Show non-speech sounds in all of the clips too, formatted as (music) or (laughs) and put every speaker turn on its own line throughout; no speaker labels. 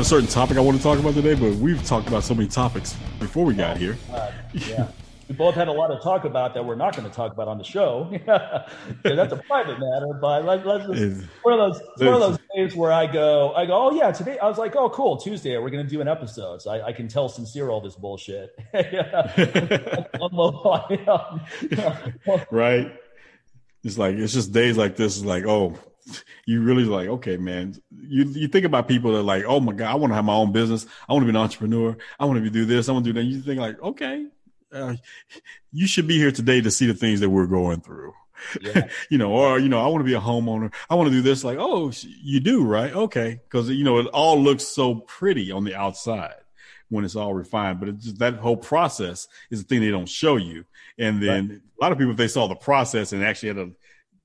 a certain topic I want to talk about today, but we've talked about so many topics before we got here.
Uh, yeah. we both had a lot to talk about that we're not going to talk about on the show. (laughs) that's a private matter, but let, us just, one of those one of those days where I go, I go, oh yeah, today I was like, oh cool, Tuesday we're going to do an episode, so I, I, can tell sincere all this bullshit. (laughs) (laughs)
right. It's like it's just days like this. Is like, oh, you really like, okay, man. You you think about people that are like, oh my god, I want to have my own business. I want to be an entrepreneur. I want to do this. I want to do that. You think like, okay, uh, you should be here today to see the things that we're going through. Yeah. (laughs) you know, or you know, I want to be a homeowner. I want to do this. Like, oh, you do, right? Okay, because you know, it all looks so pretty on the outside when it's all refined, but it's just that whole process is the thing they don't show you. And then right. a lot of people, if they saw the process and actually had to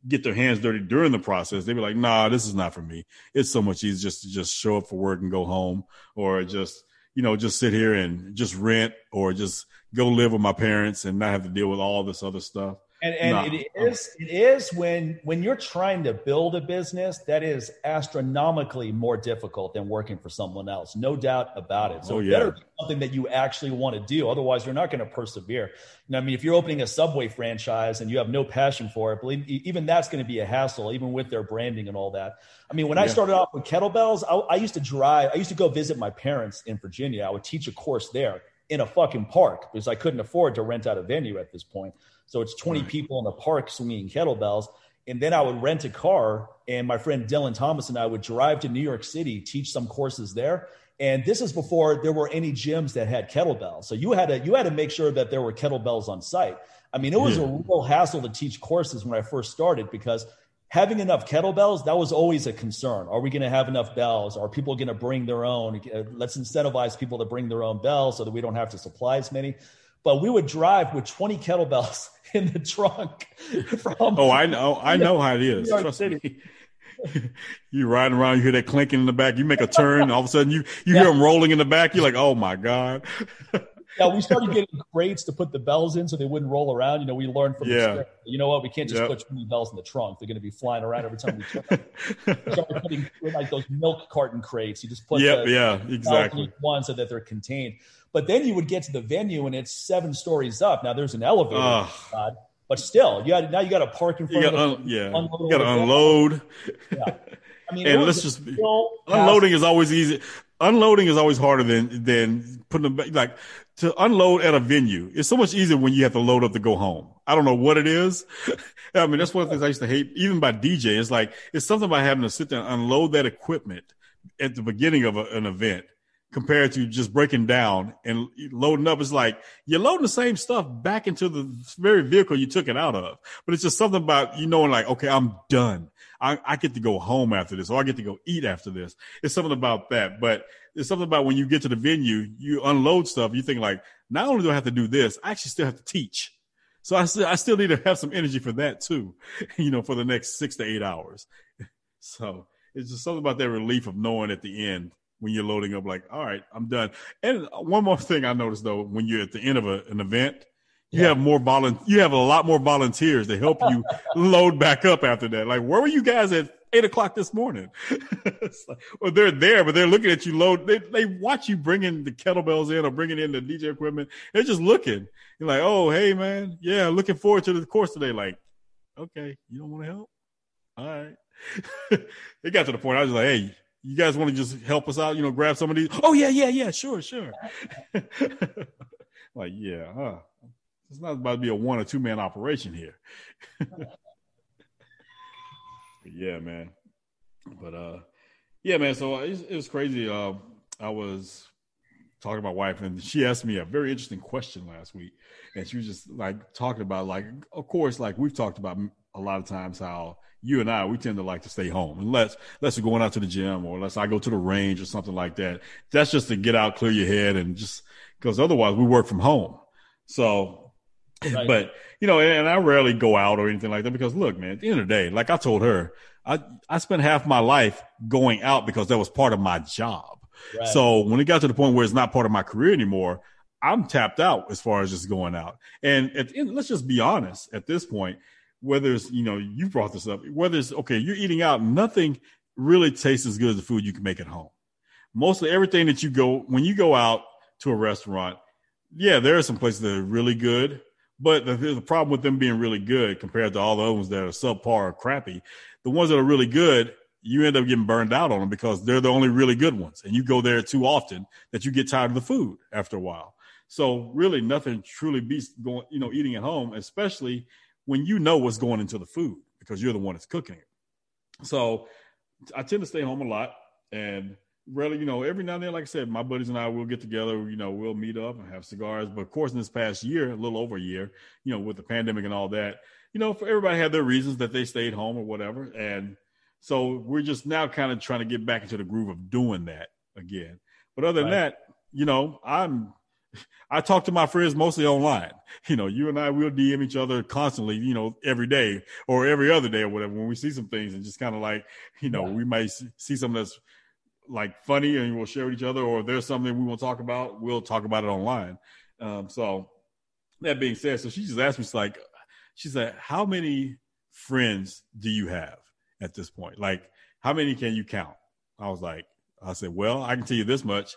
get their hands dirty during the process, they'd be like, nah, this is not for me. It's so much easier just to just show up for work and go home or mm-hmm. just, you know, just sit here and just rent or just go live with my parents and not have to deal with all this other stuff.
And, and nah. it is it is when when you're trying to build a business that is astronomically more difficult than working for someone else, no doubt about it. So oh, yeah. better be something that you actually want to do. Otherwise, you're not going to persevere. You know, I mean, if you're opening a Subway franchise and you have no passion for it, believe even that's going to be a hassle, even with their branding and all that. I mean, when yeah. I started off with kettlebells, I, I used to drive. I used to go visit my parents in Virginia. I would teach a course there in a fucking park because I couldn't afford to rent out a venue at this point. So it's 20 right. people in the park swinging kettlebells. And then I would rent a car, and my friend Dylan Thomas and I would drive to New York City, teach some courses there. And this is before there were any gyms that had kettlebells. So you had to you had to make sure that there were kettlebells on site. I mean, it was yeah. a real hassle to teach courses when I first started because having enough kettlebells that was always a concern are we going to have enough bells are people going to bring their own uh, let's incentivize people to bring their own bells so that we don't have to supply as many but we would drive with 20 kettlebells (laughs) in the trunk (laughs)
from oh i know i (laughs) know how it is trust City. me you riding around, you hear that clinking in the back. You make a turn, all of a sudden you you yeah. hear them rolling in the back. You're like, oh my god.
yeah, we started getting crates to put the bells in so they wouldn't roll around. You know, we learned from yeah. You know what? We can't just yep. put too many bells in the trunk. They're going to be flying around every time we started putting like those milk carton crates. You just put
yep, the, yeah, exactly
one so that they're contained. But then you would get to the venue and it's seven stories up. Now there's an elevator, God, but still, you got now you got to park in front
you
of
the yeah. You got to unload. Yeah. I mean, (laughs) and let's just unloading is always easy. Unloading is always harder than than putting them back. like to unload at a venue. It's so much easier when you have to load up to go home. I don't know what it is. (laughs) I mean, that's one of the things I used to hate, even by DJ. It's like, it's something about having to sit there and unload that equipment at the beginning of a, an event compared to just breaking down and loading up. It's like you're loading the same stuff back into the very vehicle you took it out of. But it's just something about you knowing like, okay, I'm done. I, I get to go home after this or I get to go eat after this. It's something about that. But it's something about when you get to the venue, you unload stuff. You think like, not only do I have to do this, I actually still have to teach. So I I still need to have some energy for that too, (laughs) you know, for the next six to eight hours. (laughs) So it's just something about that relief of knowing at the end when you're loading up, like, all right, I'm done. And uh, one more thing I noticed though, when you're at the end of a, an event, you yeah. have more volun- you have a lot more volunteers to help you (laughs) load back up after that. Like, where were you guys at eight o'clock this morning. (laughs) like, well, they're there, but they're looking at you load. They, they watch you bringing the kettlebells in or bringing in the DJ equipment. They're just looking. You're like, oh, hey, man. Yeah, looking forward to the course today. Like, okay, you don't want to help? All right. (laughs) it got to the point I was like, hey, you guys want to just help us out? You know, grab some of these. Oh, yeah, yeah, yeah. Sure, sure. (laughs) like, yeah, huh? It's not about to be a one or two man operation here (laughs) yeah, man. But uh, yeah, man. So it was, it was crazy. Uh, I was talking to my wife, and she asked me a very interesting question last week, and she was just like talking about like, of course, like we've talked about a lot of times how you and I we tend to like to stay home unless unless we're going out to the gym or unless I go to the range or something like that. That's just to get out, clear your head, and just because otherwise we work from home. So Right. But you know, and I rarely go out or anything like that because look, man, at the end of the day, like I told her, I I spent half my life going out because that was part of my job. Right. So when it got to the point where it's not part of my career anymore, I'm tapped out as far as just going out. And at end, let's just be honest at this point, whether it's, you know, you brought this up, whether it's okay, you're eating out, nothing really tastes as good as the food you can make at home. mostly everything that you go when you go out to a restaurant, yeah, there are some places that are really good, but the, the problem with them being really good compared to all the other ones that are subpar or crappy, the ones that are really good, you end up getting burned out on them because they're the only really good ones, and you go there too often that you get tired of the food after a while. So really, nothing truly beats going, you know, eating at home, especially when you know what's going into the food because you're the one that's cooking it. So I tend to stay home a lot and really, you know, every now and then, like I said, my buddies and I will get together, you know, we'll meet up and have cigars. But of course, in this past year, a little over a year, you know, with the pandemic and all that, you know, for everybody had their reasons that they stayed home or whatever. And so we're just now kind of trying to get back into the groove of doing that again. But other than right. that, you know, I'm I talk to my friends mostly online. You know, you and I will DM each other constantly, you know, every day or every other day or whatever when we see some things and just kind of like, you know, yeah. we might see something that's like funny and we'll share with each other or if there's something we want to talk about, we'll talk about it online. Um, so that being said, so she just asked me, she's like, she said, how many friends do you have at this point? Like, how many can you count? I was like, I said, well, I can tell you this much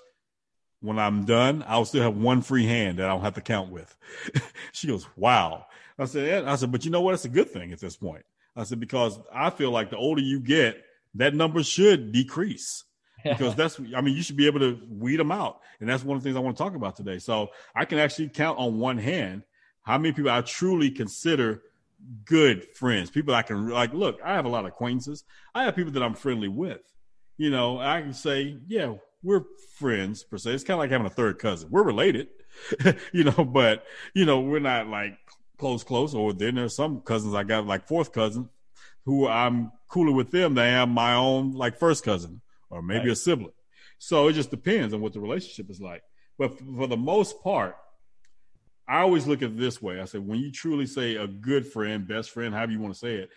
when I'm done, I'll still have one free hand that I don't have to count with. (laughs) she goes, wow. I said, yeah. I said, but you know what? It's a good thing at this point. I said, because I feel like the older you get, that number should decrease (laughs) because that's, I mean, you should be able to weed them out. And that's one of the things I want to talk about today. So I can actually count on one hand how many people I truly consider good friends, people I can like, look, I have a lot of acquaintances. I have people that I'm friendly with. You know, I can say, yeah, we're friends per se. It's kind of like having a third cousin. We're related, (laughs) you know, but you know, we're not like close, close. Or then there's some cousins I got like fourth cousin who I'm cooler with them than I am my own like first cousin or maybe right. a sibling. So it just depends on what the relationship is like. But for the most part, I always look at it this way. I say, when you truly say a good friend, best friend, however you want to say it,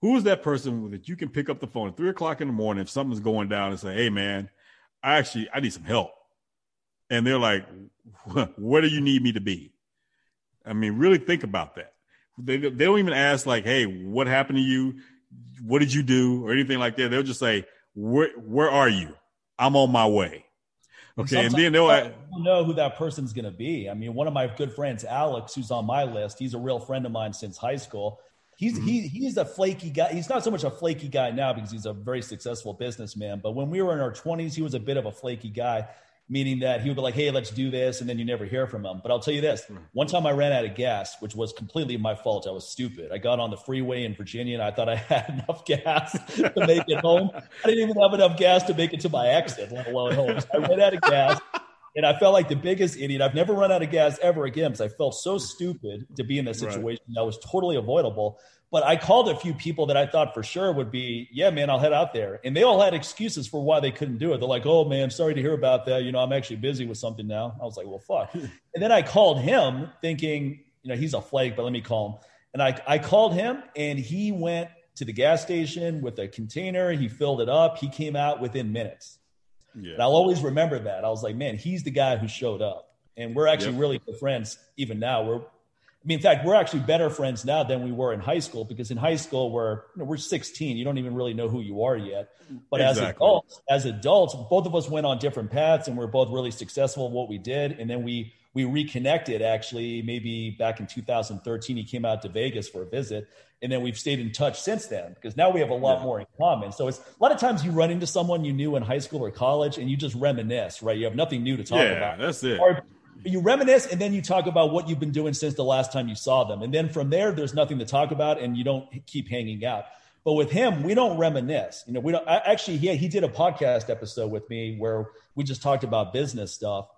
who is that person that you can pick up the phone at three o'clock in the morning if something's going down and say, hey, man, I actually I need some help. And they're like, where do you need me to be? I mean, really think about that. They, they don't even ask like, hey, what happened to you? What did you do? Or anything like that. They'll just say, where, where are you? I'm on my way. Okay. And, and then they'll
don't know who that person's going to be. I mean, one of my good friends, Alex, who's on my list, he's a real friend of mine since high school. He's mm-hmm. he he's a flaky guy. He's not so much a flaky guy now because he's a very successful businessman. But when we were in our twenties, he was a bit of a flaky guy, meaning that he would be like, "Hey, let's do this," and then you never hear from him. But I'll tell you this: one time I ran out of gas, which was completely my fault. I was stupid. I got on the freeway in Virginia, and I thought I (laughs) had enough gas to make it home. I didn't even have enough gas to make it to my exit, let alone home. So I ran out of gas and I felt like the biggest idiot. I've never run out of gas ever again because I felt so mm. stupid to be in this situation right. that was totally avoidable. But I called a few people that I thought for sure would be, yeah, man, I'll head out there. And they all had excuses for why they couldn't do it. They're like, oh, man, sorry to hear about that. You know, I'm actually busy with something now. I was like, well, fuck. (laughs) and then I called him thinking, you know, he's a flake, but let me call him. And I, I called him and he went to the gas station with a container. He filled it up. He came out within minutes. Yeah. And I'll always remember that. I was like, man, he's the guy who showed up. And we're actually yep. really good friends even now. We're, I mean, in fact, we're actually better friends now than we were in high school because in high school we're you know, we're 16. You don't even really know who you are yet. But exactly. as adults, as adults, both of us went on different paths and we're both really successful at what we did. And then we we reconnected actually maybe back in 2013. He came out to Vegas for a visit, and then we've stayed in touch since then because now we have a lot yeah. more in common. So it's a lot of times you run into someone you knew in high school or college, and you just reminisce, right? You have nothing new to talk
yeah,
about.
That's it.
Or you reminisce, and then you talk about what you've been doing since the last time you saw them, and then from there, there's nothing to talk about, and you don't keep hanging out. But with him, we don't reminisce. You know, we don't. I, actually, he he did a podcast episode with me where we just talked about business stuff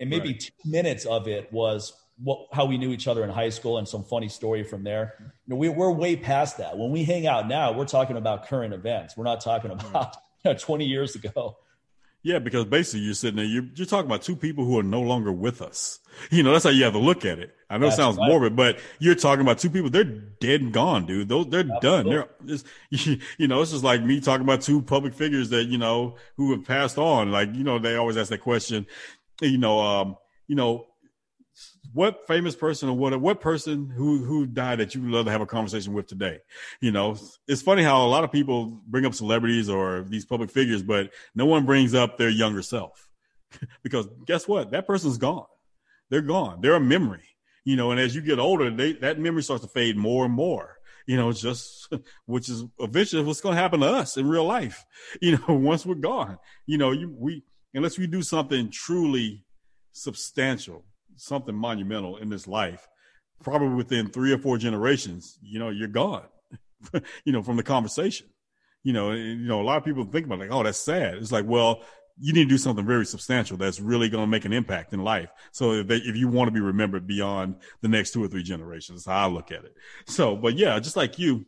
and maybe right. two minutes of it was what, how we knew each other in high school and some funny story from there. You know, we, we're way past that. When we hang out now, we're talking about current events. We're not talking about you know, 20 years ago.
Yeah, because basically you're sitting there, you're, you're talking about two people who are no longer with us. You know, that's how you have to look at it. I know that's it sounds right. morbid, but you're talking about two people. They're dead and gone, dude. Those they're Absolutely. done. They're just, (laughs) you know, it's just like me talking about two public figures that you know who have passed on. Like you know, they always ask that question you know, um, you know, what famous person or what what person who who died that you would love to have a conversation with today? You know, it's funny how a lot of people bring up celebrities or these public figures, but no one brings up their younger self (laughs) because guess what? That person's gone. They're gone. They're a memory. You know, and as you get older, they, that memory starts to fade more and more. You know, just (laughs) which is eventually what's going to happen to us in real life. (laughs) You know, once we're gone. You know, you we unless we do something truly substantial something monumental in this life, probably within three or four generations, you know, you're gone, (laughs) you know, from the conversation. You know, and, you know, a lot of people think about like, oh, that's sad. It's like, well, you need to do something very substantial that's really going to make an impact in life. So if, they, if you want to be remembered beyond the next two or three generations, how I look at it. So, but yeah, just like you,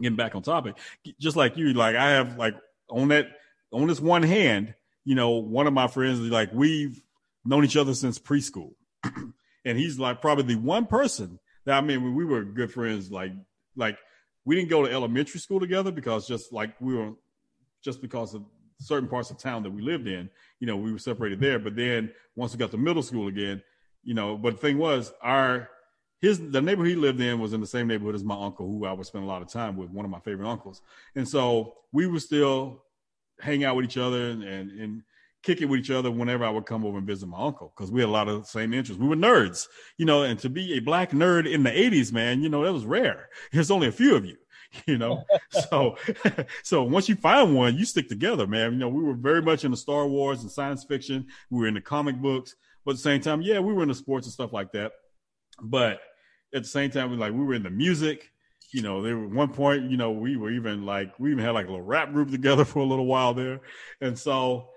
getting back on topic, just like you, like I have like on that, on this one hand, you know, one of my friends, like we've known each other since preschool. And he's like probably the one person that I mean, we were good friends. Like, like we didn't go to elementary school together because just like we were, just because of certain parts of town that we lived in, you know, we were separated there. But then once we got to middle school again, you know, but the thing was, our his the neighborhood he lived in was in the same neighborhood as my uncle, who I would spend a lot of time with, one of my favorite uncles. And so we would still hang out with each other and and, and kick it with each other whenever I would come over and visit my uncle because we had a lot of the same interests. We were nerds, you know, and to be a black nerd in the 80s, man, you know, that was rare. There's only a few of you, (laughs) you know. so (laughs) so once you find one, you stick together, man. You know, we were very much into Star Wars and science fiction. We were in the comic books, but at the same time, yeah, we were into sports and stuff like that. But at the same time, we like we were in the music. You know, there were one point, you know, we were even like we even had like a little rap group together (laughs) for a little while there. And so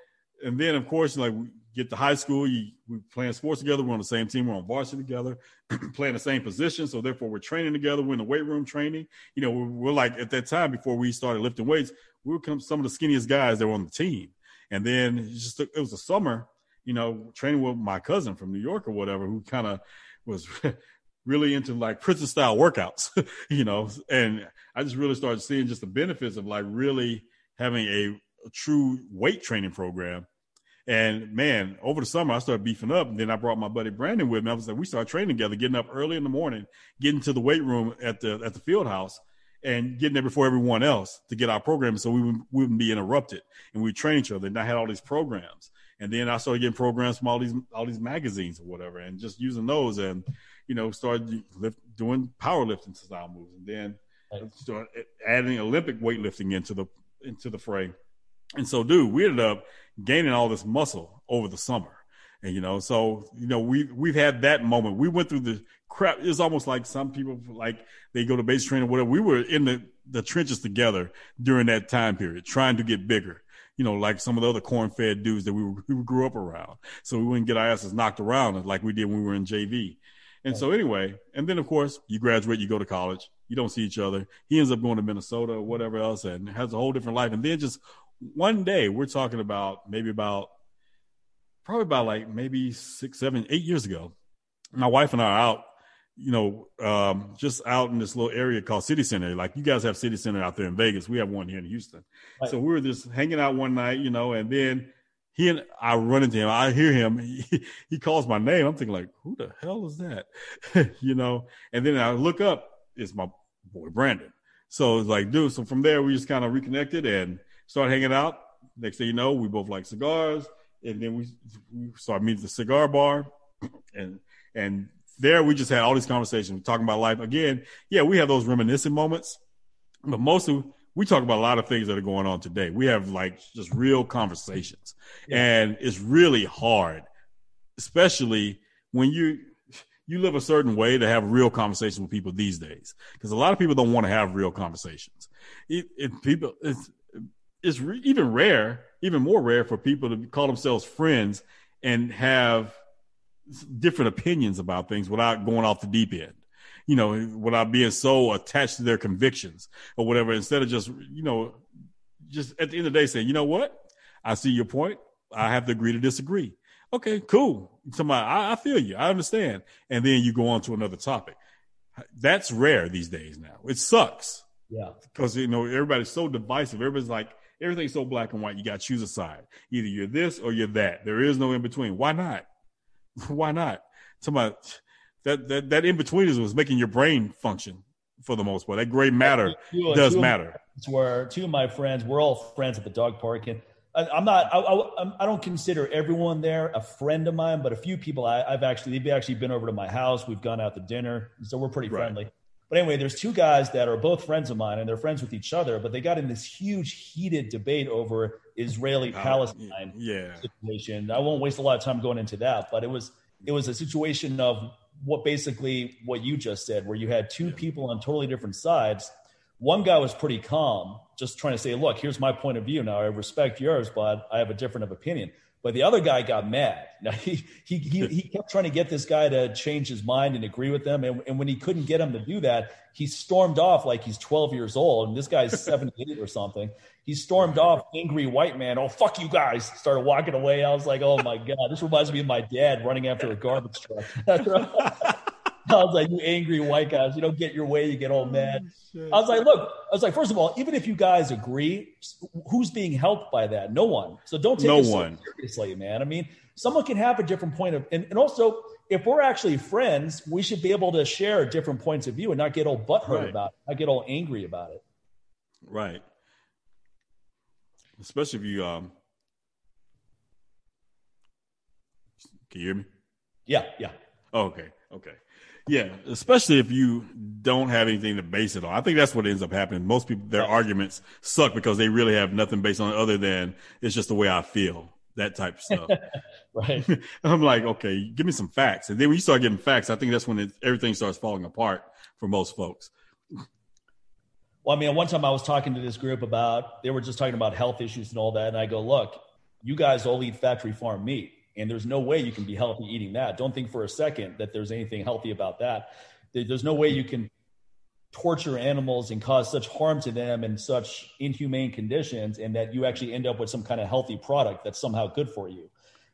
and then of course, like we get to high school, you we playing sports together. We're on the same team. We're on varsity together, (clears throat) playing the same position. So therefore, we're training together. We're in the weight room training. You know, we're, we're like at that time before we started lifting weights, we were some of the skinniest guys that were on the team. And then it just it was a summer, you know, training with my cousin from New York or whatever, who kind of was (laughs) really into like prison style workouts, (laughs) you know. And I just really started seeing just the benefits of like really having a a true weight training program. And man, over the summer, I started beefing up. And then I brought my buddy Brandon with me. I was like, we started training together, getting up early in the morning, getting to the weight room at the at the field house, and getting there before everyone else to get our program, so we wouldn't, we wouldn't be interrupted. And we train each other. And I had all these programs. And then I started getting programs from all these all these magazines or whatever, and just using those, and you know, started lift, doing powerlifting style moves, and then started adding Olympic weightlifting into the into the fray and so, dude, we ended up gaining all this muscle over the summer. And, you know, so, you know, we, we've had that moment. We went through the crap. It's almost like some people, like they go to base training whatever. We were in the, the trenches together during that time period, trying to get bigger, you know, like some of the other corn fed dudes that we, were, we grew up around. So we wouldn't get our asses knocked around like we did when we were in JV. And so anyway, and then of course you graduate, you go to college, you don't see each other. He ends up going to Minnesota or whatever else and has a whole different life. And then just one day we're talking about maybe about probably about like maybe six, seven, eight years ago. My wife and I are out, you know, um, just out in this little area called City Center. Like you guys have City Center out there in Vegas. We have one here in Houston. Right. So we were just hanging out one night, you know, and then he and I run into him. I hear him. (laughs) He, he calls my name. I'm thinking like, who the hell is that? (laughs) you know, and then I look up. It's my boy Brandon. So it's like, dude. So from there, we just kind of reconnected and start hanging out. Next thing you know, we both like cigars, and then we, we started meeting at the cigar bar, and and there we just had all these conversations talking about life. Again, yeah, we have those reminiscent moments, but mostly we talk about a lot of things that are going on today. We have like just real conversations, and it's really hard, especially when you you live a certain way to have real conversations with people these days because a lot of people don't want to have real conversations. It, it people it's it's re- even rare, even more rare for people to call themselves friends and have different opinions about things without going off the deep end. You know, without being so attached to their convictions or whatever. Instead of just, you know, just at the end of the day saying, you know what, I see your point. I have to agree to disagree. Okay, cool. Somebody, I, I feel you. I understand. And then you go on to another topic. That's rare these days now. It sucks.
Yeah.
Because, you know, everybody's so divisive. Everybody's like, everything's so black and white. You got to choose a side. Either you're this or you're that. There is no in between. Why not? (laughs) Why not? Somebody, that that that in between is was making your brain function for the most part. That gray matter two, does two matter.
Where two of my friends, we're all friends at the dog park, and I, am not. I, I, I, don't consider everyone there a friend of mine, but a few people I, have actually they've actually been over to my house. We've gone out to dinner, so we're pretty friendly. Right. But anyway, there's two guys that are both friends of mine, and they're friends with each other. But they got in this huge, heated debate over Israeli Palestine uh,
yeah.
situation. I won't waste a lot of time going into that, but it was it was a situation of what basically what you just said, where you had two people on totally different sides. One guy was pretty calm, just trying to say, "Look, here's my point of view. Now I respect yours, but I have a different of opinion." But the other guy got mad. (laughs) Now he he he, he kept trying to get this guy to change his mind and agree with them. And, and when he couldn't get him to do that, he stormed off like he's 12 years old. And this guy's (laughs) 78 or something. He stormed off, angry white man. Oh fuck you guys! Started walking away. I was like, oh my god, this reminds me of my dad running after a garbage truck. (laughs) I was like, you angry white guys, you don't get your way, you get all mad. I was like, look, I was like, first of all, even if you guys agree, who's being helped by that? No one. So don't take no it one. So seriously, man. I mean, someone can have a different point of, and, and also, if we're actually friends, we should be able to share different points of view and not get all butthurt right. about it, not get all angry about it.
Right. Especially if you, um, can you hear me?
Yeah, yeah.
Oh, okay, okay. Yeah, especially if you don't have anything to base it on. I think that's what ends up happening. Most people, their arguments suck because they really have nothing based on other than it's just the way I feel. That type of stuff. (laughs)
right. (laughs)
I'm like, okay, give me some facts. And then when you start getting facts, I think that's when it, everything starts falling apart for most folks.
Well, I mean, one time I was talking to this group about, they were just talking about health issues and all that. And I go, look, you guys all eat factory farm meat and there's no way you can be healthy eating that. Don't think for a second that there's anything healthy about that. There's no way you can torture animals and cause such harm to them in such inhumane conditions and that you actually end up with some kind of healthy product that's somehow good for you.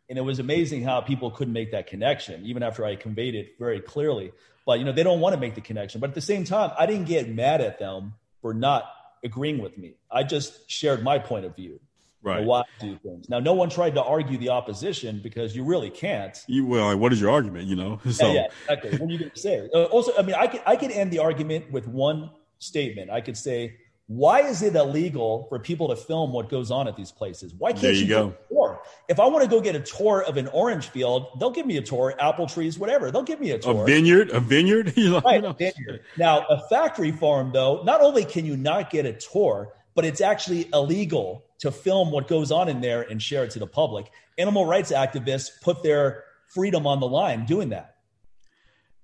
And it was amazing how people couldn't make that connection, even after I conveyed it very clearly. But you know, they don't want to make the connection. But at the same time, I didn't get mad at them for not agreeing with me. I just shared my point of view
right.
why do things. Now, no one tried to argue the opposition because you really can't.
You well, what is your argument? You know, (laughs)
so yeah, yeah exactly. What are you going to say? Uh, also, I mean, I could I could end the argument with one statement. I could say, why is it illegal for people to film what goes on at these places? Why can't there you, you go? tour? If I want to go get a tour of an orange field, they'll give me a tour, apple trees, whatever. They'll give me a tour.
A vineyard, a vineyard. (laughs)
right, a vineyard. Now, a factory farm, though, not only can you not get a tour, but it's actually illegal to film what goes on in there and share it to the public. Animal rights activists put their freedom on the line doing that.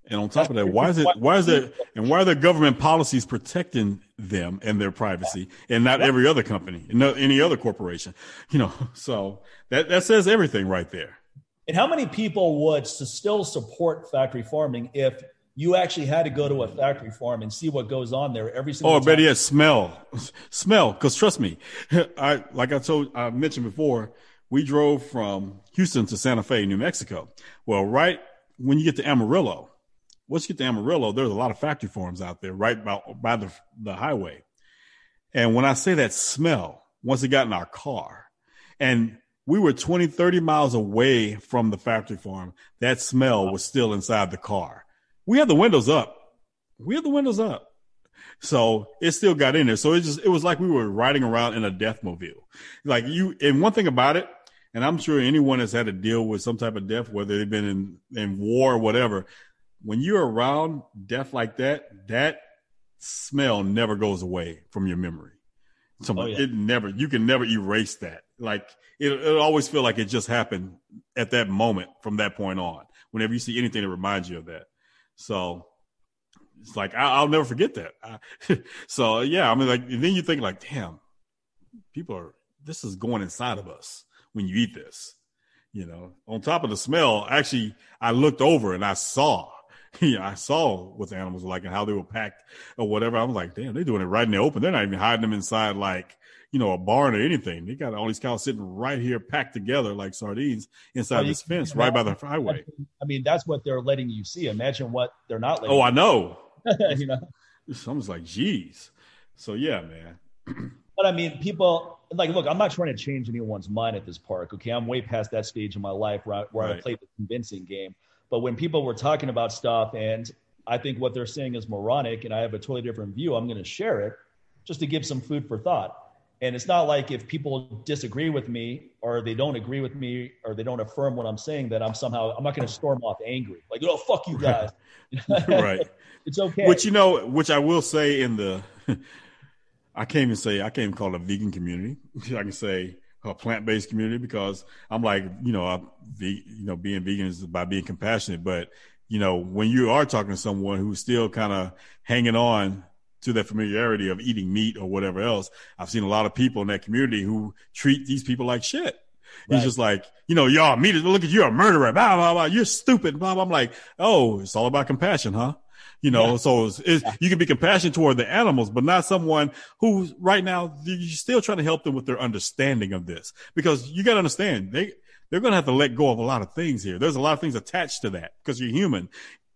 And on top of that, why is it why is it and why are the government policies protecting them and their privacy and not every other company and not any other corporation? You know, so that that says everything right there.
And how many people would still support factory farming if you actually had to go to a factory farm and see what goes on there every single.
Oh,
time.
better yet, smell, (laughs) smell. Because trust me, (laughs) I like I told I mentioned before, we drove from Houston to Santa Fe, New Mexico. Well, right when you get to Amarillo, once you get to Amarillo, there's a lot of factory farms out there, right by, by the the highway. And when I say that smell, once it got in our car, and we were 20, 30 miles away from the factory farm, that smell was still inside the car we had the windows up. We had the windows up. So it still got in there. So it just, it was like we were riding around in a death mobile. Like you, and one thing about it, and I'm sure anyone has had to deal with some type of death, whether they've been in, in war or whatever, when you're around death like that, that smell never goes away from your memory. So oh, yeah. it never, you can never erase that. Like it, it always feel like it just happened at that moment from that point on. Whenever you see anything that reminds you of that. So it's like I, will never forget that. (laughs) so yeah, I mean, like then you think like, damn, people are this is going inside of us when you eat this. You know, on top of the smell, actually, I looked over and I saw, (laughs) yeah, I saw what the animals were like and how they were packed or whatever. I was like, damn, they're doing it right in the open. They're not even hiding them inside like you know, a barn or anything. They got all these cows sitting right here, packed together like sardines inside this fence, right by the highway.
I mean, that's what they're letting you see. Imagine what they're not letting.
Oh, I know. (laughs) you know, someone's like, geez. So yeah, man. (clears throat)
but I mean, people like, look, I'm not trying to change anyone's mind at this park. Okay, I'm way past that stage in my life where I, where right. I play the convincing game. But when people were talking about stuff and I think what they're saying is moronic and I have a totally different view, I'm going to share it just to give some food for thought. And it's not like if people disagree with me or they don't agree with me or they don't affirm what I'm saying that I'm somehow I'm not going to storm off angry like oh fuck you guys. (laughs)
right. (laughs)
it's okay.
Which you know, which I will say in the (laughs) I can't even say I can't even call it a vegan community. I can say a plant based community because I'm like you know I, you know being vegan is by being compassionate, but you know when you are talking to someone who's still kind of hanging on to that familiarity of eating meat or whatever else. I've seen a lot of people in that community who treat these people like shit. Right. He's just like, you know, y'all meat look at you, a murderer, blah, blah, blah. You're stupid, blah, blah. I'm like, oh, it's all about compassion, huh? You know, yeah. so it's, it's, you can be compassionate toward the animals, but not someone who right now you're still trying to help them with their understanding of this because you got to understand they, they're going to have to let go of a lot of things here. There's a lot of things attached to that because you're human.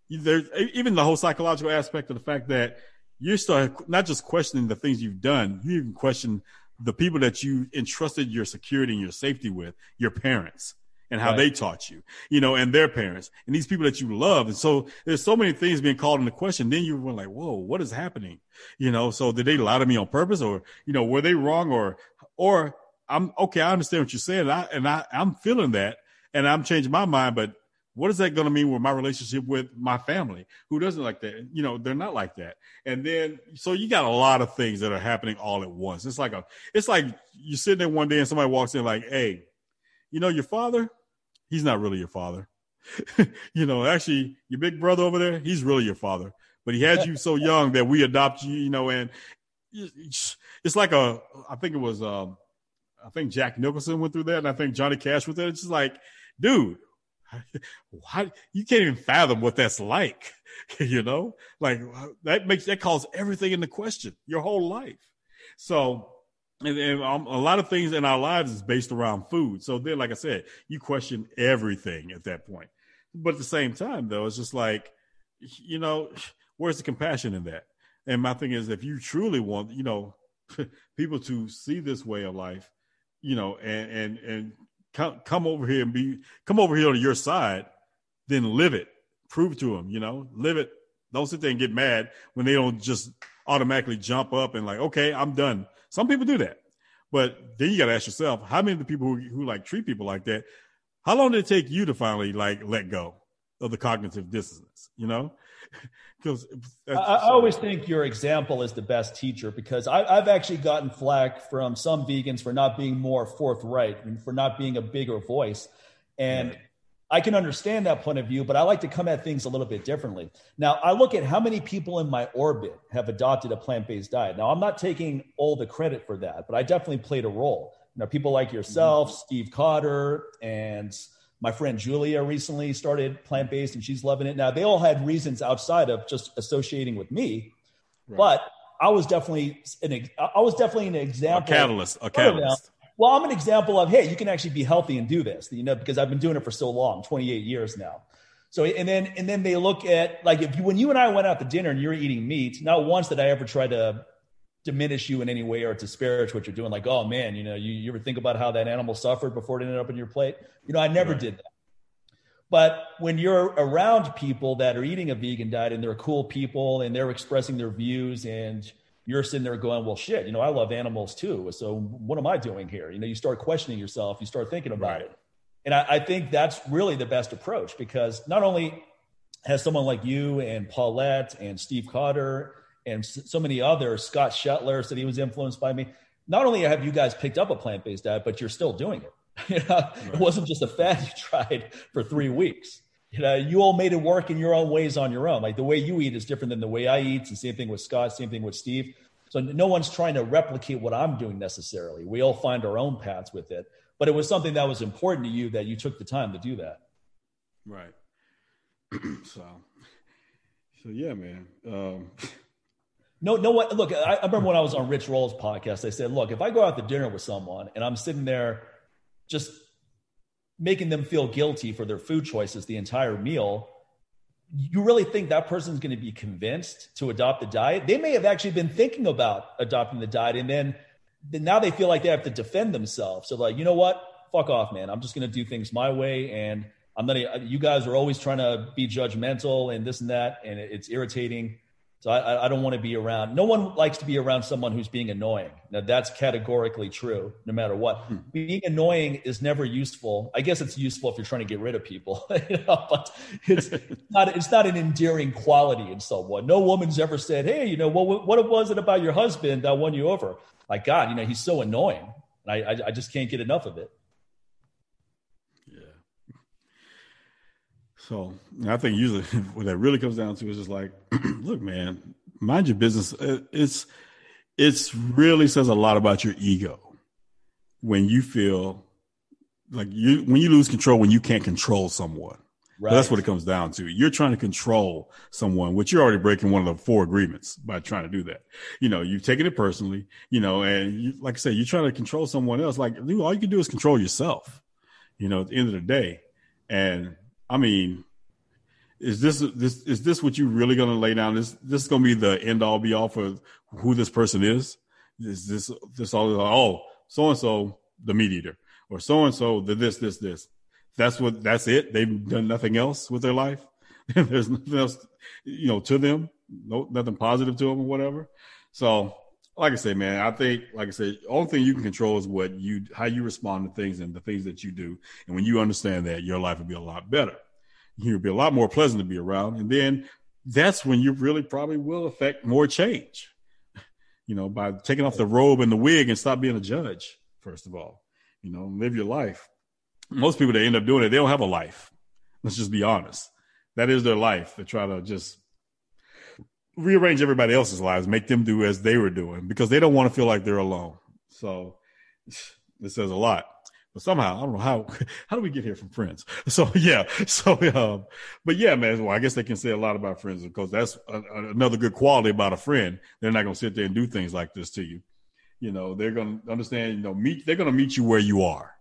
There's even the whole psychological aspect of the fact that you start not just questioning the things you've done, you even question the people that you entrusted your security and your safety with, your parents and how right. they taught you, you know, and their parents and these people that you love. And so there's so many things being called into question. Then you were like, whoa, what is happening? You know, so did they lie to me on purpose or, you know, were they wrong or, or I'm okay. I understand what you're saying. And I, and I, I'm feeling that and I'm changing my mind, but what is that going to mean with my relationship with my family? Who doesn't like that? You know they're not like that. And then so you got a lot of things that are happening all at once. It's like a it's like you're sitting there one day and somebody walks in like hey you know your father? He's not really your father. (laughs) You know actually your big brother over there he's really your father. But he had you so (laughs) young that we adopt you you know and it's like a i think it was um i think jack nicholson went through that and i think johnny cash went there it's just like dude (laughs) why you can't even fathom what that's like (laughs) you know? Like that makes that calls everything into question your whole life. So and, and um, a lot of things in our lives is based around food. So then like i said you question everything at that point. But at the same time though it's just like (sighs) you know (sighs) where's the compassion in that? And my thing is if you truly want you know (laughs) people to see this way of life you know and and and come come over here and be come over here to your side, then live it. Prove to them, you know, live it. Don't sit there and get mad when they don't just automatically jump up and like, okay, I'm done. Some people do that, but then you got to ask yourself, how many of the people who, who like treat people like that, how long did it take you to finally like let go of the cognitive dissonance? You know, (laughs)
because I, I, always think your example is the best teacher because I, have actually gotten flack from some vegans for not being more forthright and for not being a bigger voice. And right. I can understand that point of view, but I like to come at things a little bit differently. Now, I look at how many people in my orbit have adopted a plant based diet. Now, I'm not taking all the credit for that, but I definitely played a role. You know, people like yourself, mm-hmm. Steve Cotter, and my friend Julia recently started plant based and she's loving it. Now, they all had reasons outside of just associating with me, right. but I was definitely an I was definitely an example.
A catalyst. A catalyst.
Well, I'm an example of hey, you can actually be healthy and do this. You know, because I've been doing it for so long, 28 years now. So and then and then they look at like if you, when you and I went out to dinner and you're eating meat, not once did I ever try to diminish you in any way or disparage what you're doing. Like, oh man, you know, you, you ever think about how that animal suffered before it ended up in your plate? You know, I never right. did that. But when you're around people that are eating a vegan diet and they're cool people and they're expressing their views and you're sitting there going, well, shit, you know, I love animals too. So what am I doing here? You know, you start questioning yourself, you start thinking about right. it. And I, I think that's really the best approach because not only has someone like you and Paulette and Steve Cotter and so many others, Scott Shetler said he was influenced by me. Not only have you guys picked up a plant based diet, but you're still doing it. (laughs) You know, right. it wasn't just a fad you tried for three weeks. You know, you all made it work in your own ways on your own. Like the way you eat is different than the way I eat. It's the same thing with Scott, same thing with Steve. So no one's trying to replicate what I'm doing necessarily. We all find our own paths with it. But it was something that was important to you that you took the time to do that.
Right. (clears throat) so, so yeah, man. Um, (laughs)
no, no one. Look, I, I, remember when I was on Rich Roll's podcast. I said, look, if I go out to dinner with someone and I'm sitting there, just making them feel guilty for their food choices the entire meal, you really think that person's going to be convinced to adopt the diet? They may have actually been thinking about adopting the diet, and then, then now they feel like they have to defend themselves. So, like, you know what? Fuck off, man. I'm just going to do things my way, and I'm not. You guys are always trying to be judgmental and this and that, and it's irritating. So I, I don't want to be around. No one likes to be around someone who's being annoying. Now that's categorically true, no matter what. Hmm. Being annoying is never useful. I guess it's useful if you're trying to get rid of people, (laughs) you know, but it's not. It's not an endearing quality in someone. No woman's ever said, "Hey, you know, what what was it about your husband that won you over?" Like God, you know, he's so annoying, I I, I just can't get enough of it.
So I think usually (laughs) what that really comes down to is just like, (clears throat) look, man, mind your business. Uh, it's it's really says a lot about your ego when you feel like you when you lose control when you can't control someone. Right. That's what it comes down to. You're trying to control someone, which you're already breaking one of the four agreements by trying to do that. You know, you've taken it personally, you know, and you, like I said, you're trying to control someone else. Like, all you can do is control yourself, you know, at the end of the day. And I mean, is this this is this what you really going to lay down? This this is going to be the end all be all for who this person is? Is this this all? Oh, so and so the meat eater, or so and so the this this this. That's what that's it. They've done nothing else with their life. (laughs) There's nothing else, you know, to them. No, nothing positive to them or whatever. So, like I say, man, I think, like I said, only thing you can control is what you, how you respond to things and the things that you do. And when you understand that, your life will be a lot better you'll be a lot more pleasant to be around. And then that's when you really probably will affect more change, you know, by taking off the robe and the wig and stop being a judge, first of all, you know, live your life. Most people that end up doing it, they don't have a life. Let's just be honest. That is their life. They try to just rearrange everybody else's lives, make them do as they were doing because they don't want to feel like they're alone. So this says a lot but somehow I don't know how (laughs) how do we get here from friends? (laughs) So yeah, so um, but yeah, man. Well, I guess they can say a lot about friends because that's a, another good quality about a friend. They're not going to sit there and do things like this to you. You know, they're going to understand. You know, meet. They're going to meet you where you are.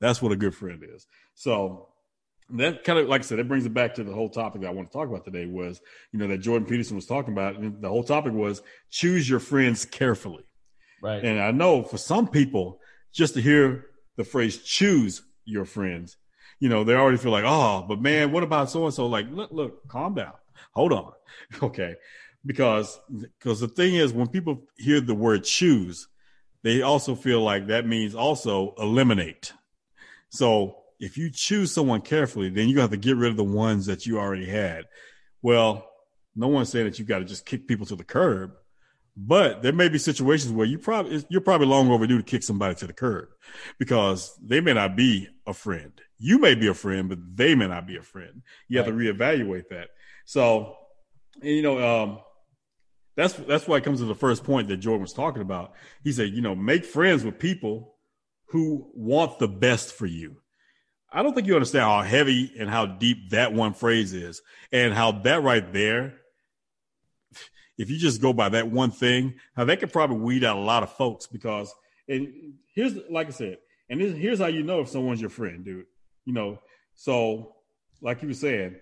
That's what a good friend is. So that kind of like I said, it brings it back to the whole topic that I want to talk about today was, you know, that Jordan Peterson was talking about. And the whole topic was choose your friends carefully.
Right.
And I know for some people, just to hear the phrase choose your friends, you know, they already feel like, oh, but man, what about so and so? Like, look, look, calm down. Hold on. (laughs) Okay. Because because the thing is when people hear the word choose, they also feel like that means also eliminate. So if you choose someone carefully, then you have to get rid of the ones that you already had. Well, no one's saying that you got to just kick people to the curb, but there may be situations where you probably you're probably long overdue to kick somebody to the curb because they may not be a friend. You may be a friend, but they may not be a friend. You have right. to reevaluate that. So, you know, um, that's that's why it comes to the first point that Jordan was talking about. He said, you know, make friends with people who want the best for you. I don't think you understand how heavy and how deep that one phrase is, and how that right there if you just go by that one thing, how they could probably weed out a lot of folks because and here's like I said, and here's how you know if someone's your friend, dude. You know, so like you were saying,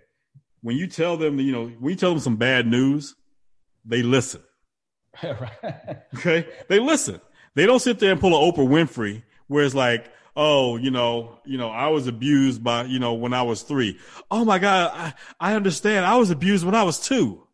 when you tell them, you know, when you tell them some bad news, they listen. (laughs) Okay, they listen. They don't sit there and pull an Oprah Winfrey where it's like, oh, you know, you know, I was abused by, you know, when I was three. Oh my God, I, I understand. I was abused when I was two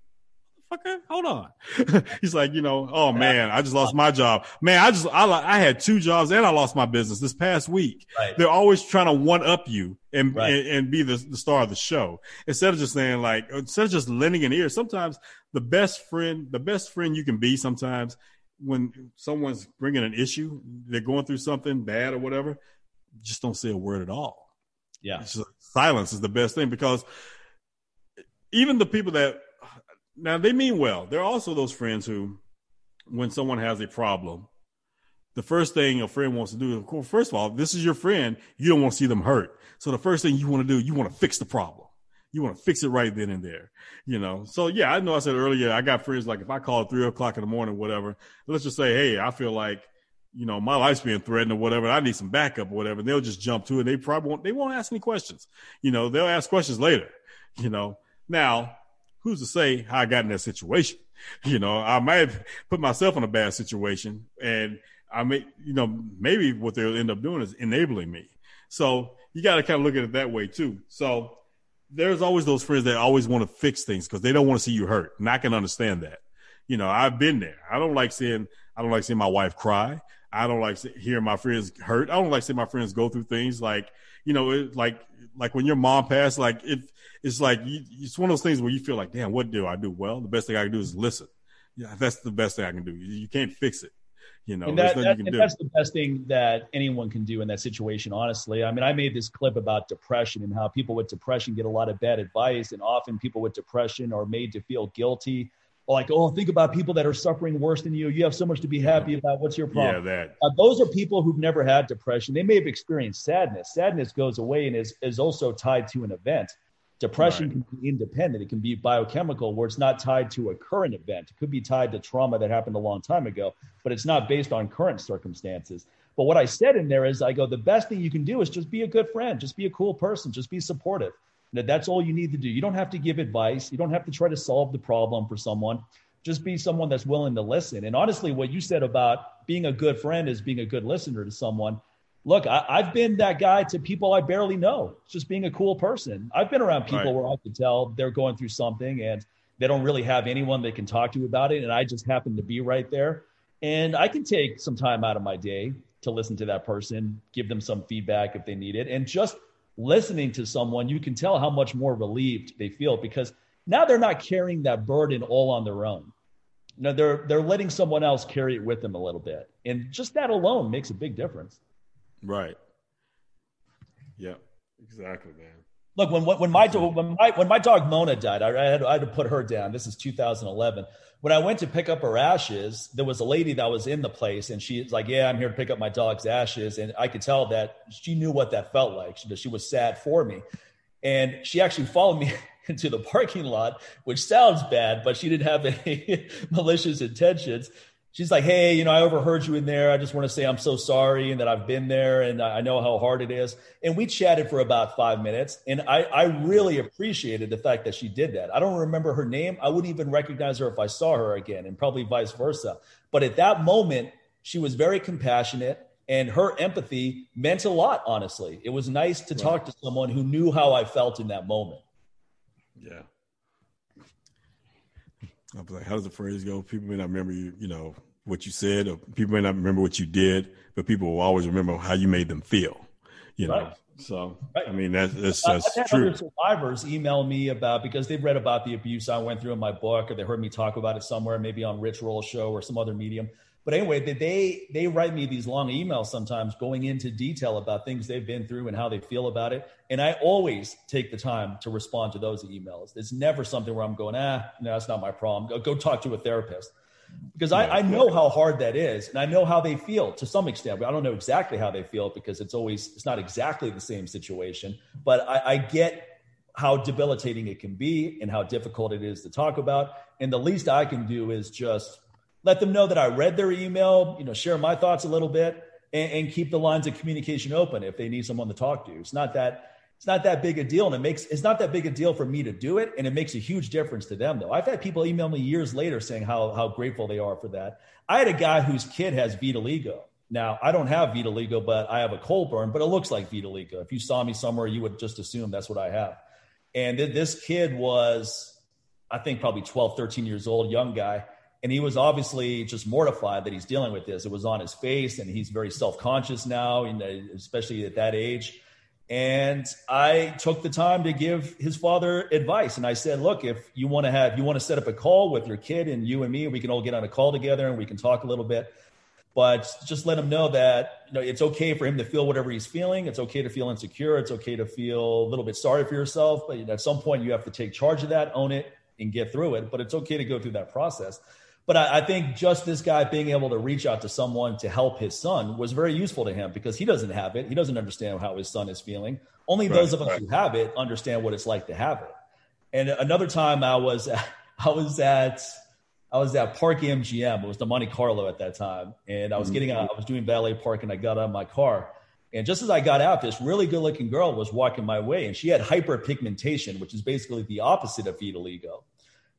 okay, hold on. (laughs) He's like, you know, oh man, I just lost my job. Man, I just, I, I had two jobs and I lost my business this past week. Right. They're always trying to one up you and, right. and, and, be the, the star of the show instead of just saying like, instead of just lending an ear. Sometimes the best friend, the best friend you can be sometimes when someone's bringing an issue, they're going through something bad or whatever, just don't say a word at all.
Yeah.
silence is the best thing because even the people that now they mean well. There are also those friends who, when someone has a problem, the first thing a friend wants to do, of course, first of all, this is your friend. You don't want to see them hurt. So the first thing you want to do, you want to fix the problem. You want to fix it right then and there, you know? So yeah, I know I said earlier, I got friends like if I call at three o'clock in the morning, whatever, let's just say, Hey, I feel like, you know, my life's being threatened or whatever. I need some backup or whatever. And they'll just jump to it. They probably won't, they won't ask any questions. You know, they'll ask questions later, you know? Now, who's to say how I got in that situation? (laughs) You know, I might have put myself in a bad situation and I may, you know, maybe what they'll end up doing is enabling me. So you got to kind of look at it that way too. So there's always those friends that always want to fix things because they don't want to see you hurt, and I can understand that. You know, I've been there. I don't like seeing I don't like seeing my wife cry. I don't like hearing my friends hurt. I don't like seeing my friends go through things like you know, it, like like when your mom passed. Like it, it's like you, it's one of those things where you feel like, damn, what do I do? Well, the best thing I can do is listen. Yeah, that's the best thing I can do. You, you can't fix it. You know,
and, that, that, and that's the best thing that anyone can do in that situation. Honestly, I mean, I made this clip about depression and how people with depression get a lot of bad advice, and often people with depression are made to feel guilty like, oh, think about people that are suffering worse than you. You have so much to be happy about. What's your problem?
Yeah, that.
Uh, those are people who've never had depression. They may have experienced sadness. Sadness goes away and is, is also tied to an event. Depression right. can be independent. It can be biochemical, where it's not tied to a current event. It could be tied to trauma that happened a long time ago, but it's not based on current circumstances. But what I said in there is, I go, the best thing you can do is just be a good friend, just be a cool person, just be supportive. That that's all you need to do. You don't have to give advice. You don't have to try to solve the problem for someone. Just be someone that's willing to listen. And honestly, what you said about being a good friend is being a good listener to someone. Look, I, have been that guy to people I barely know. It's just being a cool person. I've been around people right. where I can tell they're going through something and they don't really have anyone they can talk to about it. And I just happen to be right there. And I can take some time out of my day to listen to that person, give them some feedback if they need it, and just listening to someone, you can tell how much more relieved they feel because now they're not carrying that burden all on their own. You know, they're they're letting someone else carry it with them a little bit, and just that alone makes a big difference.
Right. Yeah. Exactly, man.
Look, when when my when my when my dog Mona died, I had, I had to put her down. This is 2011 when I went to pick up her ashes, there was a lady that was in the place, and she's like, "Yeah, I'm here to pick up my dog's ashes," and I could tell that she knew what that felt like. She, she was sad for me, and she actually followed me (laughs) into the parking lot, which sounds bad, but she didn't have any (laughs) malicious intentions she's like, Hey, you know, I overheard you in there. I just want to say I'm so sorry and that I've been there and I know how hard it is. And we chatted for about five minutes. And I, I really appreciated the fact that she did that. I don't remember her name. I wouldn't even recognize her if I saw her again, and probably vice versa. But at that moment, she was very compassionate and her empathy meant a lot, honestly. It was nice to right. talk to someone who knew how I felt in that moment.
Yeah. I was like, how does the phrase go? People may not remember you, you know, what you said, or people may not remember what you did, but people will always remember how you made them feel. You know, so right. I mean that's that's, that's
I've true. Other survivors email me about because they've read about the abuse I went through in my book, or they heard me talk about it somewhere, maybe on Rich Roll show or some other medium. But anyway, they they write me these long emails sometimes going into detail about things they've been through and how they feel about it. And I always take the time to respond to those emails. It's never something where I'm going, ah, no, that's not my problem. Go, go talk to a therapist. Because I, I, know how hard that is and i know how they feel to some extent but i don't know exactly how they feel because it's always it's not exactly the same situation. But I, I, get how debilitating it can be and how difficult it is to talk about. And the least i can do is just let them know that i read their email you know share my thoughts a little bit and, and keep the lines of communication open if they need someone to talk to. It's not that it's not that big a deal and it makes it's not that big a deal for me to do it and it makes a huge difference to them though. I've had people email me years later saying how how grateful they are for that. I had a guy whose kid has vitiligo. Now i don't have vitiligo but i have a cold burn but it looks like vitiligo. If you saw me somewhere you would just assume that's what i have. And this kid was i think probably 12 13 years old young guy and he was obviously just mortified that he's dealing with this. It was on his face and he's very self-conscious now especially at that age and I took the time to give his father advice. And I said, look, if you want to have, you want to set up a call with your kid and you and me, we can all get on a call together and we can talk a little bit. But just let him know that you know it's okay for him to feel whatever he's feeling. It's okay to feel insecure. It's okay to feel a little bit sorry for yourself. But at some point, you have to take charge of that, own it, and get through it. But it's okay to go through that process. But I, I, think just this guy being able to reach out to someone to help his son was very useful to him because he doesn't have it. He doesn't understand how his son is feeling. Only right, those of us right. who have it understand what it's like to have it. And another time I was, (laughs) I was at, I was at Park MGM. It was the Monte Carlo at that time, and I was mm-hmm. getting out. I was doing valet park, and I got out of my car. And just as I got out, this really good-looking girl was walking my way, and she had hyperpigmentation, which is basically the opposite of vitiligo.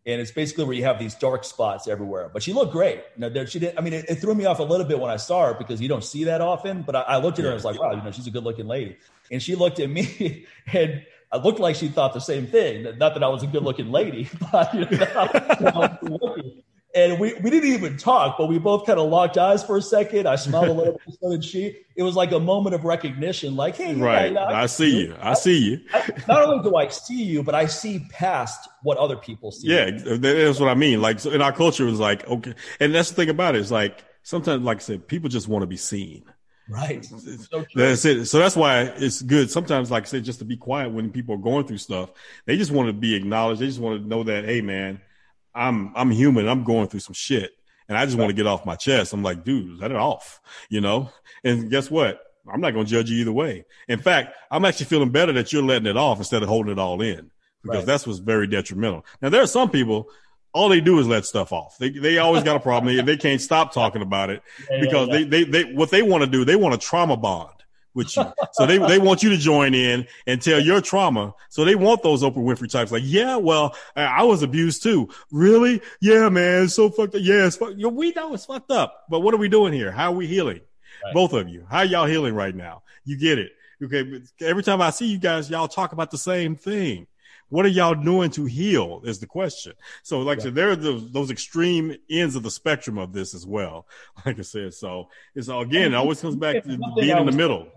And it's basically where you have these dark spots everywhere. But she looked great. You know, she did. I mean, it, it, threw me off a little bit when I saw her because you don't see that often. But I, I looked at her and I was like, wow, you know, she's a good looking lady. And she looked at me (laughs) and I looked like she thought the same thing. Not that I was a good looking lady, (laughs) but you know, (laughs) and we, we didn't even talk, but we both kind of locked eyes for a second. I smiled a little (laughs) bit, so did she. It was like a moment of recognition, like, hey,
right. Yeah, I, I, see you. I, I see you.
I, not only do I see you, but I see past what other people see.
Yeah, that's what I mean. Like in our culture, it was like, okay. And that's the thing about it is like, sometimes, like I said, people just want to be seen.
Right.
So that's it. So that's why it's good. Sometimes, like I said, just to be quiet when people are going through stuff. They just want to be acknowledged. They just want to know that, hey, man, I'm I'm human. I'm going through some shit, and I just want to get off my chest. I'm like, dude, let it off, you know. And guess what? I'm not going to judge you either way. In fact, I'm actually feeling better that you're letting it off instead of holding it all in because right. that's what's very detrimental. Now there are some people. All they do is let stuff off. They they always got a problem. they, they can't stop talking about it because yeah, yeah. They, they they what they want to do. They want a trauma bond with you. So they, they want you to join in and tell your trauma. So they want those Oprah Winfrey types like, yeah, well, I was abused too. Really? Yeah, man. It's so fucked up. Yeah, it's fucked. we know it's fucked up, but what are we doing here? How are we healing? Right. Both of you. How y'all healing right now? You get it. Okay. Every time I see you guys, y'all talk about the same thing. What are y'all doing to heal is the question. So like yeah. I said, there are those, those extreme ends of the spectrum of this as well. (laughs) Like I said, so it's again, it always comes back to (laughs) being in the middle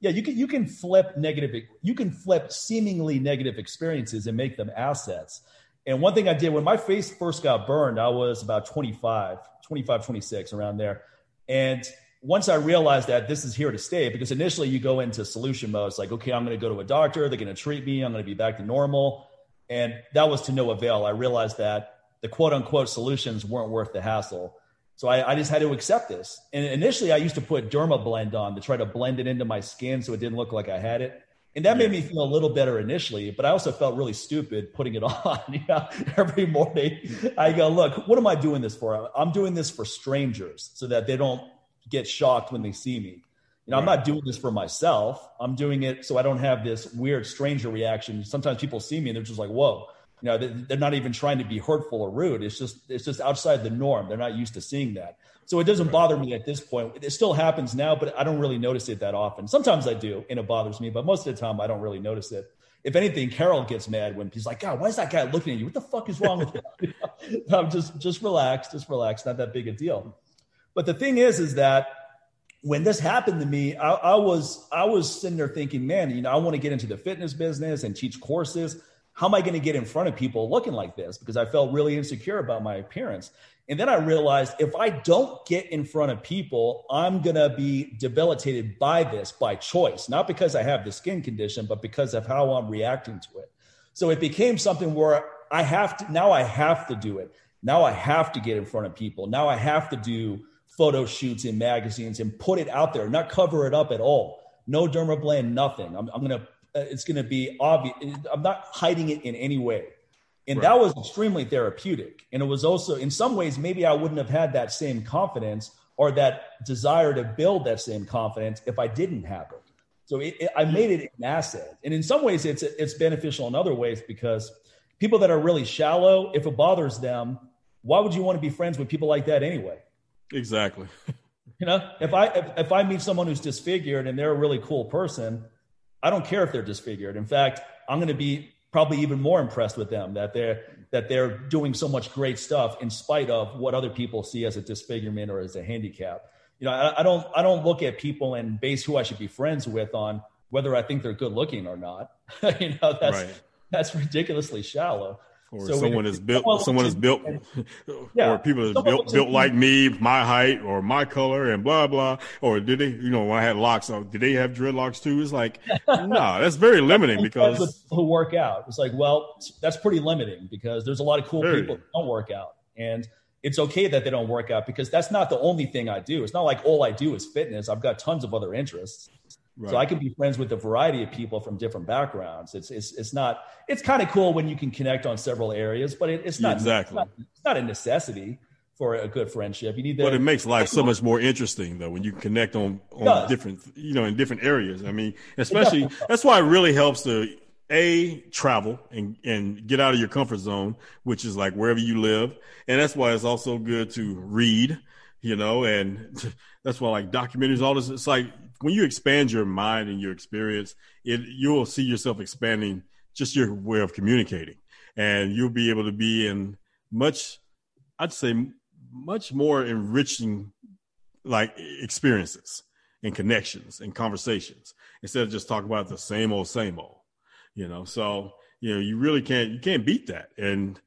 yeah you can you can flip negative you can flip seemingly negative experiences and make them assets and one thing i did when my face first got burned i was about 25 25 26 around there and once i realized that this is here to stay because initially you go into solution mode it's like okay i'm going to go to a doctor they're going to treat me i'm going to be back to normal and that was to no avail i realized that the quote unquote solutions weren't worth the hassle so I, I, just had to accept this. And initially, I used to put Dermablend on to try to blend it into my skin so it didn't look like I had it. And that made me feel a little better initially, but I also felt really stupid putting it (laughs) on. you know, every morning I go, look, what am I doing this for? I'm doing this for strangers so that they don't get shocked when they see me. You know, right. I'm not doing this for myself. I'm doing it so I don't have this weird stranger reaction. Sometimes people see me and they're just like, whoa, you know they're not even trying to be hurtful or rude. It's just it's just outside the norm. They're not used to seeing that. So it doesn't bother me at this point. It still happens now but i don't really notice it that often. Sometimes i do and it bothers me but most of the time i don't really notice it. If anything carol gets mad when he's like god why is that guy looking at you? What the fuck is wrong with you? (laughs) I'm just just relax just relax not that big a deal but the thing is is that when this happened to me, I, I, was I was sitting there thinking, man, you know, I want to get into the fitness business and teach courses how am I going to get in front of people looking like this? Because I felt really insecure about my appearance. And then I realized if I don't get in front of people, I'm going to be debilitated by this by choice, not because I have the skin condition, but because of how I'm reacting to it. So it became something where I have to, now I have to do it. Now I have to get in front of people. Now I have to do photo shoots in magazines and put it out there, not cover it up at all. No dermablend, nothing. I'm, I'm going to uh, it's going to be obvious. I'm not hiding it in any way. And right. that was extremely therapeutic. And it was also, in some ways, maybe I wouldn't have had that same confidence or that desire to build that same confidence if I didn't have it. So it, it, I made it an asset. And in some ways, it's it's beneficial in other ways because people that are really shallow, if it bothers them, why would you want to be friends with people like that anyway?
Exactly.
You know, if I if, if I meet someone who's disfigured and they're a really cool person, I don't care if they're disfigured. In fact, I'm going to be probably even more impressed with them that they're that they're doing so much great stuff in spite of what other people see as a disfigurement or as a handicap. You know, I, I don't I don't look at people and base who I should be friends with on whether I think they're good looking or not. (laughs) you know, that's right. that's ridiculously shallow
or so someone is built someone is built yeah, or people is built built like me my height or my color and blah blah. Or did they you know when i had locks did they have dreadlocks too? It's like no (laughs) nah, that's very limiting because
who work out. It's like well that's pretty limiting because there's a lot of cool very. people that don't work out. And it's okay that they don't work out because that's not the only thing i do. It's not like all i do is fitness. I've got tons of other interests Right. So I can be friends with a variety of people from different backgrounds. It's it's it's not it's kind of cool when you can connect on several areas, but it, it's not
exactly
it's not, it's not, a necessity for a good friendship. You need
that. But it makes life so much more interesting though when you connect on on different you know in different areas. I mean, especially that's why it really helps to a travel and and get out of your comfort zone, which is like wherever you live, and that's why it's also good to read, you know, and (laughs) that's why like documentaries, all this. It's like when you expand your mind and your experience, it you will see yourself expanding just your way of communicating, and you'll be able to be in much, I'd say, much more enriching like experiences and connections and conversations instead of just talking about the same old same old you know? So you know you really can't you can't beat that. And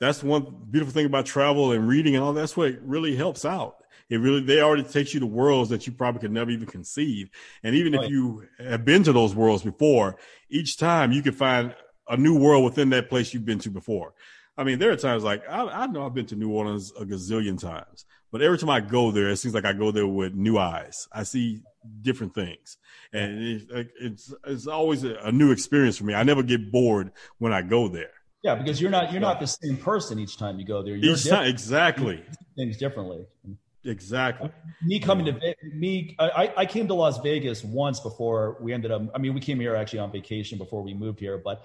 that's one beautiful thing about travel and reading and all that's what really helps out it really they already takes you to worlds that you probably could never even conceive and even right. if you have been to those worlds before each time you can find a new world within that place you've been to before i mean there are times like i, I know i've been to new orleans a gazillion times but every time I go there, it seems like I go there with new eyes. I see different things, and it, it's it's always a, a new experience for me. I never get bored when I go there.
Yeah, because you're not you're not the same person each time you go there. You're
each time, exactly.
Things differently.
Exactly.
Me coming to me, I, I came to Las Vegas once before we ended up. I mean, we came here actually on vacation before we moved here, but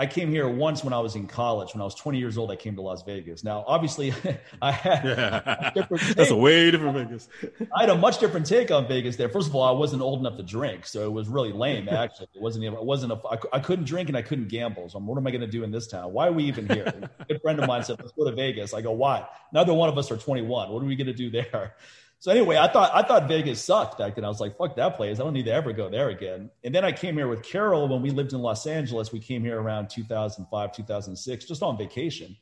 I came here once when I was in college. When I was 20 years old, I came to Las Vegas. Now, obviously, (laughs) I had
yeah. a (laughs) That's a way different Vegas. (laughs)
I had a much different take on Vegas there. First of all, I wasn't old enough to drink, so it was really lame. Actually, it wasn't. Even, it wasn't a. I, I couldn't drink and I couldn't gamble. So, what am I going to do in this town? Why are we even here? a good friend of mine said, "Let's go to Vegas." I go, "Why?" Neither one of us are 21. What are we going to do there? So anyway, I thought I thought Vegas sucked back then. I was like, "Fuck that place! I don't need to ever go there again." And then I came here with Carol when we lived in Los Angeles. We came here around 2005, 2006, just on vacation.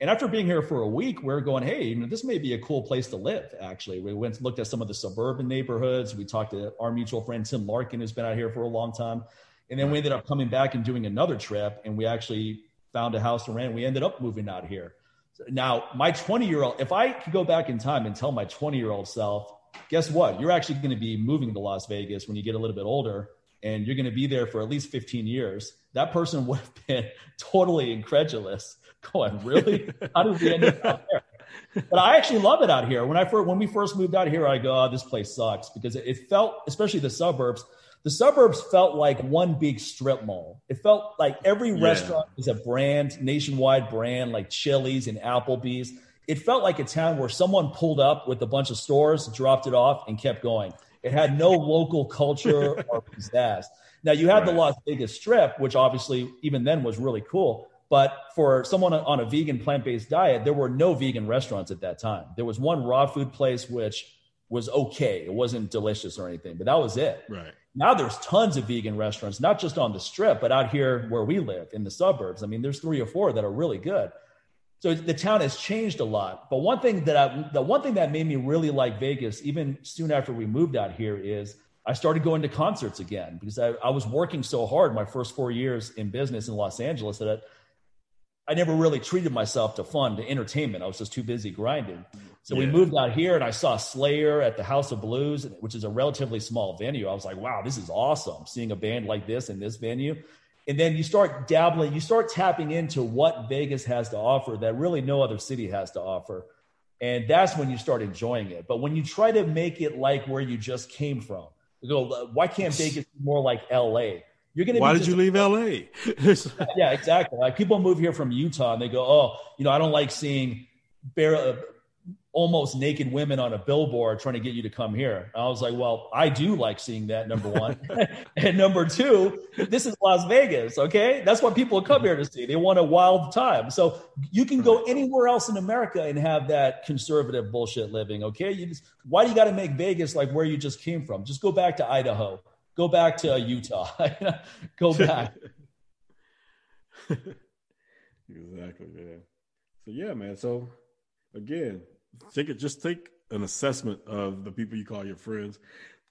And after being here for a week, we are going, "Hey, you know, this may be a cool place to live." Actually, we went looked at some of the suburban neighborhoods. We talked to our mutual friend Tim Larkin, who's been out here for a long time. And then we ended up coming back and doing another trip, and we actually found a house to rent. We ended up moving out here. Now, my 20 year old, if I could go back in time and tell my 20 year old self, guess what? You're actually going to be moving to Las Vegas when you get a little bit older and you're going to be there for at least 15 years. That person (laughs) would have been totally incredulous, going, Really? How did we end up out there? But I actually love it out here. When I first, when we first moved out here, I go, oh, this place sucks because it felt, especially the suburbs, the suburbs felt like one big strip mall. It felt like every yeah. restaurant was a brand, nationwide brand, like Chili's and Applebee's. It felt like a town where someone pulled up with a bunch of stores, dropped it off, and kept going. It had no local culture (laughs) or pizzazz. Now you had right. the Las Vegas Strip, which obviously even then was really cool. But for someone on a vegan plant based diet, there were no vegan restaurants at that time. There was one raw food place which was okay. It wasn't delicious or anything, but that was it.
Right.
Now there's tons of vegan restaurants, not just on the strip, but out here where we live in the suburbs. I mean, there's three or four that are really good. So the town has changed a lot. But one thing that I, the one thing that made me really like Vegas, even soon after we moved out here, is I started going to concerts again because I, I was working so hard my first four years in business in Los Angeles that I, I never really treated myself to fun, to entertainment. I was just too busy grinding. So yeah. we moved out here and I saw Slayer at the House of Blues, which is a relatively small venue. I was like, wow, this is awesome seeing a band like this in this venue. And then you start dabbling, you start tapping into what Vegas has to offer that really no other city has to offer. And that's when you start enjoying it. But when you try to make it like where you just came from, you go, why can't (laughs) Vegas be more like LA?
You're going to. Why did you leave LA? (laughs)
yeah, exactly. Like people move here from Utah and they go, oh, you know, I don't like seeing bare, almost naked women on a billboard trying to get you to come here. I was like, well, I do like seeing that, number one. (laughs) and number two, this is Las Vegas, okay? That's what people come here to see. They want a wild time. So you can go anywhere else in America and have that conservative bullshit living, okay? You just, why do you got to make Vegas like where you just came from? Just go back to Idaho. Go back to Utah. (laughs) go back. (laughs)
exactly, man. So yeah, man. So again, take it. Just take an assessment of the people you call your friends.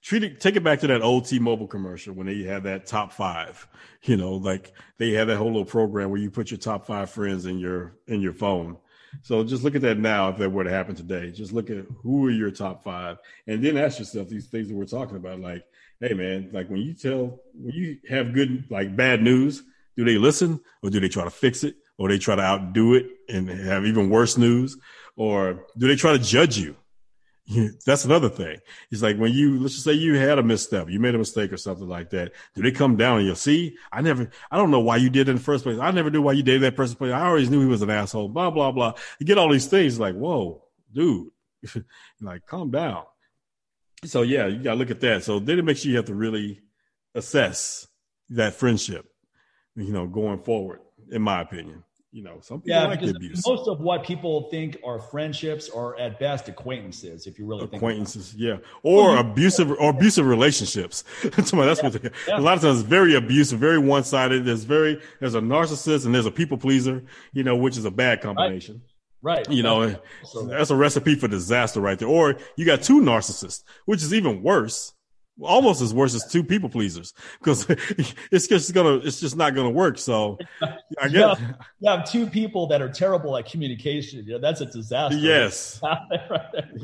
Treat it. Take it back to that old T-Mobile commercial when they had that top five. You know, like they had that whole little program where you put your top five friends in your in your phone. So just look at that now. If that were to happen today, just look at who are your top five, and then ask yourself these things that we're talking about. Like, hey man, like when you tell when you have good like bad news, do they listen or do they try to fix it or they try to outdo it and have even worse news? or do they try to judge you? (laughs) That's another thing. It's like when you let's just say you had a misstep, you made a mistake or something like that. Do they come down and you'll see? I never, I don't know why you did it in the first place. I never knew why you dated that person. I always knew he was an asshole. Blah blah blah. You get all these things like, whoa, dude, (laughs) like calm down. So yeah, you gotta look at that. So then it makes you have to really assess that friendship, you know, going forward. In my opinion you know, some people yeah, like abuse.
Most of what people think are friendships are at best acquaintances, if you really think
acquaintances, yeah, or abusive or abusive relationships. (laughs) that's yeah, what yeah. a lot of times very abusive, very one sided. There's very there's a narcissist and there's a people pleaser, you know, which is a bad combination.
Right.
You know, that's a recipe for disaster right there. Or you got two narcissists, which is even worse almost as worse as two people pleasers because (laughs) it's just gonna it's just not gonna work so
i guess. you have, you have two people that are terrible at communication. Yeah that's a disaster.
Yes. (laughs)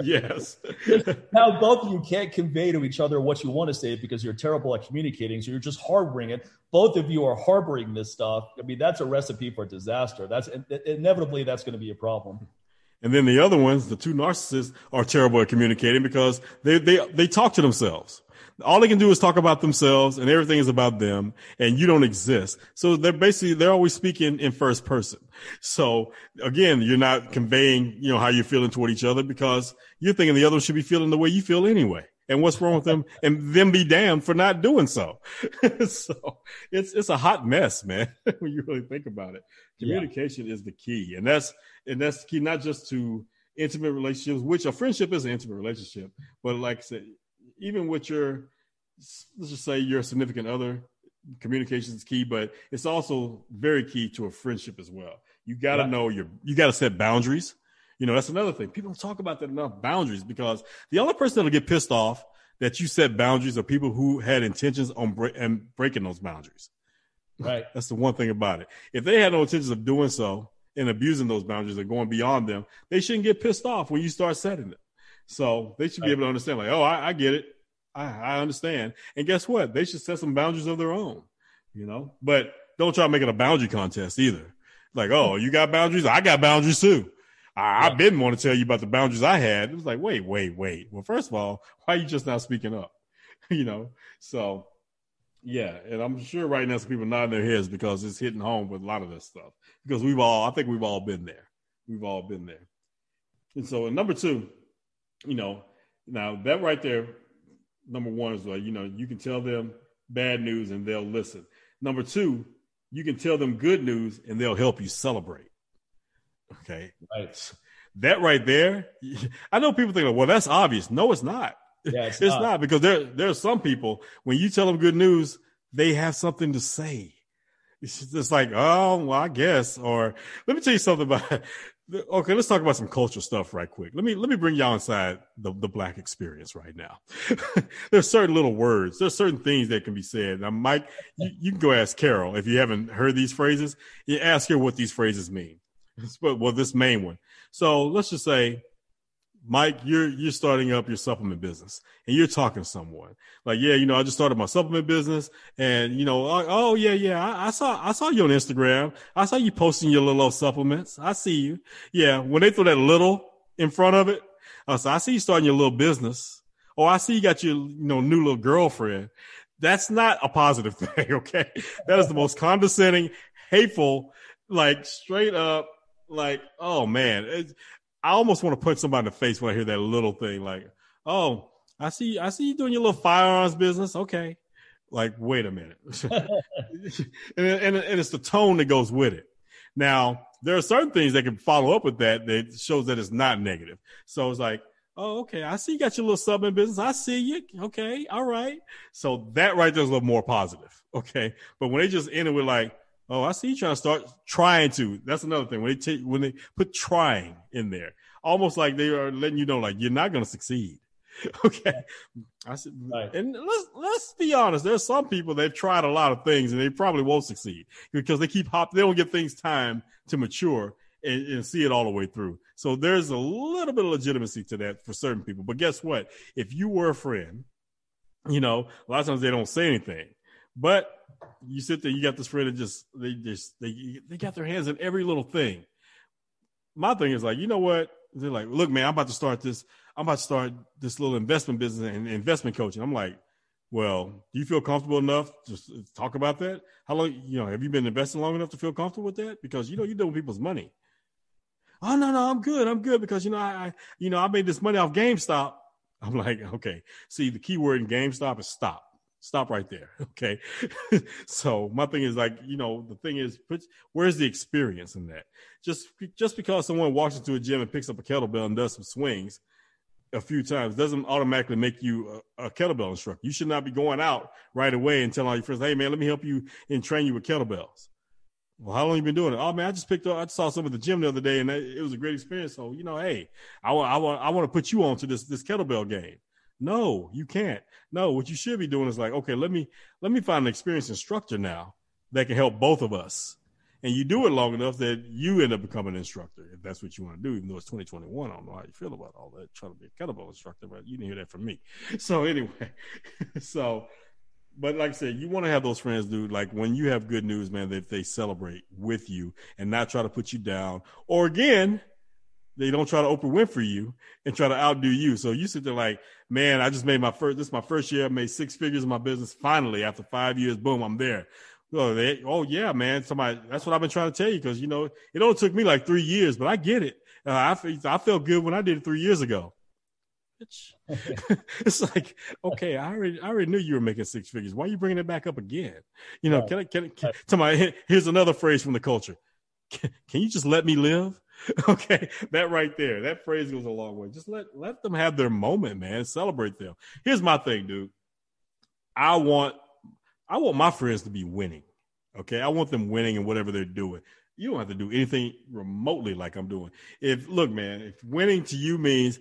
Yes. (laughs)
Now both of you can't convey to each other what you want to say because you're terrible at communicating so you're just harboring it. Both of you are harboring this stuff. I mean that's a recipe for disaster. That's inevitably that's going to be a problem.
And then the other ones, the two narcissists, are terrible at communicating because they, they, they talk to themselves. All they can do is talk about themselves and everything is about them and you don't exist. So they're basically, they're always speaking in first person. So again, you're not conveying, you know, how you're feeling toward each other because you're thinking the other should be feeling the way you feel anyway. And what's wrong with them and them be damned for not doing so. (laughs) so it's, it's a hot mess, man, (laughs) when you really think about it. Communication yeah. is the key. And that's, and that's key, not just to intimate relationships, which a friendship is an intimate relationship, but like I said, even with your let's just say your significant other, communication is key, but it's also very key to a friendship as well. You got to know your you got to set boundaries. You know, that's another thing. People don't talk about that enough boundaries because the only person that'll get pissed off that you set boundaries are people who had intentions on bre- and breaking those boundaries.
Right. (laughs)
That's the one thing about it. If they had no intentions of doing so and abusing those boundaries or going beyond them, they shouldn't get pissed off when you start setting it. So they should be able to understand, like, oh, I, I get it. I, I, understand. And guess what? They should set some boundaries of their own, you know, but don't try to make it a boundary contest either. Like, oh, you got boundaries? I got boundaries too. I, have been want to tell you about the boundaries I had. It was like, wait, wait, wait. Well, first of all, why are you just not speaking up? (laughs) you know, so yeah, and I'm sure right now some people nodding their heads because it's hitting home with a lot of this stuff. Because we've all, I think we've all been there. We've all been there. And so, number two, you know, now that right there, number one is like, you know, you can tell them bad news and they'll listen. Number two, you can tell them good news and they'll help you celebrate. Okay.
Right.
That right there, (laughs) I know people think, well, that's obvious. No, it's not.
Yeah, it's, (laughs)
it's not. not. because there there are some people when you tell them good news, they have something to say. It's just like, oh, well, I guess. Or let me tell you something about Okay, let's talk about some cultural stuff right quick. Let me let me bring y'all inside the, the black experience right now. (laughs) There's certain little words, there's certain things that can be said. Now, Mike, you, you, can go ask Carol if you haven't heard these phrases. You ask her what these phrases mean. (laughs) Well, this main one. So let's just say Mike, you're you're starting up your supplement business and you're talking to someone like, yeah, you know, I just started my supplement business and you know, oh, yeah, yeah, I, I, saw I saw you on Instagram. I saw you posting your little supplements. I see you. Yeah, when they throw that little in front of it, I I see you starting your little business. Oh, I see you got your you know new little girlfriend. That's not a positive (laughs) thing. Okay, that is the most condescending, hateful, like straight up, like oh man. I almost want to punch somebody in the face when I hear that little thing like, oh, I see, I see you doing your little firearms business. Okay. Like, wait a minute. (laughs) and, and, and it's the tone that goes with it. Now, there are certain things that can follow up with that that shows that it's not negative. So it's like, oh, okay, I see you got your little sub in business. I see you. Okay, all right. So that right there is a little more positive. Okay. But when they just end it with like, Oh, I see you trying to start trying to. That's another thing. When they take when they put trying in there, almost like they are letting you know, like you're not going to succeed. (laughs) okay, I said, right. and let's let's be honest. There's some people they've tried a lot of things and they probably won't succeed because they keep hop. They don't give things time to mature and, and see it all the way through. So there's a little bit of legitimacy to that for certain people. But guess what? If you were a friend, you know, a lot of times they don't say anything. But you sit there, you got this friend and just they just they they got their hands in every little thing. My thing is like, you know what? They're like, look, man, I'm about to start this. I'm about to start this little investment business and investment coaching. I'm like, well, do you feel comfortable enough to talk about that? How long, you know, have you been investing long enough to feel comfortable with that? Because you know you deal with people's money. Oh no, no, I'm good. I'm good because you know I, you know I made this money off GameStop. I'm like, okay. See, the key word in GameStop is stop. Stop right there. (laughs) Okay. (laughs) so my thing is like, you know, the thing is, where's the experience in that? Just just because someone walks into a gym and picks up a kettlebell and does some swings a few times doesn't automatically make you a, a kettlebell instructor. You should not be going out right away and telling all your friends, "Hey, man, let me help you and train you with kettlebells." Well, how long you been doing it? Oh man, I just picked up. I saw some at the gym the other day, and it was a great experience. So you know, hey, I want, I want, I want to put you on to this this kettlebell game. No, you can't. No, what you should be doing is like, okay, let me let me find an experienced instructor now that can help both of us. And you do it long enough that you end up becoming an instructor, if that's what you want to do, even though it's 2021. I don't know how you feel about all that, trying to be a kettlebell instructor, but you didn't hear that from me. (laughs) So anyway, (laughs) so but like I said, you want to have those friends, dude. Like when you have good news, man, that they celebrate with you and not try to put you down. Or again, they don't try to Oprah Winfrey you and try to outdo you. So you sit there like, man, I just made my first. This is my first year. I made six figures in my business. Finally, after five years, boom, I'm there. Oh, they, oh yeah, man. Somebody. That's what I've been trying to tell you because you know it only took me like three years, but I get it. Uh, I I felt good when I did it three years ago. (laughs) it's like, okay, I already, I already knew you were making six figures. Why are you bringing it back up again? You know, can I, can, can, can my, (laughs) here's another phrase from the culture. Can, can you just let me live? (laughs) Okay, that right there, that phrase goes a long way. Just let let them have their moment, man. Celebrate them. Here's my thing, dude. I want I want my friends to be winning. Okay, I want them winning in whatever they're doing. You don't have to do anything remotely like I'm doing. If look, man, if winning to you means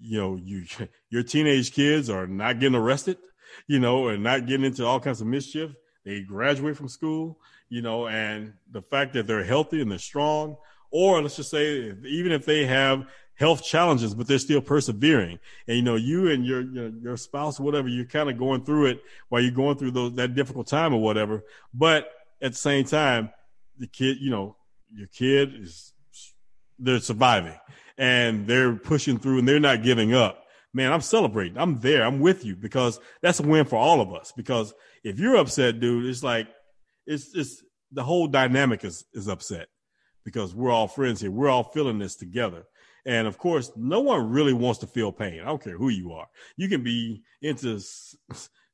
you know you (laughs) your teenage kids are not getting arrested, you know, and not getting into all kinds of mischief, they graduate from school, you know, and the fact that they're healthy and they're strong or let's just say even if they have health challenges, but they're still persevering. And you know, you and your your, your spouse, whatever, you're kind of going through it while you're going through those that difficult time or whatever. But at the same time, the kid, you know, your kid is they're surviving and they're pushing through and they're not giving up. Man, I'm celebrating. I'm there. I'm with you because that's a win for all of us. Because if you're upset, dude, it's like it's it's the whole dynamic is is upset because we're all friends here. We're all feeling this together. And of course, no one really wants to feel pain. I don't care who you are. You can be into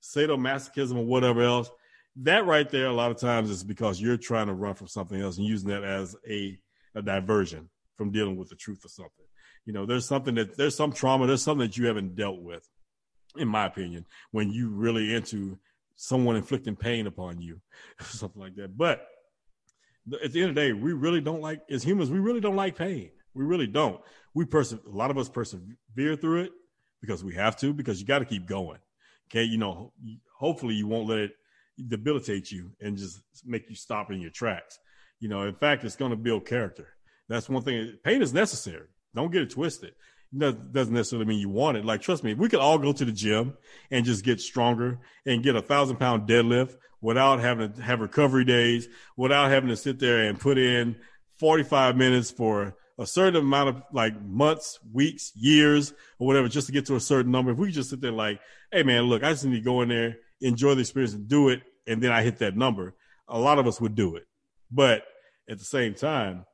sadomasochism or whatever else. That right there, a lot of times is because you're trying to run from something else and using that as a, a diversion from dealing with the truth of something. You know, there's something that there's some trauma, there's something that you haven't dealt with, in my opinion, when you really into someone inflicting pain upon you, (laughs) something like that. But at the end of the day, we really don't like as humans. We really don't like pain. We really don't. We perse- a lot of us persevere through it because we have to. Because you got to keep going. Okay, you know. Hopefully, you won't let it debilitate you and just make you stop in your tracks. You know, in fact, it's going to build character. That's one thing. Pain is necessary. Don't get it twisted. That doesn't necessarily mean you want it. Like, trust me, we could all go to the gym and just get stronger and get a thousand pound deadlift without having to have recovery days, without having to sit there and put in 45 minutes for a certain amount of like months, weeks, years, or whatever, just to get to a certain number. If we just sit there like, hey man, look, I just need to go in there, enjoy the experience and do it, and then I hit that number, a lot of us would do it. But at the same time,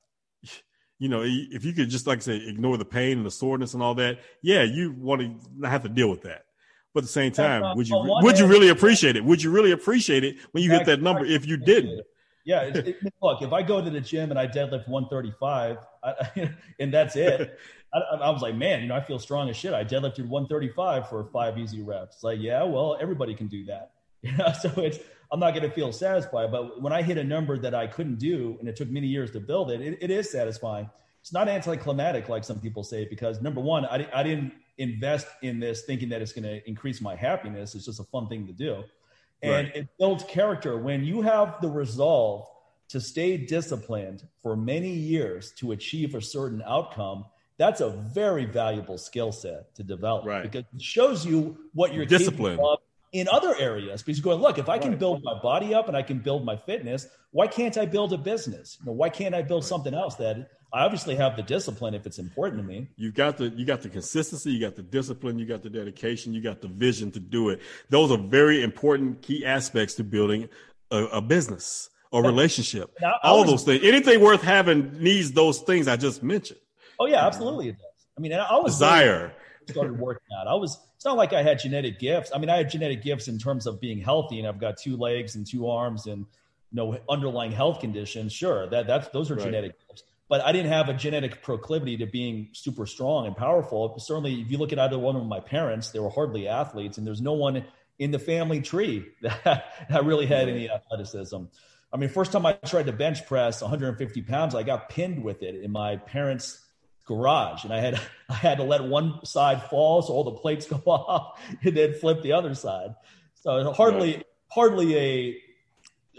you know, if you could just like I say, ignore the pain and the soreness and all that, yeah, you want to not have to deal with that. But at the same time, uh, would you would you really appreciate it? Would you really appreciate it when you hit that number if you didn't?
Yeah, it, look, if I go to the gym and I deadlift 135, I, (laughs) and that's it, I, I, was like, man, you know, I feel strong as shit. I deadlifted 135 for five easy reps. It's like, yeah, well, everybody can do that. (laughs) You know, so it's I'm not going to feel satisfied. But when I hit a number that I couldn't do, and it took many years to build it, it, it is satisfying. It's not anticlimactic like some people say because number one, I, I didn't invest in this thinking that it's going to increase my happiness. It's just a fun thing to do. And right. it builds character. When you have the resolve to stay disciplined for many years to achieve a certain outcome, that's a very valuable skill set to develop
right.
because it shows you what you're
discipline.
in other areas because you're going, look, if I can right. build my body up and I can build my fitness, why can't I build a business? You know, why can't I build something else that I obviously have the discipline if it's important to me.
You got the you got the consistency, you got the discipline, you got the dedication, you got the vision to do it. Those are very important key aspects to building a, a business or relationship. Now, All was, those things. Anything worth having needs those things I just mentioned.
Oh yeah, absolutely it does. I mean, I was
desire
started working out. I was it's not like I had genetic gifts. I mean, I had genetic gifts in terms of being healthy, and I've got two legs and two arms and no underlying health conditions. Sure, that that's those are right. genetic gifts but I didn't have a genetic proclivity to being super strong and powerful. Certainly, if you look at either one of my parents, they were hardly athletes, and there's no one in the family tree (laughs) that, that really had any athleticism. I mean, first time I tried to bench press 150 pounds, I got pinned with it in my parents' garage, and I had (laughs) I had to let one side fall so all the plates (laughs) go off, and then flip the other side. So hardly right. hardly a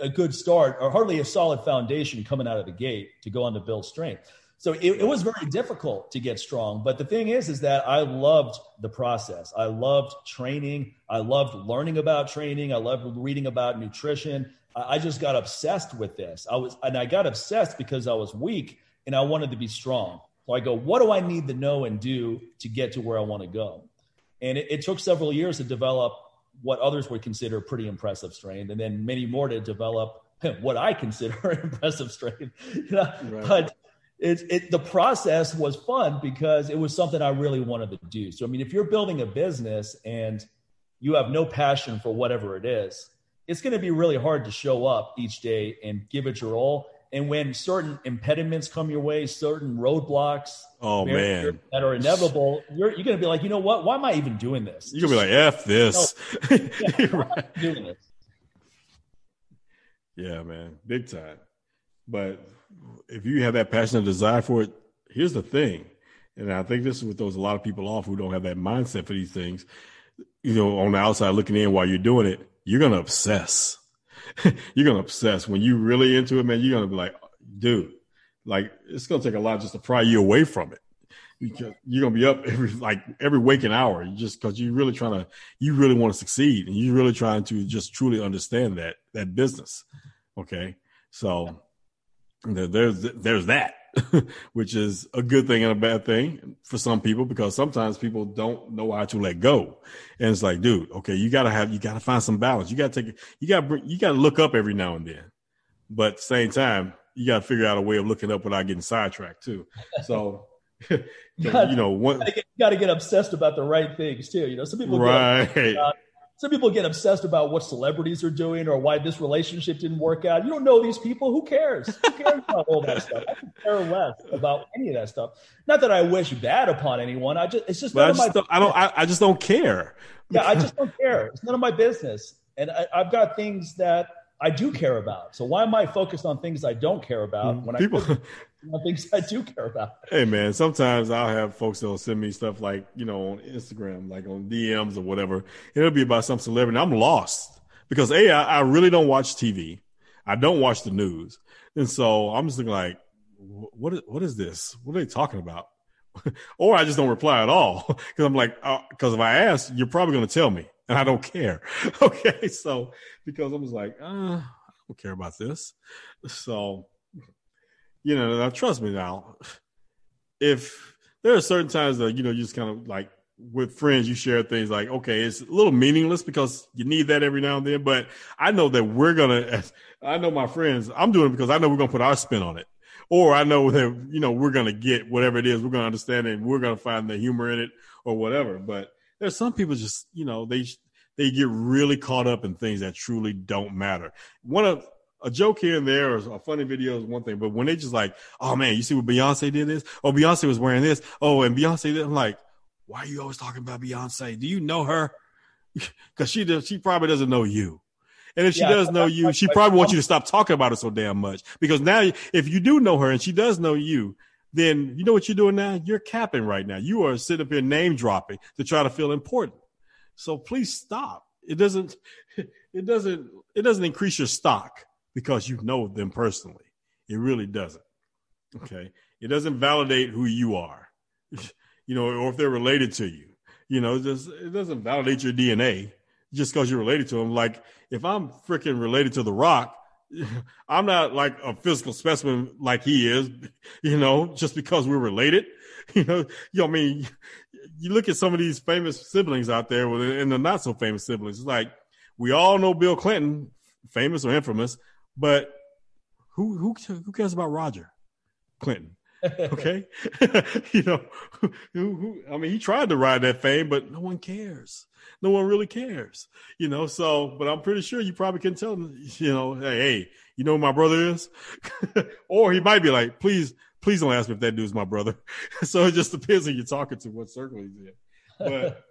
a good start or hardly a solid foundation coming out of the gate to go on to build strength. So it, it, was very difficult to get strong. But the thing is, is that I loved the process. I loved training. I loved learning about training. I loved reading about nutrition. I, I just got obsessed with this. I was, and I got obsessed because I was weak and I wanted to be strong. So I go, what do I need to know and do to get to where I want to go? And it, it took several years to develop what others would consider pretty impressive strength, and then many more to develop (laughs) what I consider (laughs) impressive strength. (laughs) You know? right. But it, it, the process was fun because it was something I really wanted to do. So, I mean, if you're building a business and you have no passion for whatever it is, it's going to be really hard to show up each day and give it your all. And when certain impediments come your way, certain roadblocks,
oh man,
that are inevitable, you're you're gonna be like, you know what? Why am I even doing this?
You're gonna be like, f this. No, (laughs) yeah,
right. doing this.
Yeah, man, big time. But if you have that passion and desire for it, here's the thing, and I think this is what throws a lot of people off who don't have that mindset for these things. You know, on the outside looking in while you're doing it, you're gonna obsess (laughs) you're gonna obsess when you really into it, man. You're gonna be like, dude, like it's gonna take a lot just to pry you away from it. Because you're gonna be up every like every waking hour, just because you're really trying to, you really want to succeed, and you're really trying to just truly understand that that business. Okay, so there's there's that. (laughs) which is a good thing and a bad thing for some people because sometimes people don't know how to let go. And it's like, dude, okay, you gotta have, you gotta find some balance. You gotta take, you gotta, you gotta look up every now and then. But at the same time, you gotta figure out a way of looking up without getting sidetracked too. So, (laughs) you, know, one,
you gotta, get, obsessed about the right things too. You know, some people
right.
Get, uh, some people get obsessed about what celebrities are doing or why this relationship didn't work out. You don't know these people. Who cares? Who cares about all that stuff? I care less about any of that stuff. Not that I wish bad upon anyone. I just it's just none
I
of my.
I don't. I, I, just don't care.
Yeah, I just don't care. It's none of my business, and I, I've got things that I do care about. So why am I focused on things I don't care about mm, when people on things I do care about?
Hey man, sometimes I'll have folks that'll send me stuff like you know on Instagram, like on DMs or whatever. It'll be about some celebrity. I'm lost because a I, I really don't watch TV. I don't watch the news, and so I'm just like, what is what is this? What are they talking about? (laughs) or I just don't reply at all (laughs) because I'm like, because uh, if I ask, you're probably going to tell me and I don't care. (laughs) Okay. So, because I was like, uh, I don't care about this. So, you know, now trust me now, if there are certain times that, you know, you just kind of like with friends, you share things like, okay, it's a little meaningless because you need that every now and then. But I know that we're going (laughs) to, I know my friends, I'm doing it because I know we're going to put our spin on it. Or I know that, you know, we're going to get whatever it is, we're going to understand it and we're going to find the humor in it or whatever. But there's some people just, you know, they they get really caught up in things that truly don't matter. One of a joke here and there or a funny video is one thing, but when they just like, oh man, you see what Beyonce did this? Oh, Beyonce was wearing this. Oh, and Beyonce did. I'm like, why are you always talking about Beyonce? Do you know her? (laughs) Because she does, she probably doesn't know you. And if she yeah, does know you, she probably wants you to stop talking about her so damn much. Because now, if you do know her and she does know you, then you know what you're doing now? You're capping right now. You are sitting up here name dropping to try to feel important. So please stop. It doesn't, (laughs) it doesn't, it doesn't increase your stock because you know them personally. It really doesn't. Okay. It doesn't validate who you are, (laughs) you know, or if they're related to you. You know, it, just, it doesn't validate your DNA. just because you're related to them. Like if I'm freaking related to The Rock, (laughs) I'm not like a physical specimen like he is, (laughs) you know, just because we're related. You know, you know, I mean, you look at some of these famous siblings out there and the not so famous siblings. It's like we all know Bill Clinton, famous or infamous, but who who who cares about Roger Clinton? (laughs) okay, (laughs) you know, who, who, I mean, he tried to ride that fame, but no one cares. No one really cares, you know. So, but I'm pretty sure you probably can tell him, you know, hey, hey, you know who my brother is, (laughs) or he might be like, please, please don't ask me if that dude's my brother. so it just depends who you're talking to, what circle he's in. But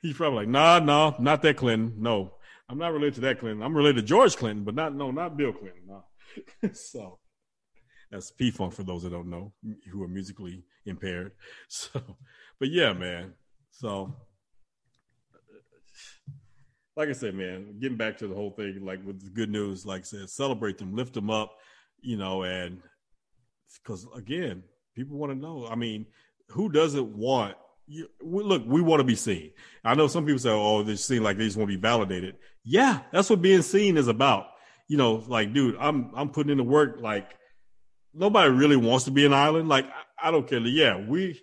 he's probably like, nah, nah, not that Clinton. No, I'm not related to that Clinton. I'm related to George Clinton, but not no, not Bill Clinton. No. (laughs) so that's P Funk for those that don't know who are musically impaired. (laughs) So, but yeah, man. So, like I said, man, getting back to the whole thing, like with the good news, like I said, celebrate them, lift them up, you know, and because again, people want to know. I mean, who doesn't want? You, look, we want to be seen. I know some people say, "Oh, they seem like they just want to be validated." Yeah, that's what being seen is about. You know, like, dude, I'm I'm putting in the work. Like, nobody really wants to be an island. Like, I, I don't care. Yeah, we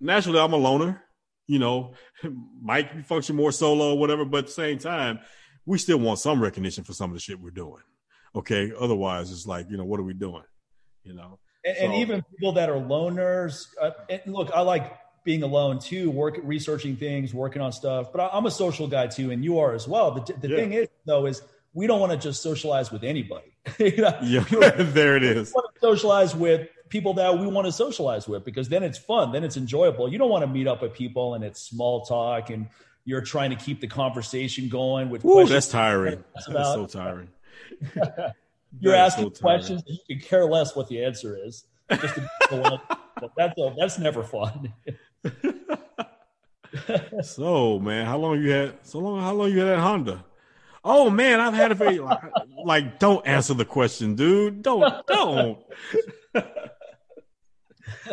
naturally, I'm a loner. You know, (laughs) might function more solo or whatever, but at the same time, we still want some recognition for some of the shit we're doing. Okay, otherwise, it's like, you know, what are we doing? You know,
and, so, and even people that are loners. Uh, look, I like being alone too, work researching things, working on stuff. But I, am a social guy too, and you are as well. The, the yeah. thing is, though, is we don't want to just socialize with anybody. (laughs)
you know? Yeah, (laughs) there it is.
socialize with people that we want to socialize with because then it's fun, then it's enjoyable. You don't want to meet up with people and it's small talk and you're trying to keep the conversation going with
Ooh, that's tiring. (laughs) That's so tiring.
you're asking so questions that you can care less what the answer is. Just to, that's a, that's never fun. (laughs)
so man, how long you had? So long? How long you had that Honda? Oh man, I've had it for like, like don't answer the question, dude. Don't don't.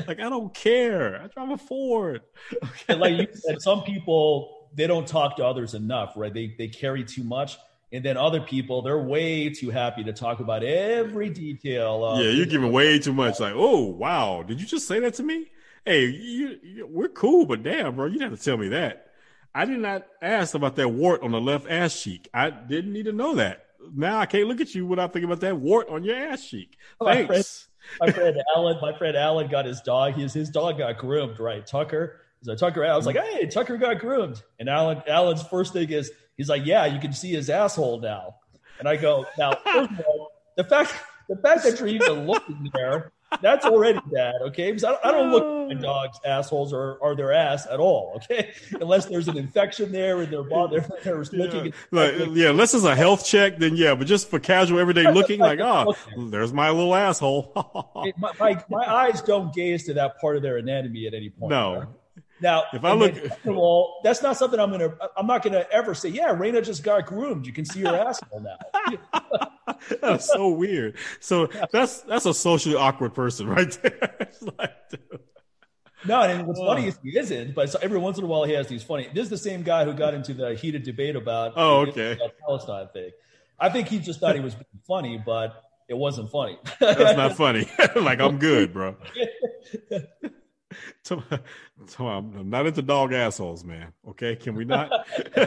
like I don't care. I drive a Ford.
Okay. Like you said, some people they don't talk to others enough, right? They they carry too much. And then other people, they're way too happy to talk about every detail.
yeah, you're giving way too much. Like, oh wow, did you just say that to me? Hey, you, you, we're cool, but damn, bro, you didn't have to tell me that. I did not ask about that wart on the left ass cheek. I didn't need to know that. Now I can't look at you without thinking about that wart on your ass cheek. Thanks.
My friend, my friend Alan, my friend Alan got his dog. His his dog got groomed, right? Tucker. So Tucker, I was like, hey, Tucker got groomed. And Alan, Alan's first thing is, he's like, yeah, you can see his asshole now. And I go, now, all, the fact, the fact that you're even looking there that's already bad, okay? Because I, I don't look at my (sighs) dog's assholes or, or their ass at all, okay? (laughs) Unless there's an infection there and they're, they're, they're looking.
Yeah. Like, yeah, unless it's a health check, then yeah, but just for casual everyday (laughs) looking, like, oh, there's my little asshole.
my, my, my, eyes don't gaze to that part of their anatomy at any point.
No. Right?
Now, if I look, then, all, that's not something I'm gonna. I'm not gonna ever say. Yeah, Raina just got groomed. You can see her asshole now. (laughs)
that's so weird. So that's that's a socially awkward person right there. (laughs) like,
no, and what's funny is he isn't, but every once in a while he has these funny. This is the same guy who got into the heated debate about
oh okay
Palestine thing. I think he just thought he was being funny, but it wasn't funny.
That's not funny. (laughs) like I'm good, bro. (laughs) I'm not into dog assholes, man. Okay, can we not? (laughs)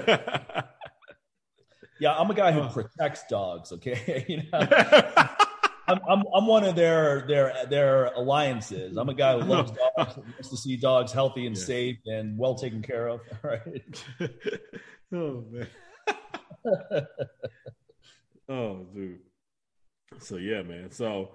yeah, I'm a guy who protects dogs. Okay, (laughs) you know. I'm, I'm, I'm one of their their their alliances. I'm a guy who loves dogs, wants to see dogs healthy and yeah. safe and well taken care of. Right.
oh man. oh dude. So yeah, man. So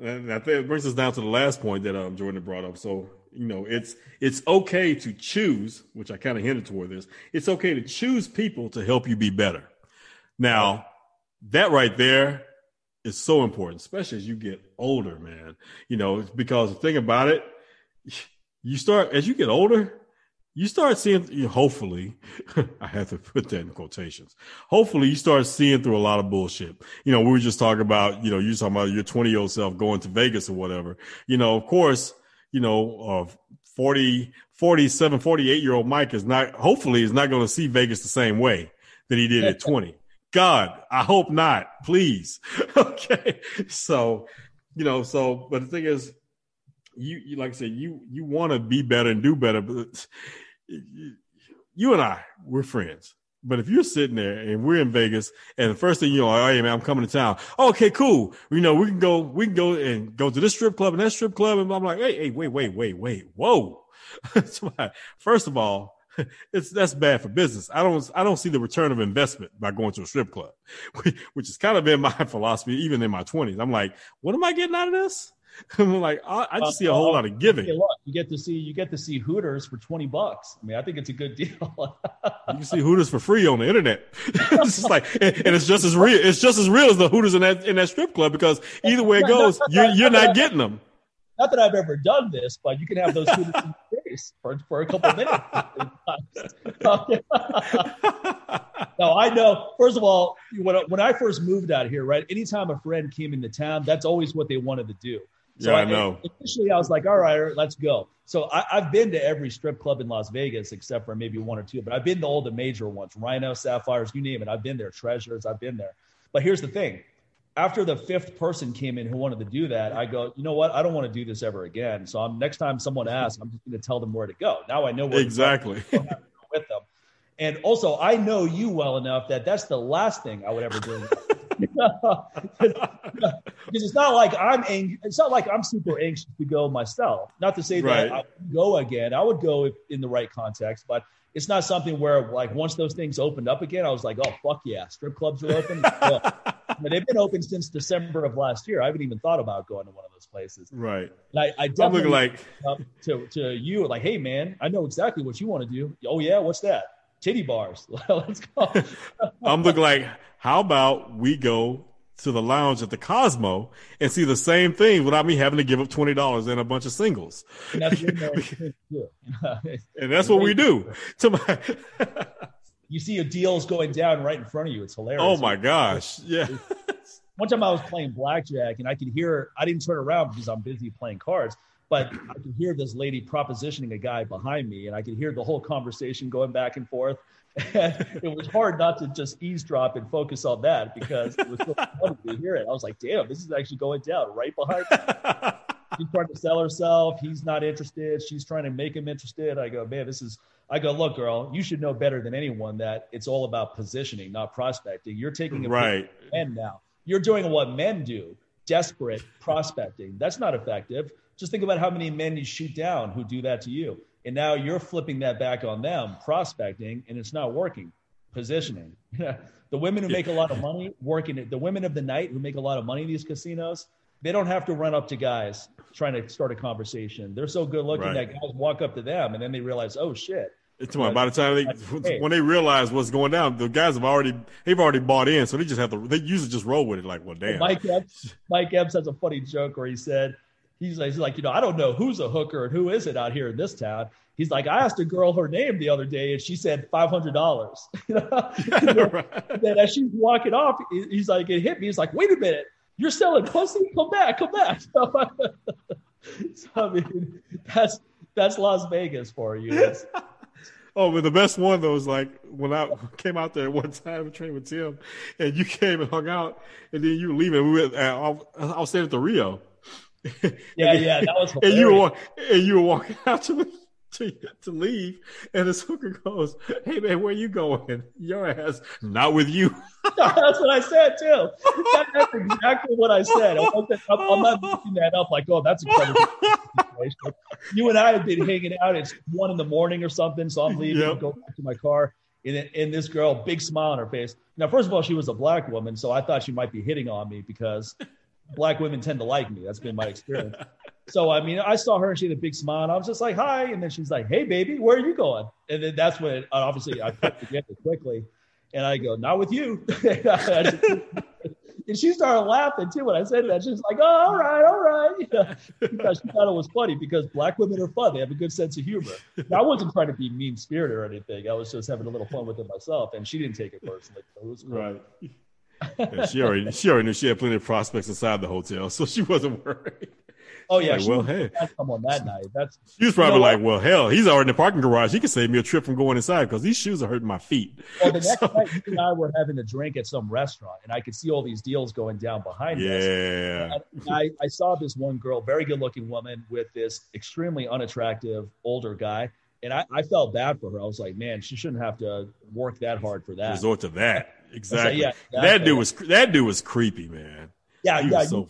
and I think it brings us down to the last point that um, Jordan brought up. So you know, it's it's okay to choose, which I kind of hinted toward this. It's okay to choose people to help you be better. Now, that right there is so important, especially as you get older, man. You know, because the thing about it, you start as you get older, you start seeing, hopefully, (laughs) I have to put that in quotations. Hopefully, you start seeing through a lot of bullshit. You know, we were just talking about, you know, you talking about your 20 year old self going to Vegas or whatever. You know, of course, you know, uh, 40, 47, 48 year old Mike is not, hopefully, is not going to see Vegas the same way that he did at (laughs) 20. God, I hope not, please. (laughs) okay. So, you know, so, but the thing is, you, you like I said, you, you want to be better and do better, but you and I, we're friends. But if you're sitting there and we're in Vegas and the first thing you know, oh, hey man, I'm coming to town. okay, cool. You know, we can go, we can go and go to this strip club and that strip club. And I'm like, hey, hey, wait, wait, wait, wait, whoa. (laughs) first of all, (laughs) it's that's bad for business. I don't I don't see the return of investment by going to a strip club, (laughs) which has kind of been my philosophy even in my 20s. I'm like, what am I getting out of this? (laughs) I'm like, I, I just see a whole lot of giving. look,
you get to see you get to see Hooters for twenty bucks. I mean, I think it's a good deal.
you can see Hooters for free on the internet. (laughs) it's just like, and, and, it's just as real. It's just as real as the Hooters in that in that strip club because either way it goes, you're you're not getting them.
Not that I've ever done this, but you can have those Hooters in face for for a couple minutes. (laughs) no, I know. First of all, when when I first moved out here, right? Anytime a friend came into town, that's always what they wanted to do
so yeah, I, I know.
Initially, I was like, all right, let's go. So I, have been to every strip club in Las Vegas except for maybe one or two, but I've been to all the major ones, Rhino, Sapphires, you name it. I've been there, Treasures, I've been there. But here's the thing. After the fifth person came in who wanted to do that, I go, you know what? I don't want to do this ever again. So I'm next time someone asks, I'm just going to tell them where to go. Now I know where
exactly
to go (laughs) with them. And also, I know you well enough that that's the last thing I would ever do. (laughs) because it's not like I'm ang- it's not like I'm super anxious to go myself. Not to say that I would go again. I would go if, in the right context, but it's not something where like once those things opened up again, I was like, oh fuck yeah, strip clubs are open. (laughs) they've been open since December of last year. I haven't even thought about going to one of those places.
Right.
And I, I definitely like to to you like, hey man, I know exactly what you want to do. Oh yeah, what's that? Titty bars. (laughs) Let's go.
I'm looking like how about we go to the lounge at the Cosmo and see the same thing without me having to give up twenty dollars and a bunch of singles. And that's, (laughs) (laughs) and that's what we do. (laughs) To my
you see a deals going down right in front of you. It's hilarious.
Oh my gosh! Yeah.
One time I was playing blackjack and I could hear. I didn't turn around because I'm busy playing cards, but I could hear this lady propositioning a guy behind me, and I could hear the whole conversation going back and forth. And (laughs) it was hard not to just eavesdrop and focus on that because it was so (laughs) funny to hear it. I was like, damn, this is actually going down right behind me. (laughs) She's trying to sell herself. He's not interested. She's trying to make him interested. I go, man, this is, I go, look, girl, you should know better than anyone that it's all about positioning, not prospecting. You're taking a
right.
men now. You're doing what men do, desperate prospecting. That's not effective. Just think about how many men you shoot down who do that to you. And now you're flipping that back on them, prospecting, and it's not working. Positioning. (laughs) the women who make a lot of money working it, the women of the night who make a lot of money in these casinos, they don't have to run up to guys trying to start a conversation. They're so good looking right. that guys walk up to them and then they realize, oh shit.
It's about, by the time they when they realize what's going down, the guys have already they've already bought in, so they just have to they usually just roll with it like, well, damn.
Mike Epps, Mike Epps has a funny joke where he said he's like, he's like, you know, I don't know who's a hooker and who isn't out here in this town. He's like, I asked a girl her name the other day and she said five hundred dollars. (laughs) (laughs) and then as she's walking off, he's like, it hit me. He's like, wait a minute, you're selling pussy? Come back, come back. So, (laughs) so I mean, that's that's Las Vegas for you. That's,
Oh, but the best one though was like when I came out there one time training with Tim, and you came and hung out, and then you were leaving. We were, I, I was staying at the Rio, (laughs)
yeah, yeah, that was hilarious.
and you were and you were walking (laughs) out to to, to leave, and this hooker goes, "Hey man, where you going? Your ass not with you." (laughs)
That's what I said too. that's exactly what I said. I'm, I'm not looking that up like, "Oh, that's incredible. You and I have been hanging out. It's one in the morning or something, so I'm leaving, yep. go back to my car. And, and this girl, big smile on her face. Now, first of all, she was a black woman, so I thought she might be hitting on me because black women tend to like me. That's been my experience. so I mean, I saw her and she had a big smile. And I was just like, "Hi," and then she's like, "Hey, baby, where are you going?" And then that's when obviously I put together quickly, and I go, "Not with you." (laughs) and she started laughing too when I said that. She's like, "Oh, all right, all right," (laughs) because she thought it was funny because black women are fun. They have a good sense of humor. I wasn't trying to be mean spirited or anything. I was just having a little fun with it myself, and she didn't take it personally. So it was
cool. right yeah, she already she already knew she had plenty of prospects inside the hotel, so she wasn't worried.
Oh yeah,
like, well, hey,
come on that night. That's
she was probably you know like, well, hell, he's already in the parking garage. He can save me a trip from going inside because these shoes are hurting my feet.
Well, the (laughs) next so, night, you and I were having a drink at some restaurant, and I could see all these deals going down behind
yeah.
us.
Yeah,
I, I saw this one girl, very good-looking woman, with this extremely unattractive older guy. And I, I felt bad for her. I was like, man, she shouldn't have to work that hard for that.
Resort to that. Exactly. Like, yeah, that dude was that dude was creepy, man.
Yeah,
he
yeah.
Was so,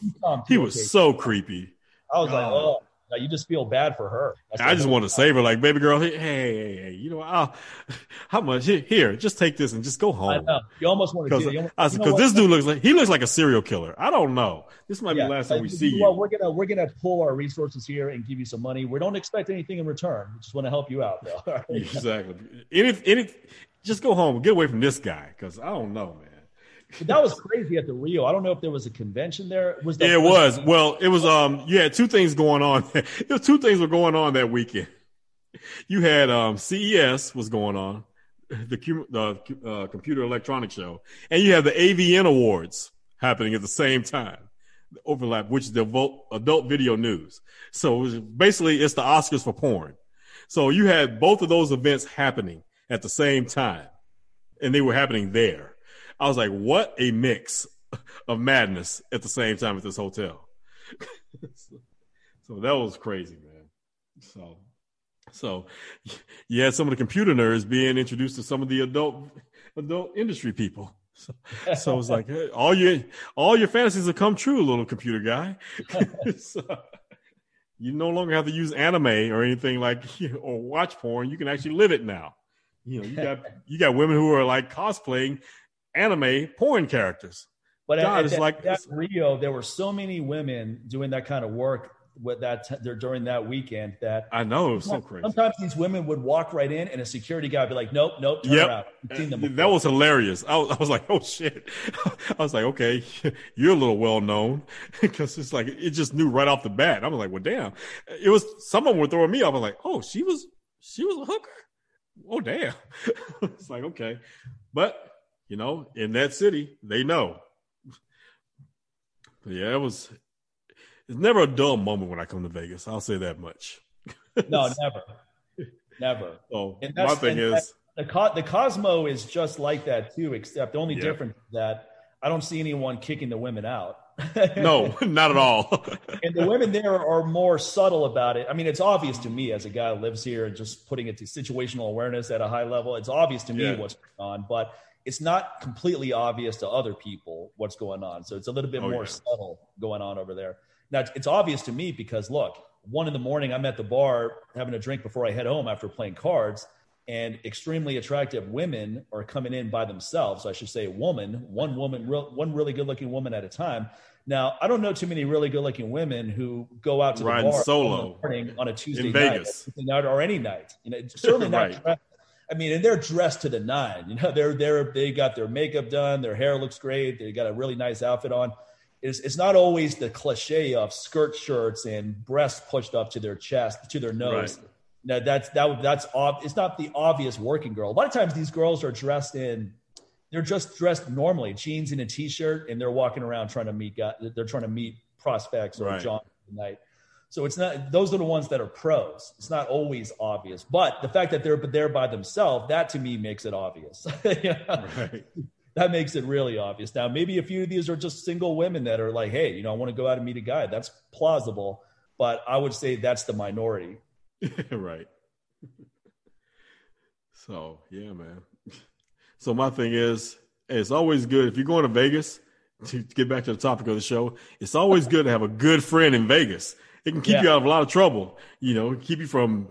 he was so creepy.
I was like, oh, you just feel bad for her.
That's I just oh, want to save her, like, baby girl, hey, hey, hey, you know, I'll, (laughs) how much? Here, just take this and just go home. I
know. You almost want to do
Because this dude looks like he looks like a serial killer. I don't know. This might yeah. be the last time we see you.
Well, we're gonna we're gonna pull our resources here and give you some money. We don't expect anything in return. We just want to help you out, though. (laughs)
exactly. Any, any, just go home. Get away from this guy because I don't know, man.
That was crazy at the Rio. I don't know if there was a convention there. Was
yeah, it was. Well, it was. Um, you had two things going on. (laughs) There two things were going on that weekend. You had um, CES was going on, the the uh, Computer Electronics Show, and you had the AVN Awards happening at the same time. The overlap, which is the adult video news. So it basically, it's the Oscars for porn. So you had both of those events happening at the same time, and they were happening there. I was like, what a mix of madness at the same time at this hotel. (laughs) so that was crazy, man. So, so you had some of the computer nerds being introduced to some of the adult adult industry people. So, so it's like hey, all your all your fantasies have come true, little computer guy. (laughs) so, you no longer have to use anime or anything like (laughs) or watch porn. You can actually live it now. You know, you got (laughs) you got women who are like cosplaying anime porn characters.
But God, at, at like that Rio, there were so many women doing that kind of work with that t- during that weekend that
I know it was so crazy.
Sometimes these women would walk right in, and a security guy would be like, "Nope, nope, turn yep.
around." Uh, that was hilarious. I was, I was, like, "Oh shit!" (laughs) I was like, "Okay, (laughs) you're a little well known," because it's like it just knew right off the bat. I was like, "Well, damn!" It was someone were throwing me off. I was like, "Oh, she was she was a hooker." Oh damn! (laughs) it's like okay, but you know, in that city, they know. But yeah, it was. It's never a dull moment when I come to Vegas. I'll say that much. (laughs)
no, never, never.
Oh, my thing is
the Co- the Cosmo is just like that too. Except the only yeah. difference is that I don't see anyone kicking the women out. (laughs)
no, not at all. (laughs)
and the women there are more subtle about it. I mean, it's obvious to me as a guy who lives here and just putting it to situational awareness at a high level. It's obvious to me yeah. what's going on, but it's not completely obvious to other people what's going on. So it's a little bit oh, more yeah. subtle going on over there. Now it's obvious to me because look, one in the morning, I'm at the bar having a drink before I head home after playing cards, and extremely attractive women are coming in by themselves. So I should say, woman, one woman, real, one really good looking woman at a time. Now I don't know too many really good looking women who go out to the bar
solo
on a Tuesday
in
night,
Vegas.
or any night. You know, certainly (laughs) not. right. I mean, and they're dressed to the nine. You know, they're they're they got their makeup done, their hair looks great, they got a really nice outfit on. It's it's not always the cliche of skirt shirts and breasts pushed up to their chest to their nose. Right. Now that's that that's ob- it's not the obvious working girl. A lot of times these girls are dressed in they're just dressed normally, jeans and a t-shirt, and they're walking around trying to meet guys, they're trying to meet prospects or right. John tonight. So it's not those are the ones that are pros. It's not always obvious, but the fact that they're there by themselves, that to me makes it obvious. (laughs) right. That makes it really obvious. Now, maybe a few of these are just single women that are like, hey, you know, I want to go out and meet a guy. That's plausible, but I would say that's the minority. (laughs)
right. So yeah, man. So my thing is, it's always good if you're going to Vegas. To get back to the topic of the show, it's always good to have a good friend in Vegas it can keep yeah. you out of a lot of trouble. You know, keep you from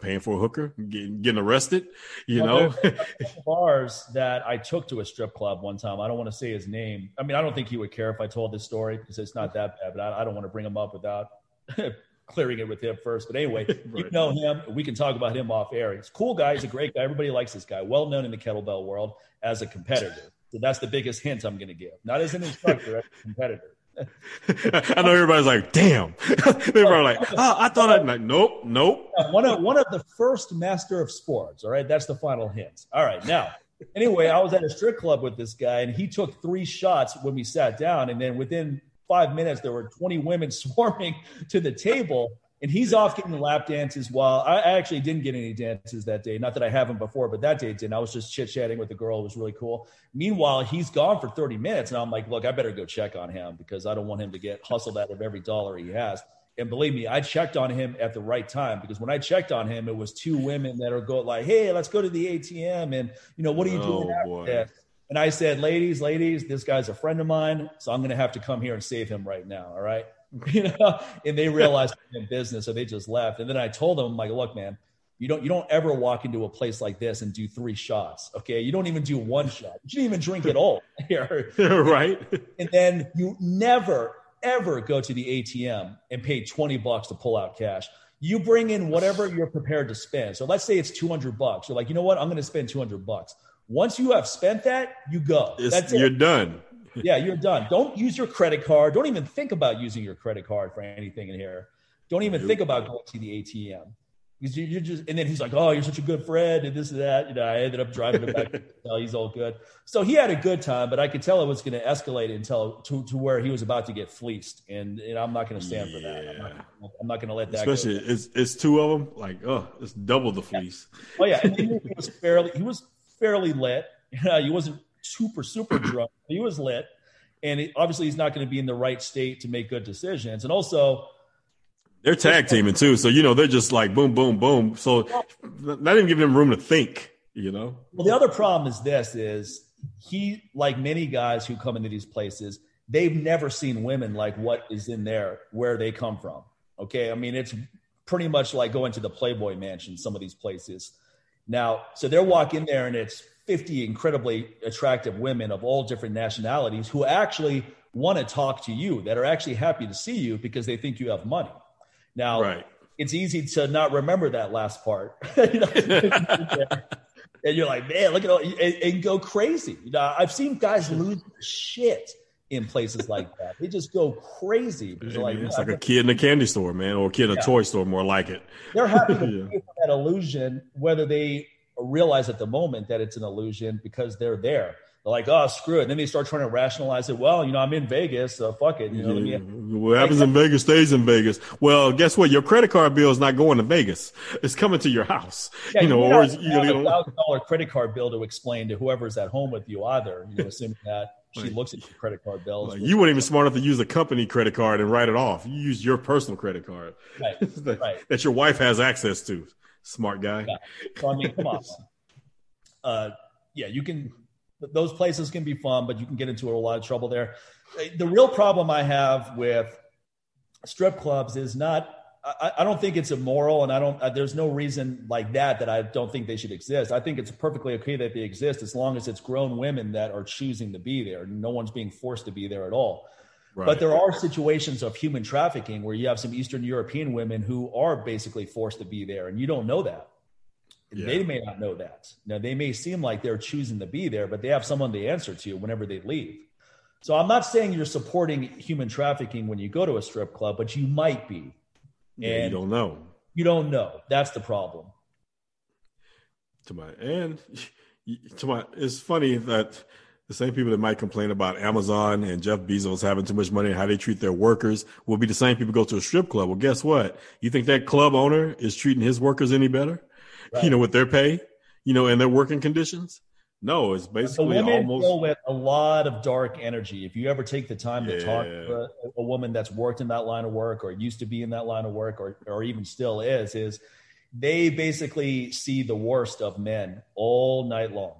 paying for a hooker, getting, getting arrested. You well, know, (laughs)
bars that I took to a strip club one time. I don't want to say his name. I mean, I don't think he would care if I told this story because it's not that bad. But I, I don't want to bring him up without (laughs) clearing it with him first. But anyway, (laughs) right. you know him. We can talk about him off air. He's a cool guy. He's a great guy. Everybody likes this guy. Well known in the kettlebell world as a competitor. So that's the biggest hint I'm going to give. Not as an instructor, as a competitor. (laughs)
I know everybody's like, damn. (laughs) they were like, oh, I thought I'd like, nope, nope.
One of one of the first master of sports. All right. That's the final hint. All right. Now, anyway, I was at a strip club with this guy, and he took three shots when we sat down, and then within five minutes, there were 20 women (laughs) swarming to the table. And he's off getting lap dances while I actually didn't get any dances that day. Not that I haven't before, but that day didn't. I was just chit chatting with the girl. It was really cool. Meanwhile, he's gone for 30 minutes. And I'm like, look, I better go check on him because I don't want him to get hustled out of every dollar he has. And believe me, I checked on him at the right time because when I checked on him, it was two women that are going like, "Hey, let's go to the ATM," and you know, what are you oh, doing boy. after And I said, "Ladies, ladies, this guy's a friend of mine, so I'm going to have to come here and save him right now." All right, (laughs) you know. And they realized I'm in business, so they just left. And then I told them, I'm like, "Look, man." You don't you don't ever walk into a place like this and do three shots. Okay. You don't even do one shot. You shouldn't even drink at all (laughs) here. (laughs)
right.
And then you never, ever go to the ATM and pay 20 bucks to pull out cash. You bring in whatever you're prepared to spend. So let's say it's 200 bucks. You're like, you know what? I'm going to spend 200 bucks. Once you have spent that, you go.
It's, That's it. You're done. (laughs)
yeah, you're done. Don't use your credit card. Don't even think about using your credit card for anything in here. Don't even think about going to the ATM because you're just and then he's like oh you're such a good friend and this and that you know i ended up driving him back (laughs) to he's all good so he had a good time but i could tell it was going to escalate until to, to where he was about to get fleeced and, and i'm not going to stand yeah. for that i'm not, not going to let that
especially go. it's it's two of them like oh it's double the fleece
yeah. oh yeah and he was fairly he was fairly lit (laughs) he wasn't super super (clears throat) drunk he was lit and he, obviously he's not going to be in the right state to make good decisions and also
they're tag teaming too, so you know they're just like boom, boom, boom. So not even giving them room to think. You know.
Well, the other problem is this: is he like many guys who come into these places, they've never seen women like what is in there where they come from. Okay, I mean it's pretty much like going to the Playboy Mansion. Some of these places. Now, so they're walk in there and it's 50 incredibly attractive women of all different nationalities who actually want to talk to you, that are actually happy to see you because they think you have money. Now, right. it's easy to not remember that last part. (laughs) (laughs) and you're like, man, look at all, and, and, go crazy. You know, I've seen guys lose shit in places like that. They just go crazy.
Like, it's like a kid in a candy store, man, or a kid in a toy store, more like it.
They're happy to (laughs) yeah. that illusion, whether they realize at the moment that it's an illusion because they're there they're like, oh, screw it. And then they start trying to rationalize it. Well, you know, I'm in Vegas, so fuck it. You know,
yeah. what happens in Vegas stays in Vegas. Well, guess what? Your credit card bill is not going to Vegas. It's coming to your house. Yeah, you know, you or you
know, a thousand dollar credit card bill to explain to whoever's at home with you either. You know, assuming that she looks at your credit card bills.
Like, you weren't even smart enough to use a company credit card and write it off. You use your personal credit card right. (laughs) that, right. that your wife has access to. Smart guy. Yeah.
So I mean, come on. (laughs) Uh, yeah, you can those places can be fun, but you can get into a lot of trouble there. The real problem I have with strip clubs is not. I, I don't think it's immoral, and I don't. Uh, there's no reason like that that I don't think they should exist. I think it's perfectly okay that they exist as long as it's grown women that are choosing to be there. No one's being forced to be there at all. Right. But there are situations of human trafficking where you have some Eastern European women who are basically forced to be there, and you don't know that. Yeah. They may not know that. Now, they may seem like they're choosing to be there, but they have someone to answer to whenever they leave. So I'm not saying you're supporting human trafficking when you go to a strip club, but you might be.
Yeah, and you don't know.
You don't know. That's the problem.
To my and (laughs) to my, it's funny that the same people that might complain about Amazon and Jeff Bezos having too much money and how they treat their workers will be the same people go to a strip club. Well, guess what? You think that club owner is treating his workers any better? (laughs) right. you know, with their pay, you know, and their working conditions. No, it's basically the women almost
with a lot of dark energy. If you ever take the time to talk to a, a, woman that's worked in that line of work or used to be in that line of work or or even still is, is they basically see the worst of men all night long.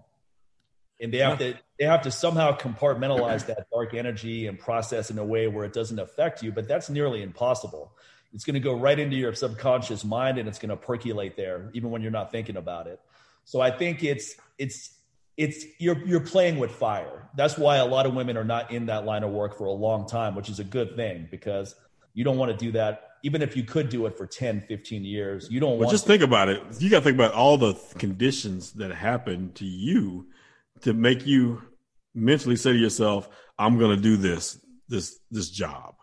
And they have to they have to somehow compartmentalize that dark energy and process in a way where it doesn't affect you, but that's nearly impossible it's going to go right into your subconscious mind and it's going to percolate there even when you're not thinking about it so i think it's it's it's you're you're playing with fire that's why a lot of women are not in that line of work for a long time which is a good thing because you don't want to do that even if you could do it for 10 15 years you don't want to.
well, just
to.
think about it you got to think about all the conditions that happen to you to make you mentally say to yourself i'm going to do this this this job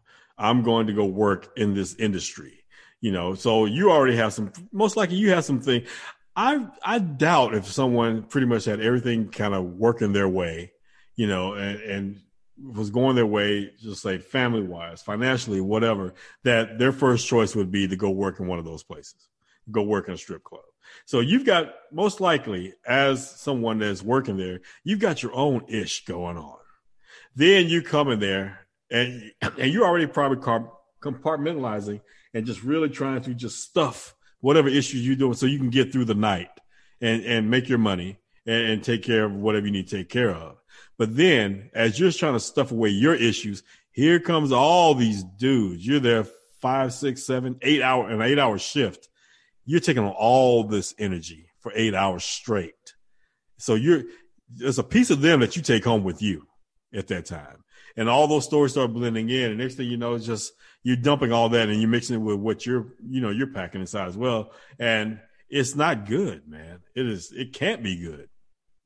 I'm going to go work in this industry. You know, so you already have some, most likely you have something. I, I doubt if someone pretty much had everything kind of working their way, you know, and, and was going their way, just say family wise, financially, whatever, that their first choice would be to go work in one of those places, go work in a strip club. So you've got most likely as someone that's working there, you've got your own ish going on. Then you come in there and and you're already probably compartmentalizing and just really trying to just stuff whatever issues you're doing so you can get through the night and and make your money and, and take care of whatever you need to take care of. But then as you're trying to stuff away your issues, here comes all these dudes. You're there five, six, seven, eight hour an eight hour shift you're taking on all this energy for eight hours straight. So you're there's a piece of them that you take home with you at that time. And all those stories start blending in. And next thing you know, it's just you're dumping all that and you're mixing it with what you're, you know, you're packing inside as well. And it's not good, man. It is, it can't be good.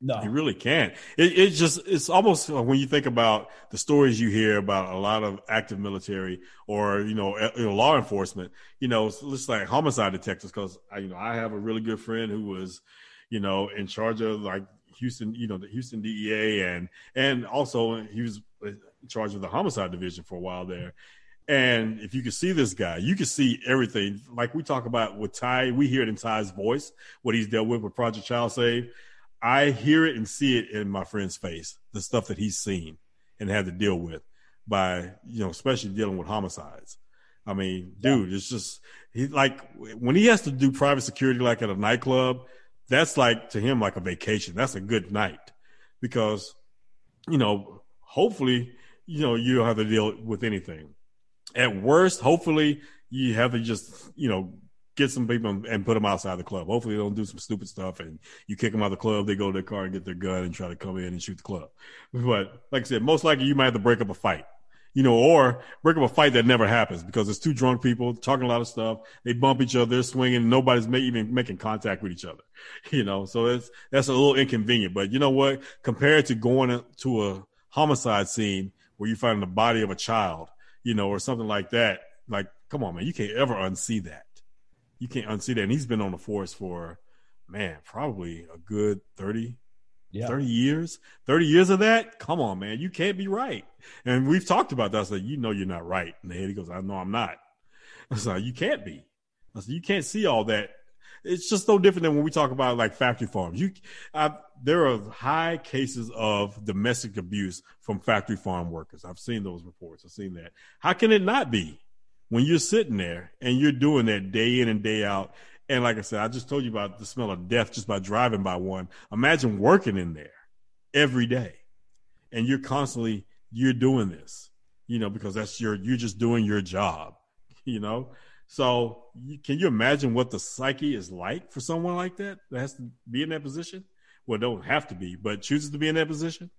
No, you really can't. It, it just it's almost when you think about the stories you hear about a lot of active military or you know, eh, you know law enforcement. You know, it's just like homicide detectives. Because I, you know, I have a really good friend who was, you know, in charge of like Houston, you know, the Houston DEA, and and also he was in charge of the homicide division for a while there. And if you can see this guy, you can see everything. Like we talk about with Ty, we hear it in Ty's voice, what he's dealt with with Project Child Save. I hear it and see it in my friend's face, the stuff that he's seen and had to deal with by, you know, especially dealing with homicides. I mean, dude, it's just he like when he has to do private security like at a nightclub, that's like to him like a vacation. That's a good night because, you know, hopefully, you know, you don't have to deal with anything. At worst, hopefully you have to just, you know, get some people and put them outside the club. Hopefully, they don't do some stupid stuff and you kick them out of the club. They go to their car and get their gun and try to come in and shoot the club. But like I said, most likely you might have to break up a fight, you know, or break up a fight that never happens because it's two drunk people talking a lot of stuff. They bump each other, they're swinging, nobody's even making contact with each other, (laughs) you know. So it's that's a little inconvenient. But you know what? Compared to going to a homicide scene where you find the body of a child, you know, or something like that, like come on, man, you can't ever unsee that you can't unsee that. And he's been on the force for, man, probably a good 30, yeah. 30 years. 30 years of that? Come on, man. You can't be right. And we've talked about that. I said, you know, you're not right. And the head, he goes, I know I'm not. I said, you can't be. I said, you can't see all that. It's just no different than when we talk about like factory farms. You, I, there are high cases of domestic abuse from factory farm workers. I've seen those reports. I've seen that. How can it not be? when you're sitting there and you're doing that day in and day out. And like I said, I just told you about the smell of death just by driving by one. Imagine working in there every day and you're constantly, you're doing this, you know, because that's your, you're just doing your job, you know? So can you imagine what the psyche is like for someone like that that has to be in that position? Well, don't have to be, but chooses to be in that position.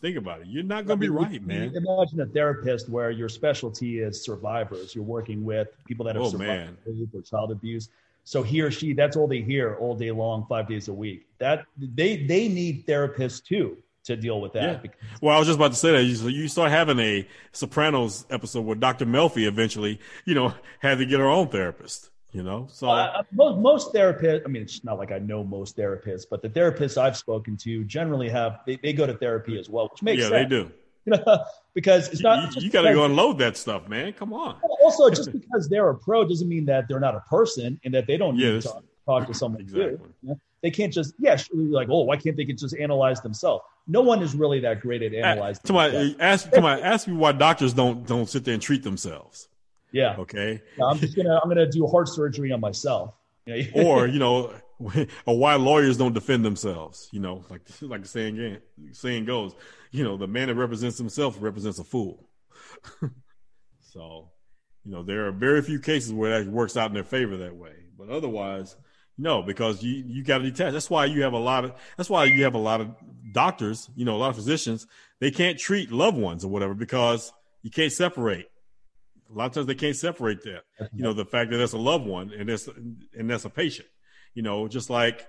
Think about it. You're not going to be right, man.
Imagine a therapist where your specialty is survivors. You're working with people that have oh, survived rape or child abuse. So he or she, that's all they hear all day long, five days a week. That they they need therapists too to deal with that.
Yeah. Well, I was just about to say that you, you start having a Sopranos episode where Dr. Melfi eventually, you know, had to get her own therapist you know so uh,
most, most therapists i mean it's not like i know most therapists but the therapists i've spoken to generally have they, they go to therapy as well which makes sense.
yeah
sense.
they do
you (laughs) know because it's not
you, you got to go unload that stuff man come on
also just (laughs) because they're a pro doesn't mean that they're not a person and that they don't need to talk, talk, to someone exactly. too you know? They can't just yeah like oh why can't they just analyze themselves no one is really that great at analyzing
my, ask, come on, ask me why doctors don't don't sit there and treat themselves
yeah.
Okay.
I'm just gonna I'm gonna do heart surgery on myself. (laughs)
or you know, (laughs) or why lawyers don't defend themselves. You know, like (laughs) like the saying saying goes, you know, the man that represents himself represents a fool. so, you know, there are very few cases where that works out in their favor that way. But otherwise, no, because you you got to detach. That's why you have a lot of. That's why you have a lot of doctors. You know, a lot of physicians. They can't treat loved ones or whatever because you can't separate a lot of times they can't separate that. Mm-hmm. You know, the fact that that's a loved one and that's and that's a patient. You know, just like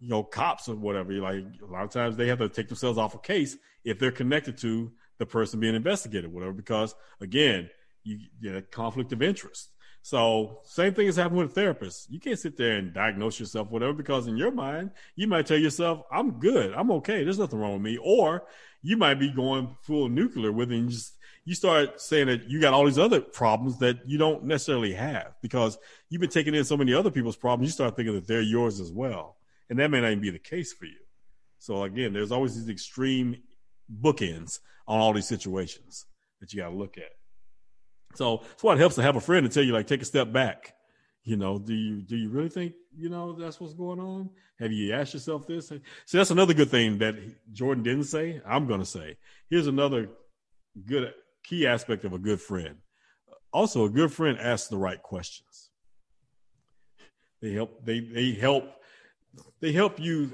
you know cops or whatever. Like a lot of times they have to take themselves off a case if they're connected to the person being investigated, whatever. Because again, you get a conflict of interest. So same thing is happening with therapists. You can't sit there and diagnose yourself, whatever, because in your mind, you might tell yourself, I'm good. I'm okay. There's nothing wrong with me. Or you might be going full nuclear with it and just you start saying that you got all these other problems that you don't necessarily have because you've been taking in so many other people's problems. You start thinking that they're yours as well. And that may not even be the case for you. So again, there's always these extreme bookends on all these situations that you got to look at. So that's why it helps to have a friend to tell you, like, take a step back. You know, do you do you really think you know that's what's going on? Have you asked yourself this? See, that's another good thing that Jordan didn't say. I'm going to say. Here's another good key aspect of a good friend. Also, a good friend asks the right questions. They help. They they help. They help you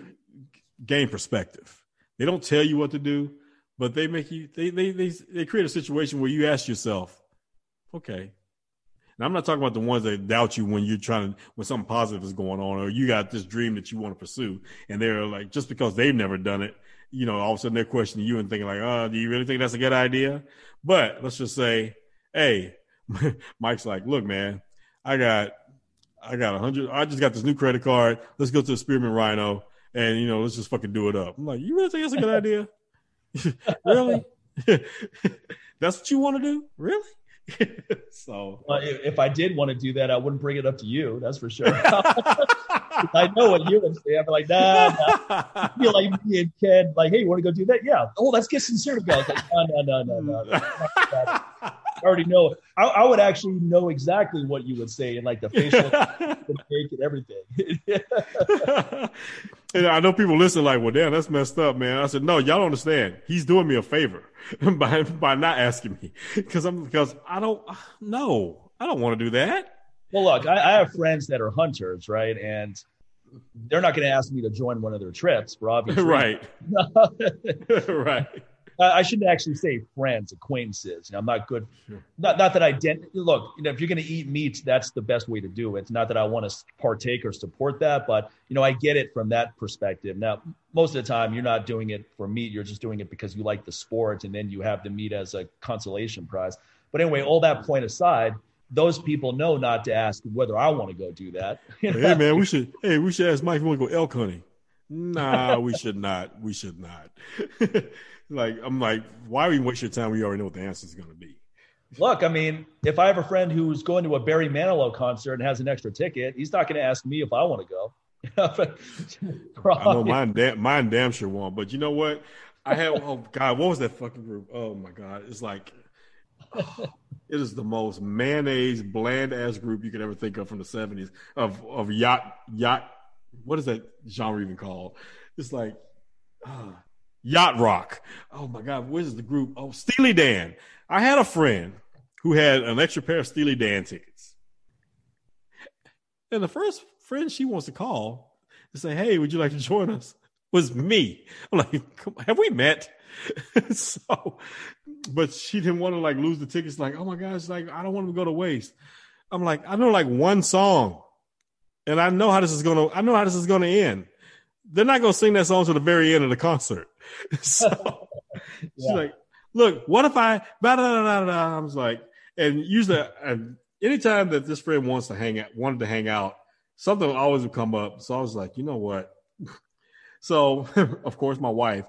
gain perspective. They don't tell you what to do, but they make you. They they they they create a situation where you ask yourself, okay. And I'm not talking about the ones that doubt you when you're trying to when something positive is going on, or you got this dream that you want to pursue, and they're like just because they've never done it, you know, all of a sudden they're questioning you and thinking like, oh, do you really think that's a good idea? But let's just say, hey, (laughs) Mike's like, look, man, I got I got a hundred. I just got this new credit card. Let's go to the Spearmint Rhino and you know, let's just fucking do it up. I'm like, you really think that's a good idea? (laughs) really? (laughs) that's what you want to do? Really? (laughs) so
well, if I did want to do that, I wouldn't bring it up to you. That's for sure. (laughs) (laughs) I know what you would say. I'd be like, nah, nah. I feel like me and Ken, like, hey, you want to go do that? Yeah. Oh, let's get sincere together. Like, no, no, no, no, no. I already know. I, I, would actually know exactly what you would say and like the facial the fake and everything.
And I know people listen like, well, damn, that's messed up, man. I said, no, y'all don't understand. He's doing me a favor (laughs) by by not asking me (laughs) because I'm because I don't uh, no, I don't want to do that.
Well, look, I, I have friends that are hunters, right, and they're not going to ask me to join one of their trips for obvious (laughs)
right, right.
I shouldn't actually say friends, acquaintances. You know, I'm not good. Sure. Not not that I didn't Look, you know, if you're going to eat meat, that's the best way to do it. It's not that I want to partake or support that, but you know, I get it from that perspective. Now, most of the time, you're not doing it for meat. You're just doing it because you like the sport, and then you have the meat as a consolation prize. But anyway, all that point aside, those people know not to ask whether I want to go do that. (laughs)
hey man, we should. Hey, we should ask Mike if we want to go elk hunting. Nah, we should not. We should not. (laughs) like I'm like, why we waste your time? We already know what the answer is going to be.
Look, I mean, if I have a friend who's going to a Barry Manilow concert and has an extra ticket, he's not going to ask me if I want to go. (laughs)
I know mine, damn, mine damn sure won't. But you know what? I had Oh God, what was that fucking group? Oh my God, it's like. Oh, (sighs) it is the most mayonnaise, bland ass group you could ever think of from the seventies of of yacht yacht. What is that genre even called? It's like uh, yacht rock. Oh my god, where's the group? Oh, Steely Dan. I had a friend who had an extra pair of Steely Dan tickets, and the first friend she wants to call to say, "Hey, would you like to join us?" was me. I'm like, have we met? (laughs) so, but she didn't want to like lose the tickets. Like, oh my gosh, like I don't want them to go to waste. I'm like, I know like one song, and I know how this is gonna. I know how this is gonna end. They're not gonna sing that song to the very end of the concert. (laughs) so (laughs) yeah. she's like, look, what if I? I was like, and usually, uh, anytime that this friend wants to hang out, wanted to hang out, something always would come up. So I was like, you know what? (laughs) So, of course, my wife,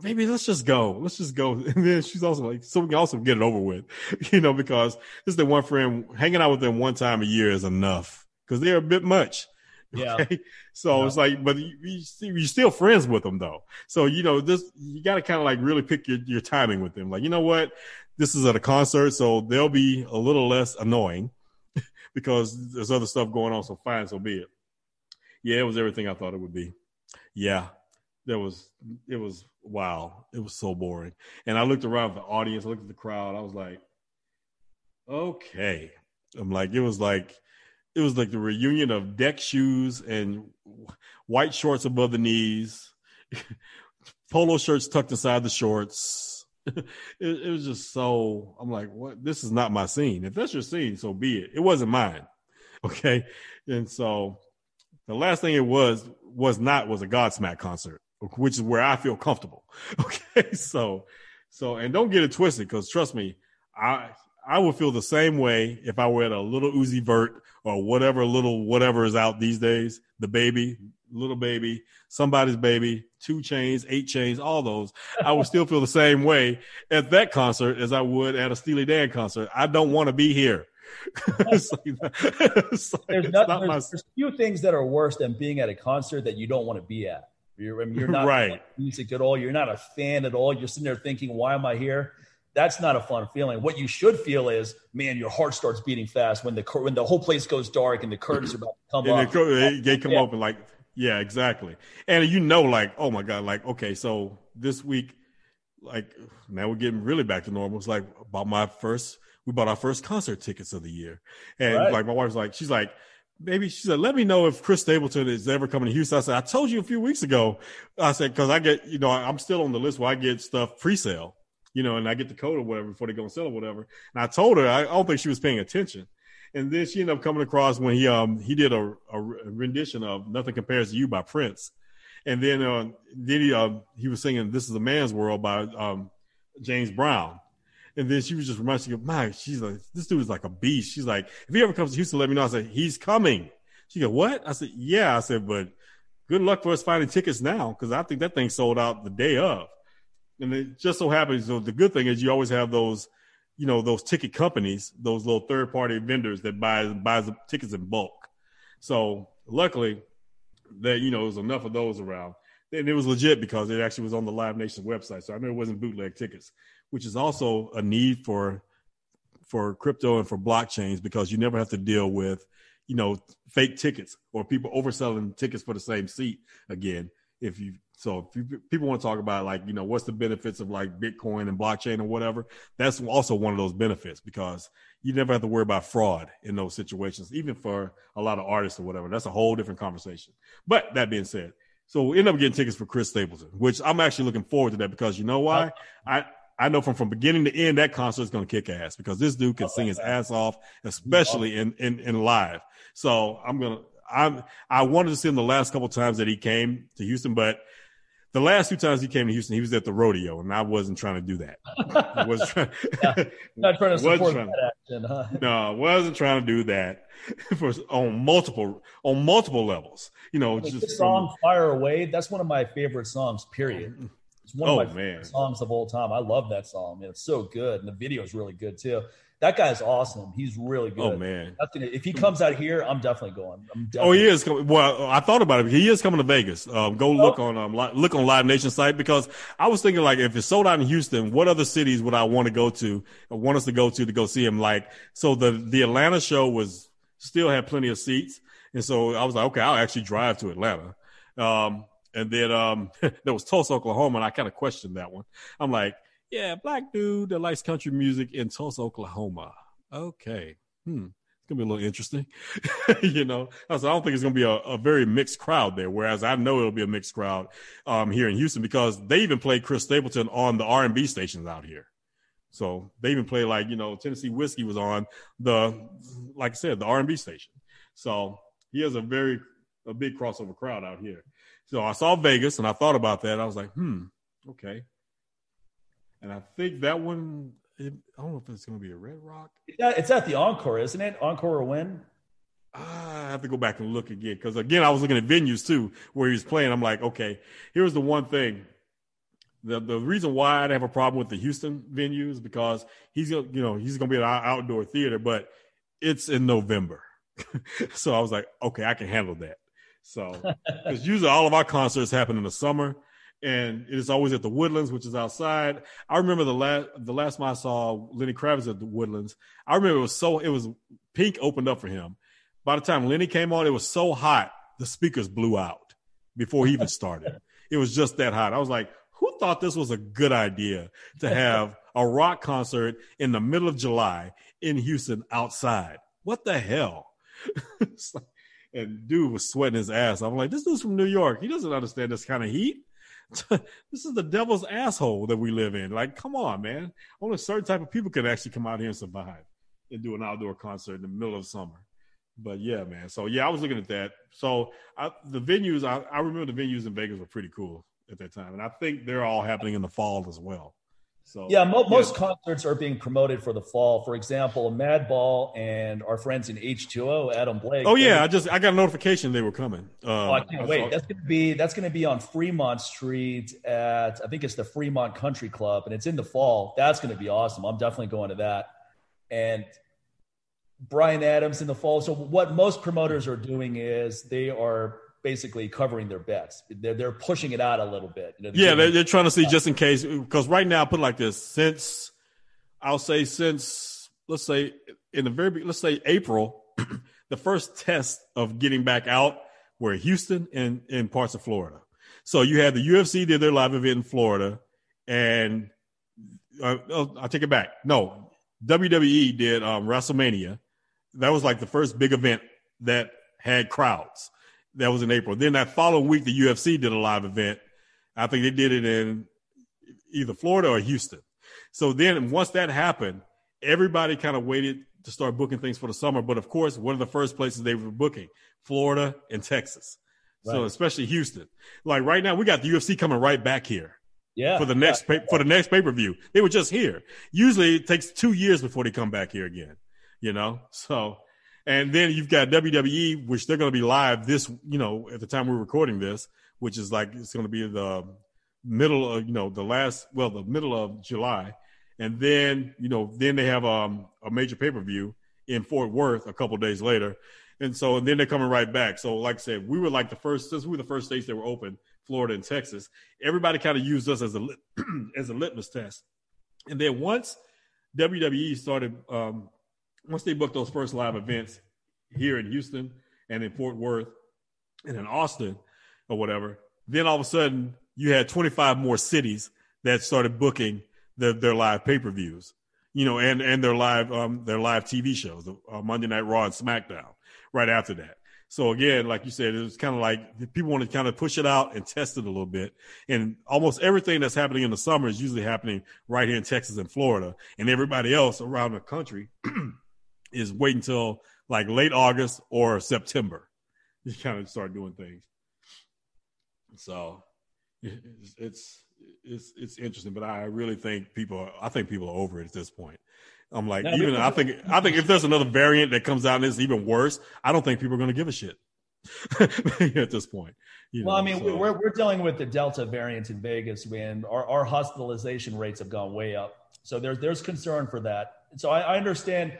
maybe let's just go. Let's just go. And then she's also like, so we can also get it over with, you know, because this is the one friend hanging out with them one time a year is enough because they're a bit much. (laughs)
Yeah. Okay?
So yeah. it's like, but you, you, are still friends with them though. So, you know, this, you got to kind of like really pick your, your timing with them. Like, you know what? This is at a concert, so they'll be a little less annoying (laughs) because there's other stuff going on. So fine, so be it. Yeah, it was everything I thought it would be yeah, there was it was wow, it was so boring. And I looked around the audience, I looked at the crowd, I was like, okay. I'm like, it was like it was like the reunion of deck shoes and white shorts above the knees, (laughs) polo shirts tucked inside the shorts. (laughs) it, it, was just so. I'm like, what? This is not my scene. If that's your scene, so be it. It wasn't mine. (laughs) Okay, and so the last thing it was was not was a Godsmack concert, which is where I feel comfortable. Okay, so so and don't get it twisted because trust me, I I would feel the same way if I were at a little Uzi Vert or whatever little whatever is out these days. The baby, little baby, somebody's baby, 2 Chainz, 8 chains, all those. I would still feel the same way at that concert as I would at a Steely Dan concert. I don't want to be here. (laughs)
it's like, it's like, there's, not, there's, my... there's few things that are worse than being at a concert that you don't want to be at. You're, I mean, you're not (laughs)
right.
music at all. You're not a fan at all. You're sitting there thinking, why am I here? That's not a fun feeling. What you should feel is, man, your heart starts beating fast when the when the whole place goes dark and the curtains are about to come (laughs)
and up. They, they come yeah. open like, yeah, exactly. And you know, like, oh my god, like, okay, so this week, like, now we're getting really back to normal. It's like about my first we bought our first concert tickets of the year. And right. like my wife's like, she's like, maybe she said, let me know if Chris Stapleton is ever coming to Houston. I said, I told you a few weeks ago. I said, cause I get, you know, I'm still on the list where I get stuff pre-sale, you know, and I get the code or whatever before they go and sell or whatever. And I told her, I don't think she was paying attention. And then she ended up coming across when he, um, he did a, a rendition of Nothing Compares to You by Prince. And then, uh, then he, uh, he was singing This is a Man's World by, um, James Brown. And then she was just reminding me, my, she's like, this dude is like a beast. She's like, if he ever comes to Houston, let me know. I said, he's coming. She go, what? I said, yeah. I said, but good luck for us finding tickets now because I think that thing sold out the day of. And it just so happens, so the good thing is you always have those, you know, those ticket companies, those little third party vendors that buy buys the tickets in bulk. So luckily, that you know, there's enough of those around. And it was legit because it actually was on the Live Nation website. So I know it wasn't bootleg tickets which is also a need for for crypto and for blockchains because you never have to deal with you know fake tickets or people overselling tickets for the same seat again if you so if you, people want to talk about like you know what's the benefits of like bitcoin and blockchain or whatever that's also one of those benefits because you never have to worry about fraud in those situations even for a lot of artists or whatever. That's a whole different conversation. But that being said so we end up getting tickets for chris stapleton which i'm actually looking forward to that because you know why? Oh. I I know from from beginning to end that concert is going to kick ass because this dude can okay. sing his ass off, especially in, in in live. So I'm gonna I'm I wanted to see him the last couple times that he came to Houston, but the last two times he came to Houston, he was at the rodeo, and I wasn't trying to do that. I was trying, (laughs)
yeah, not trying to (laughs) support trying, that action. Huh? (laughs)
No, I wasn't trying to do that for on multiple on multiple levels. You know,
just the song from, "Fire Away." That's one of my favorite songs. Period. It's one oh, of my man. songs of all time. I love that song. Man, it's so good, and the video is really good too. That guy's awesome. He's really good.
Oh man!
if he comes out here, I'm definitely going. I'm
definitely
oh,
he is. Coming. Well, I thought about it. He is coming to Vegas. Um, go look oh. on um, look on Live Nation site because I was thinking like if it's sold out in Houston, what other cities would I want to go to? Want us to go to to go see him? Like so, the the Atlanta show was still had plenty of seats, and so I was like, okay, I'll actually drive to Atlanta. Um, and then um, (laughs) there was Tulsa, Oklahoma, and I kind of questioned that one. I'm like, yeah, black dude that likes country music in Tulsa, Oklahoma. Okay, hmm, it's gonna be a little interesting. (laughs) you know, I, I don't think it's gonna be a, a, very mixed crowd there. Whereas I know it'll be a mixed crowd um, here in Houston because they even play Chris Stapleton on the R&B stations out here. So they even play like you know Tennessee Whiskey was on the like I said the R&B station. So he has a very a big crossover crowd out here. So I saw Vegas and I thought about that. I was like, hmm, okay. And I think that one, it, I don't know if it's going to be a Red Rock.
Yeah, it's at the Encore, isn't it? Encore or Wynn?
I have to go back and look again because again, I was looking at venues too where he was playing. I'm like, okay, here's the one thing. The the reason why I have a problem with the Houston venues because he's you know he's going to be at an outdoor theater, but it's in November, (laughs) so I was like, okay, I can handle that. So, (laughs) because usually all of our concerts happen in the summer, and it is always at the Woodlands, which is outside. I remember the last the last time I saw Lenny Kravitz at the Woodlands. I remember it was so it was Pink opened up for him. By the time Lenny came on, it was so hot the speakers blew out before he even started. (laughs) it was just that hot. I was like, who thought this was a good idea to have a rock concert in the middle of July in Houston outside? What the hell? (laughs) and dude was sweating his ass. I'm like, this dude's from New York. He doesn't understand this kind of heat. (laughs) this is the devil's asshole that we live in. Like, come on, man. Only a certain type of people can actually come out here and survive and do an outdoor concert in the middle of summer. But yeah, man. So yeah, I was looking at that. So I, the venues, I, I remember the venues in Vegas were pretty cool at that time, and I think they're all happening in the fall as well. So
yeah, mo- most concerts are being promoted for the fall. For example, Madball and our friends in H2O, Adam Blake.
Oh yeah, I just I got a notification they were coming.
Um, oh, I can't I wait. Saw- that's gonna be that's gonna be on Fremont Street at I think it's the Fremont Country Club, and it's in the fall. That's gonna be awesome. I'm definitely going to that. And Bryan Adams in the fall. So what most promoters are doing is they are basically covering their bets. They're, they're pushing it out a little bit.
You know, yeah, they're, they're, trying to see just in case. Because right now, put it like this: since I'll say since let's say in the very let's say April, (clears throat) the first test of getting back out were Houston and in parts of Florida. So you had the UFC did their live event in Florida, and uh, oh, I'll take it back. No, WWE did um, WrestleMania that was like the first big event that had crowds. That was in April. Then that following week, the UFC did a live event. I think they did it in either Florida or Houston. So then once that happened, everybody kind of waited to start booking things for the summer. But of course, one of the first places they were booking, Florida and Texas. Right. So especially Houston. Like right now, we got the UFC coming right back here.
Yeah.
For the next yeah. pay, for the next pay per view, they were just here. Usually, it takes two years before they come back here again you know? So, and then you've got WWE, which they're going to be live this, you know, at the time we're recording this, which is like, it's going to be the middle of, you know, the last, well, the middle of July. And then, you know, then they have um, a major pay per view in Fort Worth a couple days later. And so, and then they're coming right back. So, like I said, we were like the first, since we were the first states that were open, Florida and Texas, everybody kind of used us as a, (clears throat) as a litmus test. And then once WWE started um, once they booked those first live events here in Houston and in Fort Worth and in Austin or whatever, then all of a sudden you had 25 more cities that started booking the, their live pay-per-views, you know, and, and their live, um, their live TV shows, uh, Monday Night Raw and SmackDown right after that. So again, like you said, it was kind of like people want to kind of push it out and test it a little bit. And almost everything that's happening in the summer is usually happening right here in Texas and Florida and everybody else around the country (clears throat) is wait until like late August or September. (laughs) You kind of start doing things. So it's, it's it's it's interesting, but I really think people I think people are over it at this point. I'm like, now, even I think I think if there's another variant that comes out and it's even worse, I don't think people are going to give a shit (laughs) at this point.
You well, know, I mean, so. we're we're dealing with the Delta variant in Vegas when our, our hospitalization rates have gone way up. So there's there's concern for that. So I, I understand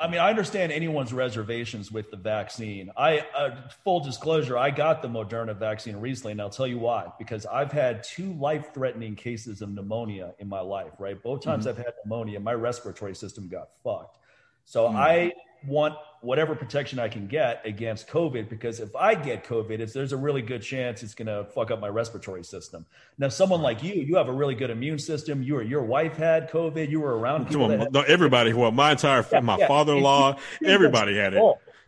I mean, I understand anyone's reservations with the vaccine. I, uh, full disclosure, I got the Moderna vaccine recently, and I'll tell you why. Because I've had two life-threatening cases of pneumonia in my life. Right, both times mm-hmm. I've had pneumonia, my respiratory system got fucked. So mm-hmm. I want whatever protection I can get against COVID because if I get COVID, it's, there's a really good chance it's going to fuck up my respiratory system. Now, someone like you, you have a really good immune system. You or your wife had COVID. You were around people.
no, everybody. Well, my entire yeah, my yeah. father-in-law, everybody had it.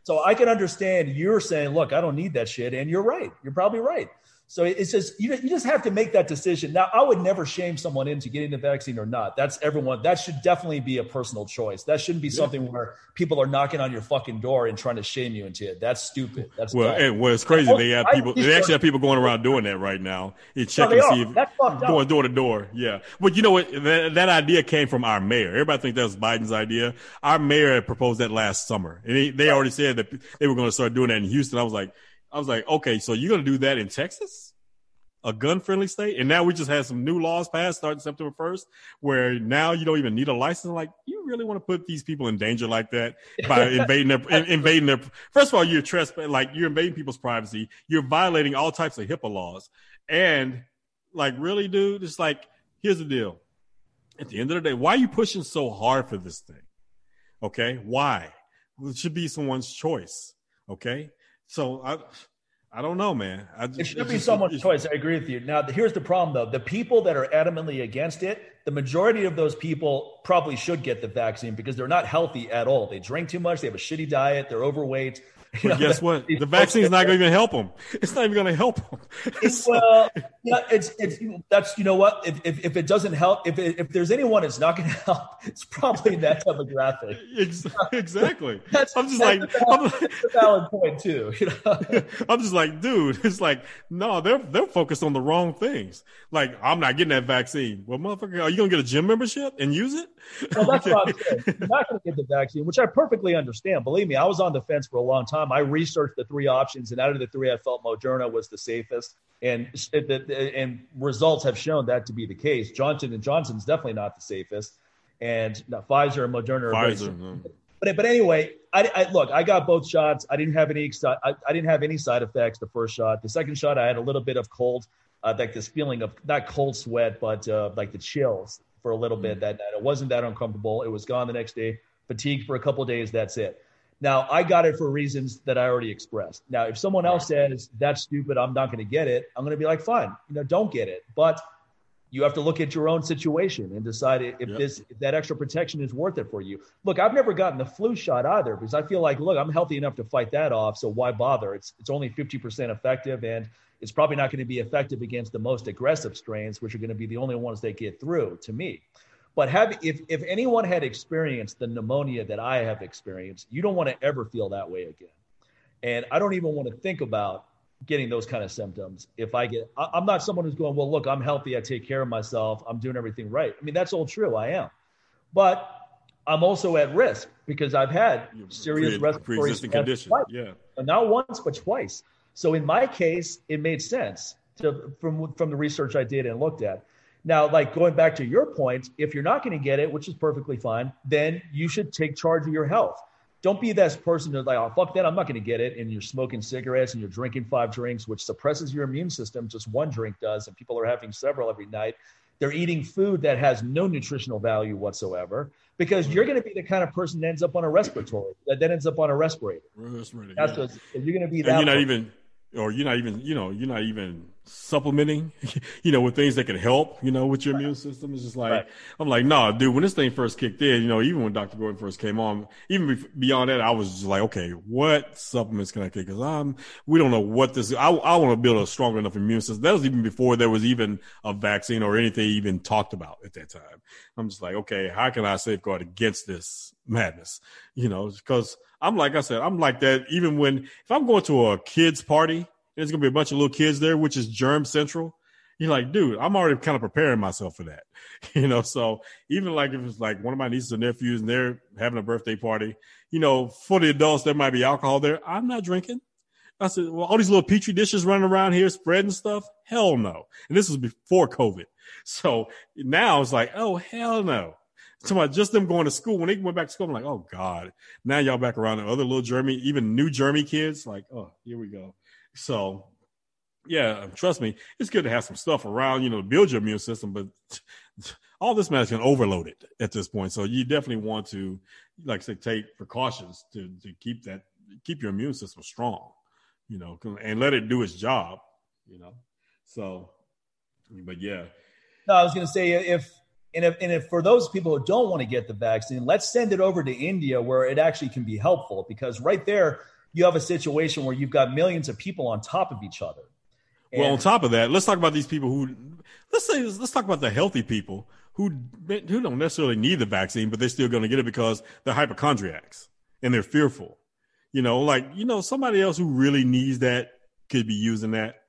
So I can understand you're saying, look, I don't need that shit, and you're right. You're probably right. So it's just you, you just have to make that decision. Now, I would never shame someone into getting the vaccine or not. That's everyone. That should definitely be a personal choice. That shouldn't be something where people are knocking on your fucking door and trying to shame you into it. That's stupid. That's
well, and, well, it's crazy. Oh, they have people. They actually have people going around doing that right now. You check no, and see if going door to door. Yeah, but you know what? That, that, idea came from our mayor. Everybody thinks that was Biden's idea. Our mayor proposed that last summer, and they, they already said that they were going to start doing that in Houston. I was like, I was like, okay, so you're going to do that in Texas? a gun friendly state. And now we just had some new laws passed starting September 1st, where now you don't even need a license. Like, you really want to put these people in danger like that by (laughs) invading their, invading their, first of all, you're trespassing, like you're invading people's privacy. You're violating all types of HIPAA laws. And like, really, dude, it's like, here's the deal. At the end of the day, why are you pushing so hard for this thing? Okay. Why? Well, it should be someone's choice. Okay. So I, I don't know, man.
Just, it should be just, someone's choice. I agree with you. Now, here's the problem, though: the people that are adamantly against it, the majority of those people probably should get the vaccine because they're not healthy at all. They drink too much. They have a shitty diet. They're overweight.
But know, (laughs) guess what? The vaccine is not going to even help them. It's not even going to help them. (laughs)
well, yeah, it's it's that's you know what? If if, if it doesn't help, if it, if there's anyone it's not going (laughs) to help, it's probably that demographic.
Exactly. that's, I'm just that's like,
a valid, I'm, a valid point too. You know?
I'm just like, dude, it's like, no, they're they're focused on the wrong things. Like, I'm not getting that vaccine. Well, motherfucker, are you going to get a gym membership and use it?
Well, that's what I'm saying. You're not going to get the vaccine, which I perfectly understand. Believe me, I was on the fence for a long time. I researched the three options, and out of the three, I felt Moderna was the safest, and and results have shown that to be the case. Johnson and Johnson is definitely not the safest, and Pfizer and Moderna. Pfizer. But but anyway, I, I, look. I got both shots. I didn't have any. I, I didn't have any side effects. The first shot. The second shot, I had a little bit of cold, uh, like this feeling of not cold sweat, but uh, like the chills for a little bit mm. that night. It wasn't that uncomfortable. It was gone the next day. Fatigue for a couple days. That's it. Now, I got it for reasons that I already expressed. Now, if someone else says that's stupid, I'm not going to get it, I'm going to be like, fine, you know, don't get it. But you have to look at your own situation and decide if yep. this if that extra protection is worth it for you. Look, I've never gotten the flu shot either because I feel like, look, I'm healthy enough to fight that off, so why bother? It's it's only 50% effective and it's probably not going to be effective against the most aggressive strains, which are going to be the only ones that get through to me. But have if if anyone had experienced the pneumonia that I have experienced, you don't want to ever feel that way again. And I don't even want to think about getting those kind of symptoms. If I get, I'm not someone who's going, well, look, I'm healthy, I take care of myself, I'm doing everything right. I mean, that's all true, I am, but I'm also at risk because I've had serious Pre- respiratory
conditions. Yeah,
not once but twice. So in my case, it made sense to from from the research I did and looked at. Now, like going back to your point, if you're not going to get it, which is perfectly fine, then you should take charge of your health. Don't be that person that's like, oh, fuck that, I'm not going to get it. And you're smoking cigarettes and you're drinking five drinks, which suppresses your immune system. Just one drink does. And people are having several every night. They're eating food that has no nutritional value whatsoever because you're going to be the kind of person that ends up on a respiratory, that then ends up on a respirator. Respirator. That's yeah. what you're going to be that.
And you're not even, or you're not even, you know, you're not even supplementing, (laughs) you know, with things that can help, you know, with your immune system. It's just like, right. I'm like, no, nah, dude, when this thing first kicked in, you know, even when Dr. Gordon first came on, even beyond that, I was just like, okay, what supplements can I take? Cause I'm, we don't know what this, I, I want to build a stronger enough immune system. That was even before there was even a vaccine or anything even talked about at that time. I'm just like, okay, how can I safeguard against this madness? You know, because I'm like I said, I'm like that even when, if I'm going to a kid's party, and there's gonna be a bunch of little kids there, which is germ central. You're like, dude, I'm already kind of preparing myself for that, (laughs) you know. So even like if it's like one of my nieces and nephews and they're having a birthday party, you know, for the adults there might be alcohol there. I'm not drinking. I said, well, all these little petri dishes running around here spreading stuff. Hell no. And this was before COVID. (laughs) So now it's like, oh hell no. So just them going to school. When they went back to school, I'm like, oh God. Now y'all back around the other little Jeremy, even new Jeremy kids, like, oh, here we go. So, yeah, trust me, it's good to have some stuff around, you know, to build your immune system, but (laughs) all this medicine it at this point. So you definitely want to, like I say, take precautions to, to keep that, keep your immune system strong, you know, and let it do its job, you know. So, but yeah.
No, I was to say if, and if, and if for those people who don't want to get the vaccine, let's send it over to India where it actually can be helpful because right there, you have a situation where you've got millions of people on top of each other.
And well, on top of that, let's talk about these people who let's say let's talk about the healthy people who who don't necessarily need the vaccine, but they're still going to get it because they're hypochondriacs and they're fearful. You know, like you know, somebody else who really needs that could be using that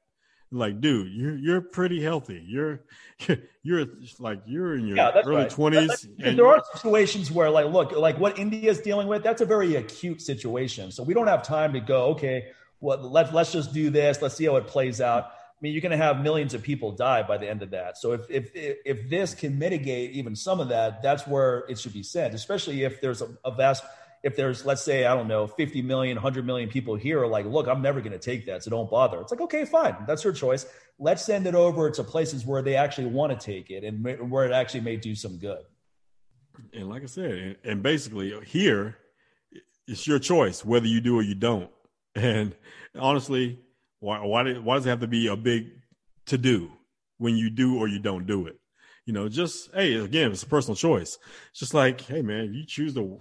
like, dude, you're you're pretty healthy. You're (laughs) you're like you're in your yeah, early twenties.
Right. there are situations where, like, look, like what India is dealing with, that's a very acute situation. So we don't have time to go. Okay, well, let's let's just do this. Let's see how it plays out. I mean, you're going to have millions of people die by the end of that. So if if if this can mitigate even some of that, that's where it should be sent. Especially if there's a, a vast if there's let's say i don't know 50 million 100 million people here are like look i'm never going to take that so don't bother. It's like okay fine that's your choice. Let's send it over to places where they actually want to take it and where it actually may do some good.
And like i said and basically here it's your choice whether you do or you don't. (laughs) And honestly why why, why does it have to be a big to do when you do or you don't do it? You know, just hey, again, it's a personal choice. It's just like, hey, man, you choose to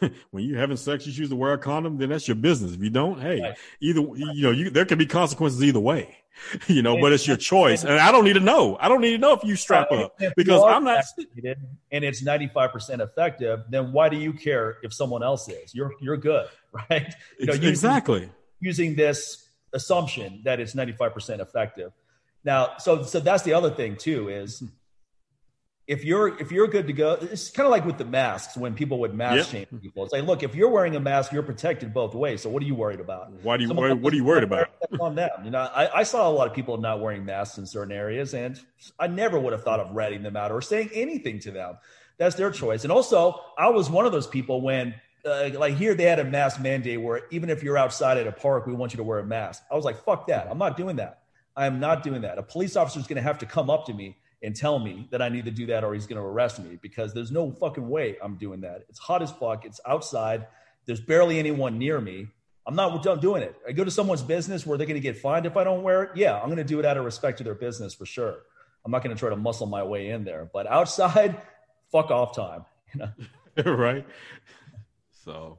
(laughs) when you're having sex, you choose to wear a condom, then that's your business. If you don't, hey, right. either you know, you there could be consequences either way. (laughs) You know, but it's your choice, and I don't need to know. I don't need to know if you strap up because I'm not.
And it's 95 percent effective. Then why do you care if someone else is? You're you're good, (laughs) right?
You know, exactly.
Using this assumption that it's 95 percent effective. Now, so so that's the other thing too is hmm. If you're if you're good to go, it's kind of like with the masks when people would mask yep. shame people. It's like, look, if you're wearing a mask, you're protected both ways. So what are you worried about?
Why do you worry, what are you worried about?
on them. You know, I, I, saw a lot of people not wearing masks in certain areas, and I never would have thought of ratting them out or saying anything to them. That's their choice. And also, I was one of those people when uh, like here they had a mask mandate where even if you're outside at a park, we want you to wear a mask. I was like, fuck that. I'm not doing that. I am not doing that. A police officer is going to have to come up to me and tell me that I need to do that or he's going to arrest me because there's no fucking way I'm doing that. It's hot as fuck. It's outside. There's barely anyone near me. I'm not doing it. I go to someone's business where they're going to get fined if I don't wear it. Yeah, I'm going to do it out of respect to their business for sure. I'm not going to try to muscle my way in there. But outside, (laughs) fuck off time. You
know? (laughs) right. So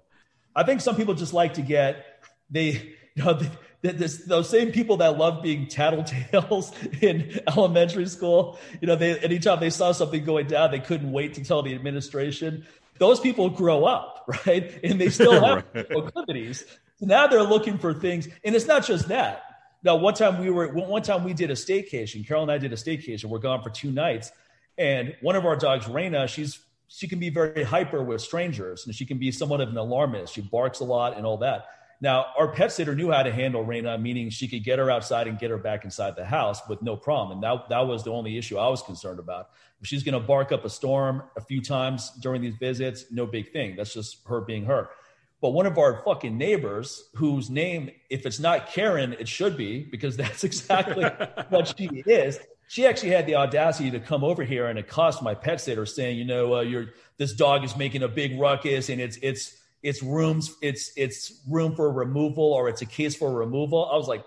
I think some people just like to get they you know they, this, those same people that love being tattletales (laughs) in elementary school, you know, they anytime they saw something going down, they couldn't wait to tell the administration. Those people grow up, (laughs) right? And they still (laughs) have right. proclivities. So now they're looking for things, and it's not just that. Now, one time we were one time we did a staycation. Carol and I did a staycation. We're gone for two nights, and one of our dogs, Raina, she's she can be very hyper with strangers, and she can be somewhat of an alarmist. She barks a lot and all that. Now, our pet sitter knew how to handle Raina, meaning she could get her outside and get her back inside the house with no problem. And that, that was the only issue I was concerned about. If she's going to bark up a storm a few times during these visits, no big thing. That's just her being her. But one of our fucking neighbors, whose name, if it's not Karen, it should be because (laughs) that's exactly (laughs) what she is. She actually had the audacity to come over here and accost my pet sitter, saying, "You know, uh, your this dog is making a big ruckus, and it's it's it's rooms it's it's room for removal or it's a case for removal. I was like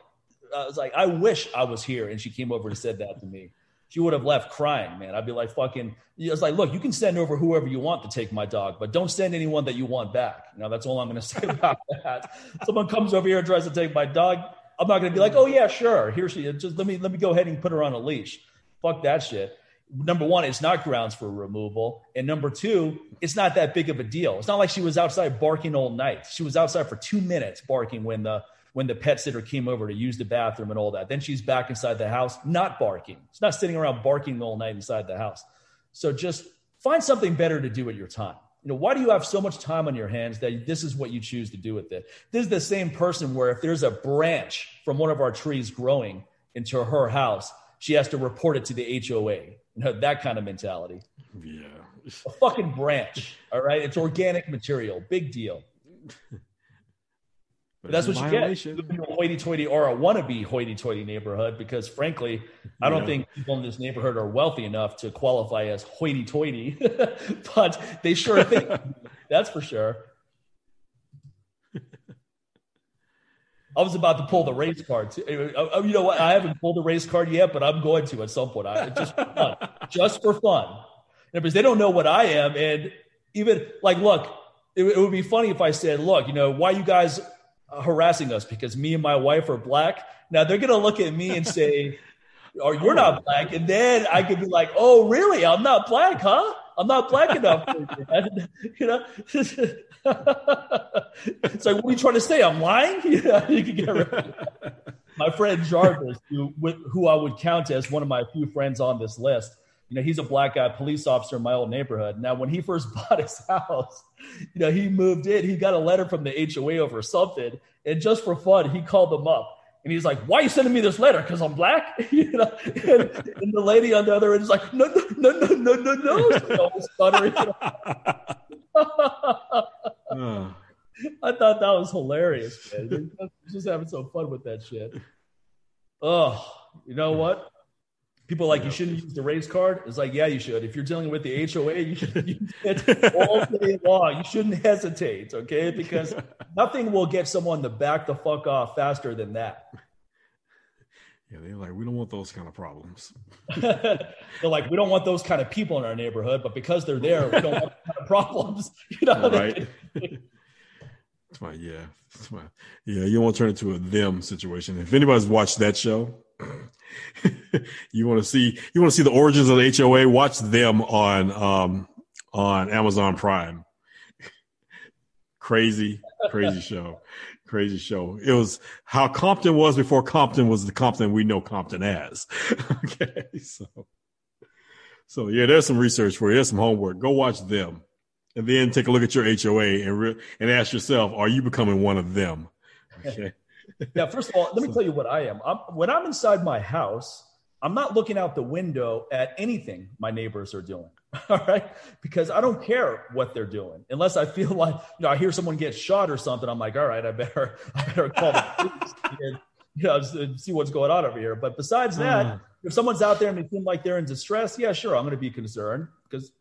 i was like i wish i was here. And she came over and said that to me. She would have left crying man. I'd be like fucking I was like look you can send over whoever you want to take my dog but don't send anyone that you want back. You know that's all i'm going (laughs) to say about that. Someone comes over here and tries to take my dog. I'm not going to be like oh yeah sure. Here she is. Just let me let me go ahead and put her on a leash. Fuck that shit number one, it's not grounds for removal. And number two, it's not that big of a deal. It's not like she was outside barking all night. She was outside for two minutes barking when the when the pet sitter came over to use the bathroom and all that. Then she's back inside the house, not barking. It's not sitting around barking all night inside the house. So just find something better to do at your time. You know, why do you have so much time on your hands that this is what you choose to do with it? This is the same person where if there's a branch from one of our trees growing into her house, she has to report it to the HOA. You know, that kind of mentality.
Yeah.
A fucking branch. All right. It's organic material. Big deal. But that's what you get. A hoity-toity or a wannabe hoity-toity neighborhood, because frankly, I don't yeah. think people in this neighborhood are wealthy enough to qualify as hoity-toity, (laughs) but they sure think (laughs) that's for sure. I was about to pull the race card. Too. Uh, uh, you know what? I haven't pulled the race card yet, but I'm going to at some point. I, just for fun, (laughs) just for fun. because they don't know what I am, and even like, look, it, it, would be funny if I said, "Look, you know, why you guys harassing us? Because me and my wife are black." Now they're gonna look at me and say, "Or oh, you're not black," and then I could be like, "Oh, really? I'm not black, huh?" I'm not black enough. (laughs) you know, (laughs) it's like, what are you trying to say? I'm lying. (laughs) Yeah, you can get My friend Jarvis, who, who I would count as one of my few friends on this list, you know, he's a black guy police officer in my old neighborhood. Now, when he first bought his house, you know, he moved in. He got a letter from the HOA over something, and just for fun, he called them up and he's like, "Why are you sending me this letter? Because I'm black?" (laughs) you know. And, and, the lady on the other end is like, "No, no, no, no, no, no, no," (laughs) stuttering. (laughs) I thought that was hilarious, man. Just having some fun with that shit. Oh, you know what? People like, you shouldn't use the race card. It's like, yeah, you should. If you're dealing with the HOA, you should (laughs) use it all day long. You shouldn't hesitate, okay? Because (laughs) nothing will get someone to back the fuck off faster than that.
Yeah, they're like, we don't want those kind of problems. (laughs)
they're like, we don't want those kind of people in our neighborhood, but because they're there, we don't want kind of problems. You know,
right? It's my yeah, it's my yeah. You don't want to turn it into a them situation. If anybody's watched that show, (laughs) you want to see you want to see the origins of the HOA. Watch them on um on Amazon Prime. crazy, crazy (laughs) show crazy show. It was how Compton was before Compton was the Compton we know Compton as. (laughs) okay, so so yeah, there's some research for you. There's some homework. Go watch them, and then take a look at your HOA and re- and ask yourself, are you becoming one of them?
Okay. Yeah. First of all, let me tell you what I am. I'm, when I'm inside my house, I'm not looking out the window at anything my neighbors are doing. (laughs) All right. Because I don't care what they're doing unless I feel like, you know, I hear someone get shot or something. I'm like, all right, I better, (laughs) I better call the police (laughs) and, you know, see what's going on over here. But besides that, mm. if someone's out there and they seem like they're in distress, yeah, sure, I'm going to be concerned because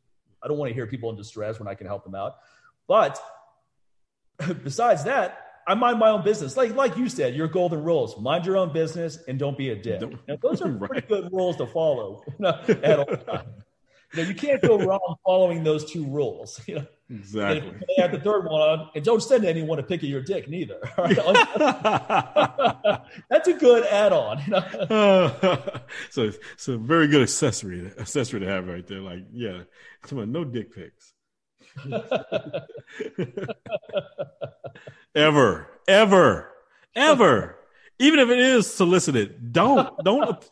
I don't want to hear people in distress when I can help them out. But besides that, I mind my own business. Like like you said, your golden rules: mind your own business and don't be a dick. Now, those are (laughs) right. pretty good rules to follow you know, at all times. You, know, you can't go wrong following those two rules. You know,
exactly.
And add the third one on, and don't send anyone a pic of your dick neither. (laughs) Right? (laughs) That's a good add-on. You know? uh,
so, so very good accessory accessory to have right there. Like, yeah, come on, no dick pics. (laughs) ever, ever, ever. Even if it is solicited, don't don't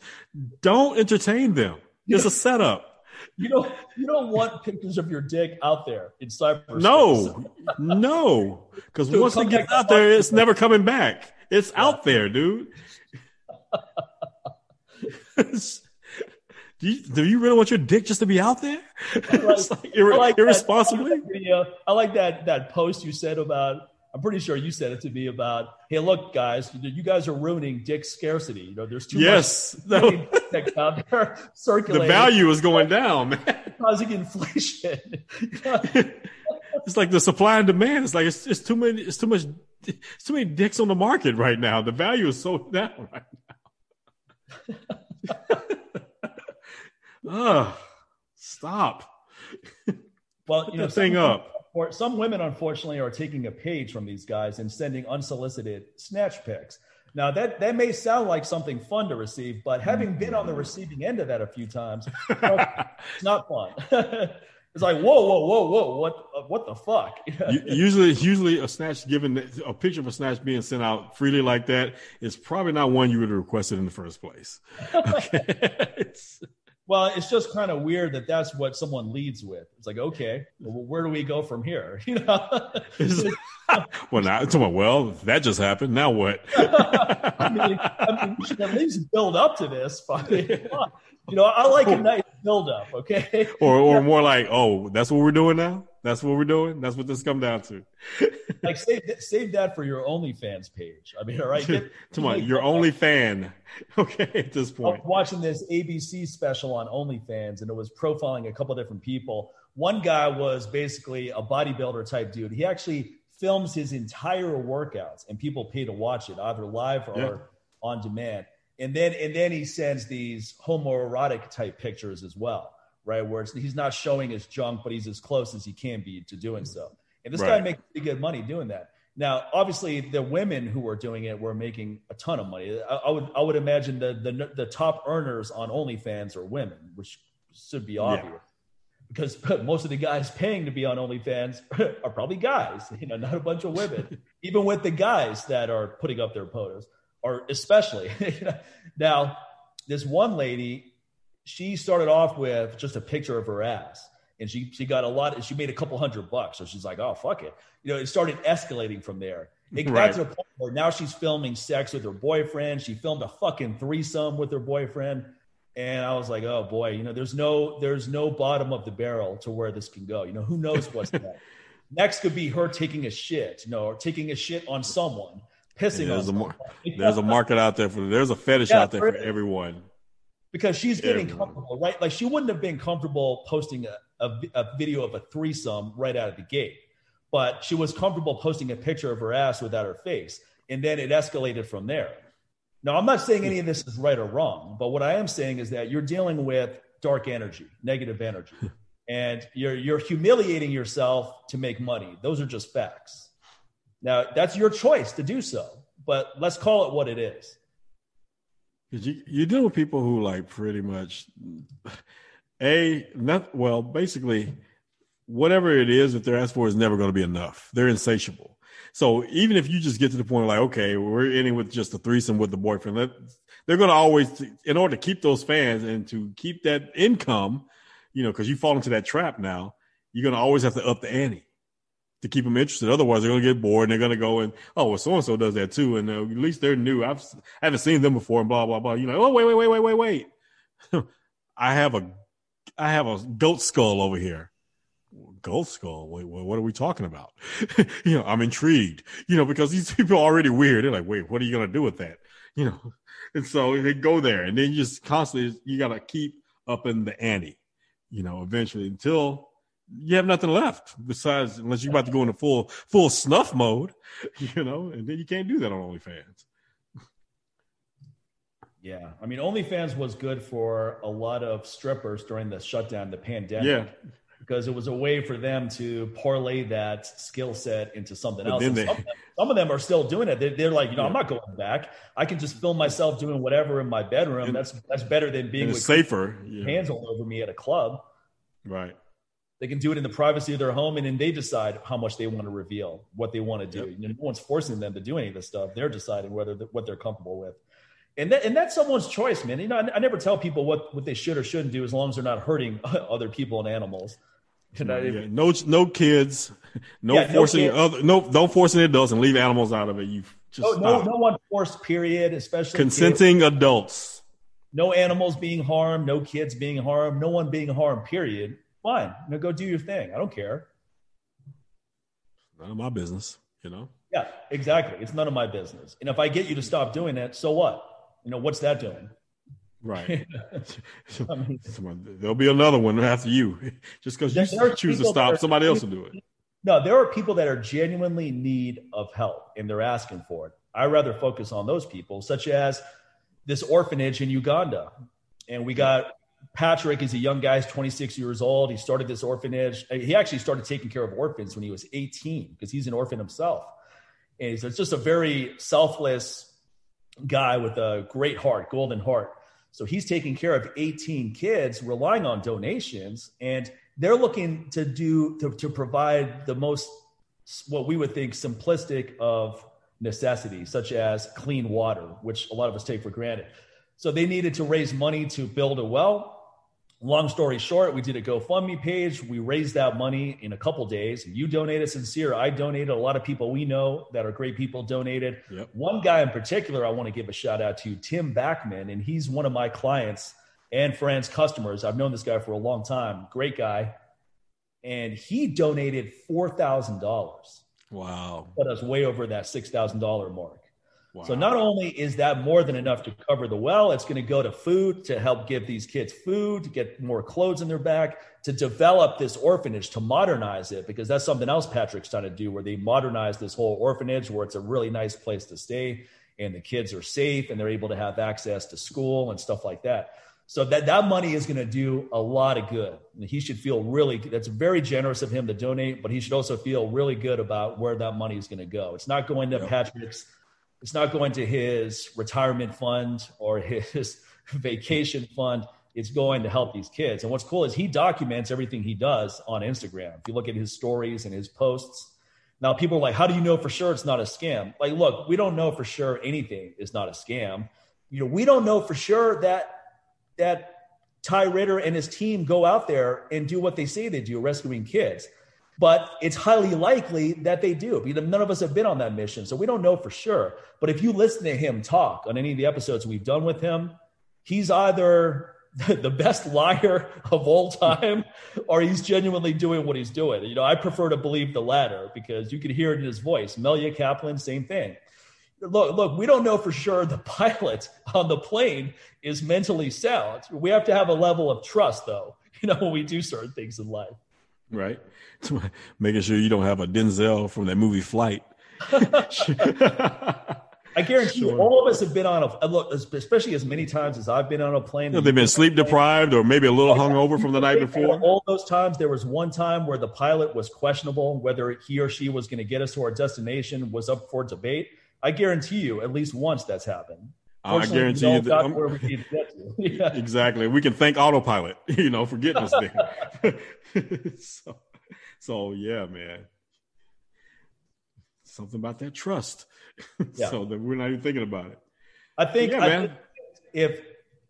don't entertain them. It's a setup.
You don't you don't want pictures of your dick out there in cyberspace.
No, no, because once it gets out there, it's never coming back. It's yeah. out there, dude. (laughs) Do you, do you, really want your dick just to be out there?
I like, (laughs) like, ir- I like irresponsibly. That, I like that that post you said about I'm pretty sure you said it to me about, hey, look, guys, you guys are ruining dick scarcity. You know, there's too
yes. (laughs)
much dick out there (laughs) circulating.
The value is going down,
man. Causing inflation.
it's like the supply and demand. It's like it's, it's too many. It's too much. It's too many dicks on the market right now. The value is so down right now. Ugh, stop.
Well, you know,
thing up
or some women, unfortunately, are taking a page from these guys and sending unsolicited snatch pics. Now that that may sound like something fun to receive, but having been on the receiving end of that a few times, (laughs) it's not fun. (laughs) it's like whoa, whoa, whoa, whoa, what, uh, what the fuck? (laughs)
usually, usually a snatch given a picture of a snatch being sent out freely like that is probably not one you would have requested in the first place. Okay?
Well, it's just kind of weird that that's what someone leads with. It's like, okay, well, where do we go from here? (laughs) You know. (laughs)
well, now someone, well, that just happened. Now what? (laughs)
I mean, I mean, we should at least build up to this. But, you know, I like a oh. nice build up. Okay. (laughs)
Or, or more like, oh, that's what we're doing now. That's what we're doing. That's what this come down to. (laughs)
like save save that for your OnlyFans page. I mean, all right. (laughs) Get,
Come on, your only fan. Okay, at this point.
watching this ABC special on OnlyFans, and it was profiling a couple different people. One guy was basically a bodybuilder type dude. He actually films his entire workouts, and people pay to watch it, either live or yeah. on demand. And then and then he sends these homoerotic type pictures as well right? Where he's not showing his junk, but he's as close as he can be to doing so. And this right. guy makes pretty good money doing that. Now, obviously, the women who were doing it were making a ton of money. I, I would I would imagine the, the the top earners on OnlyFans are women, which should be obvious. Yeah. Because (laughs) most of the guys paying to be on OnlyFans (laughs) are probably guys, you know, not a bunch of women. (laughs) Even with the guys that are putting up their photos, or especially. (laughs) now, this one lady, she started off with just a picture of her ass and she she got a lot she made a couple hundred bucks so she's like oh fuck it. You know it started escalating from there. It got right. to the point where now she's filming sex with her boyfriend. She filmed a fucking threesome with her boyfriend and i was like oh boy you know there's no there's no bottom of the barrel to where this can go. You know who knows what's (laughs) next? Next could be her taking a shit you know or taking a shit on someone pissing there's on a mar-
there's a market out there for there's a fetish yeah, out there for everyone
because she's getting Everyone. comfortable, right? Like she wouldn't have been comfortable posting a, a, a, video of a threesome right out of the gate, but she was comfortable posting a picture of her ass without her face. And then it escalated from there. Now, I'm not saying any of this is right or wrong, but what I am saying is that you're dealing with dark energy, negative energy, (laughs) and you're you're humiliating yourself to make money. Those are just facts. Now, that's your choice to do so, but let's call it what it is.
You, you deal with people who like pretty much a not well, basically, whatever it is that they're asked for is never going to be enough. They're insatiable. So even if you just get to the point like, okay, we're ending with just a threesome with the boyfriend, they're going to always, in order to keep those fans and to keep that income, you know, because you fall into that trap now, you're going to always have to up the ante to keep them interested. Otherwise, they're going to get bored and they're going to go and, oh, well, so and so does that too. And uh, at least they're new. I've, I haven't seen them before and blah, blah, blah. You know, oh, wait, wait, wait, wait, wait, wait. (laughs) I have a, I have a goat skull over here. Goat skull. Wait, what are we talking about? (laughs) you know, I'm intrigued, you know, because these people are already weird. They're like, wait, what are you going to do with that? (laughs) You know, and so they go there and then you just constantly, you got to keep up in the ante, you know, eventually until you have nothing left besides unless you're about to go into full full snuff mode, (laughs) you know, and then you can't do that on OnlyFans.
Yeah, I mean, OnlyFans was good for a lot of strippers during the shutdown, the pandemic.
Yeah,
because it was a way for them to parlay that skill set into something else. They, some, some, of them are still doing it. They're, they're like, you know, yeah. I'm not going back. I can just film myself doing whatever in my bedroom. And, that's that's better than being with
safer.
Hands all over me at a club.
Right.
They can do it in the privacy of their home, and then they decide how much they want to reveal, what they want to do. Yep. You know, no one's forcing them to do any of this stuff. They're deciding whether what they're comfortable with, and that, and that's someone's choice, man. You know, I, I, never tell people what what they should or shouldn't do as long as they're not hurting (laughs) other people and animals.
You know, yeah, no, no kids, (laughs) no yeah, forcing no other, no, don't forcing adults and leave animals out of it. You just
no, no, no, one forced. Period. Especially
consenting kids. adults.
No animals being harmed. No kids being harmed. No one being harmed. Period fine. You know, go do your thing. I don't care.
None of my business, you know?
Yeah, exactly. It's none of my business. And if I get you to stop doing it, so what? You know, what's that doing?
Right. (laughs) (laughs) I mean, there'll be another one after you. (laughs) Just because you choose to stop, somebody else will do it.
No, there are people that are genuinely in need of help and they're asking for it. I rather focus on those people, such as this orphanage in Uganda. And we got Patrick is a young guy, he's 26 years old. He started this orphanage. He actually started taking care of orphans when he was 18 because he's an orphan himself. And he's just a very selfless guy with a great heart, golden heart. So he's taking care of 18 kids, relying on donations, and they're looking to do to, to provide the most what we would think simplistic of necessities, such as clean water, which a lot of us take for granted. So they needed to raise money to build a well. Long story short, we did a GoFundMe page. We raised that money in a couple days. You donated sincere. I donated. A lot of people we know that are great people donated. Yep. One guy in particular, I want to give a shout out to Tim Backman, and he's one of my clients and friends, customers. I've known this guy for a long time. Great guy. And he donated $4,000.
Wow.
Put us way over that $6,000 mark. Wow. So not only is that more than enough to cover the well, it's going to go to food to help give these kids food, to get more clothes in their back, to develop this orphanage, to modernize it, because that's something else Patrick's trying to do, where they modernize this whole orphanage, where it's a really nice place to stay, and the kids are safe, and they're able to have access to school and stuff like that. So that that money is going to do a lot of good. He should feel really. That's very generous of him to donate, but he should also feel really good about where that money is going to go. It's not going to. Patrick's it's not going to his retirement fund or his (laughs) vacation fund. It's going to help these kids. And what's cool is he documents everything he does on Instagram. If you look at his stories and his posts, now people are like, how do you know for sure it's not a scam? Like, look, we don't know for sure anything is not a scam. You know, we don't know for sure that that Ty Ritter and his team go out there and do what they say they do, rescuing kids but it's highly likely that they do none of us have been on that mission. So we don't know for sure. But if you listen to him talk on any of the episodes we've done with him, he's either (laughs) the best liar of all time or he's genuinely doing what he's doing. You know, I prefer to believe the latter because you can hear it in his voice. Melia Kaplan, same thing. Look, look, we don't know for sure the pilot on the plane is mentally sound. We have to have a level of trust, though, (laughs) you know, when we do certain things in life.
Right. (laughs) Making sure you don't have a Denzel from that movie Flight. (laughs)
I guarantee sure. you, all of us have been on a look, especially as many times as I've been on a plane.
they've been sleep deprived or maybe a little hungover from the night before.
All those times, there was one time where the pilot was questionable whether he or she was going to get us to our destination was up for debate. I guarantee you, at least once that's happened.
I guarantee you that where we need to get to. (laughs) yeah. Exactly. We can thank autopilot, you know, for getting us there. (laughs) so, so yeah, man. Something about that trust. (laughs) Yeah. so that we're not even thinking about it.
I think, yeah, I man. Think if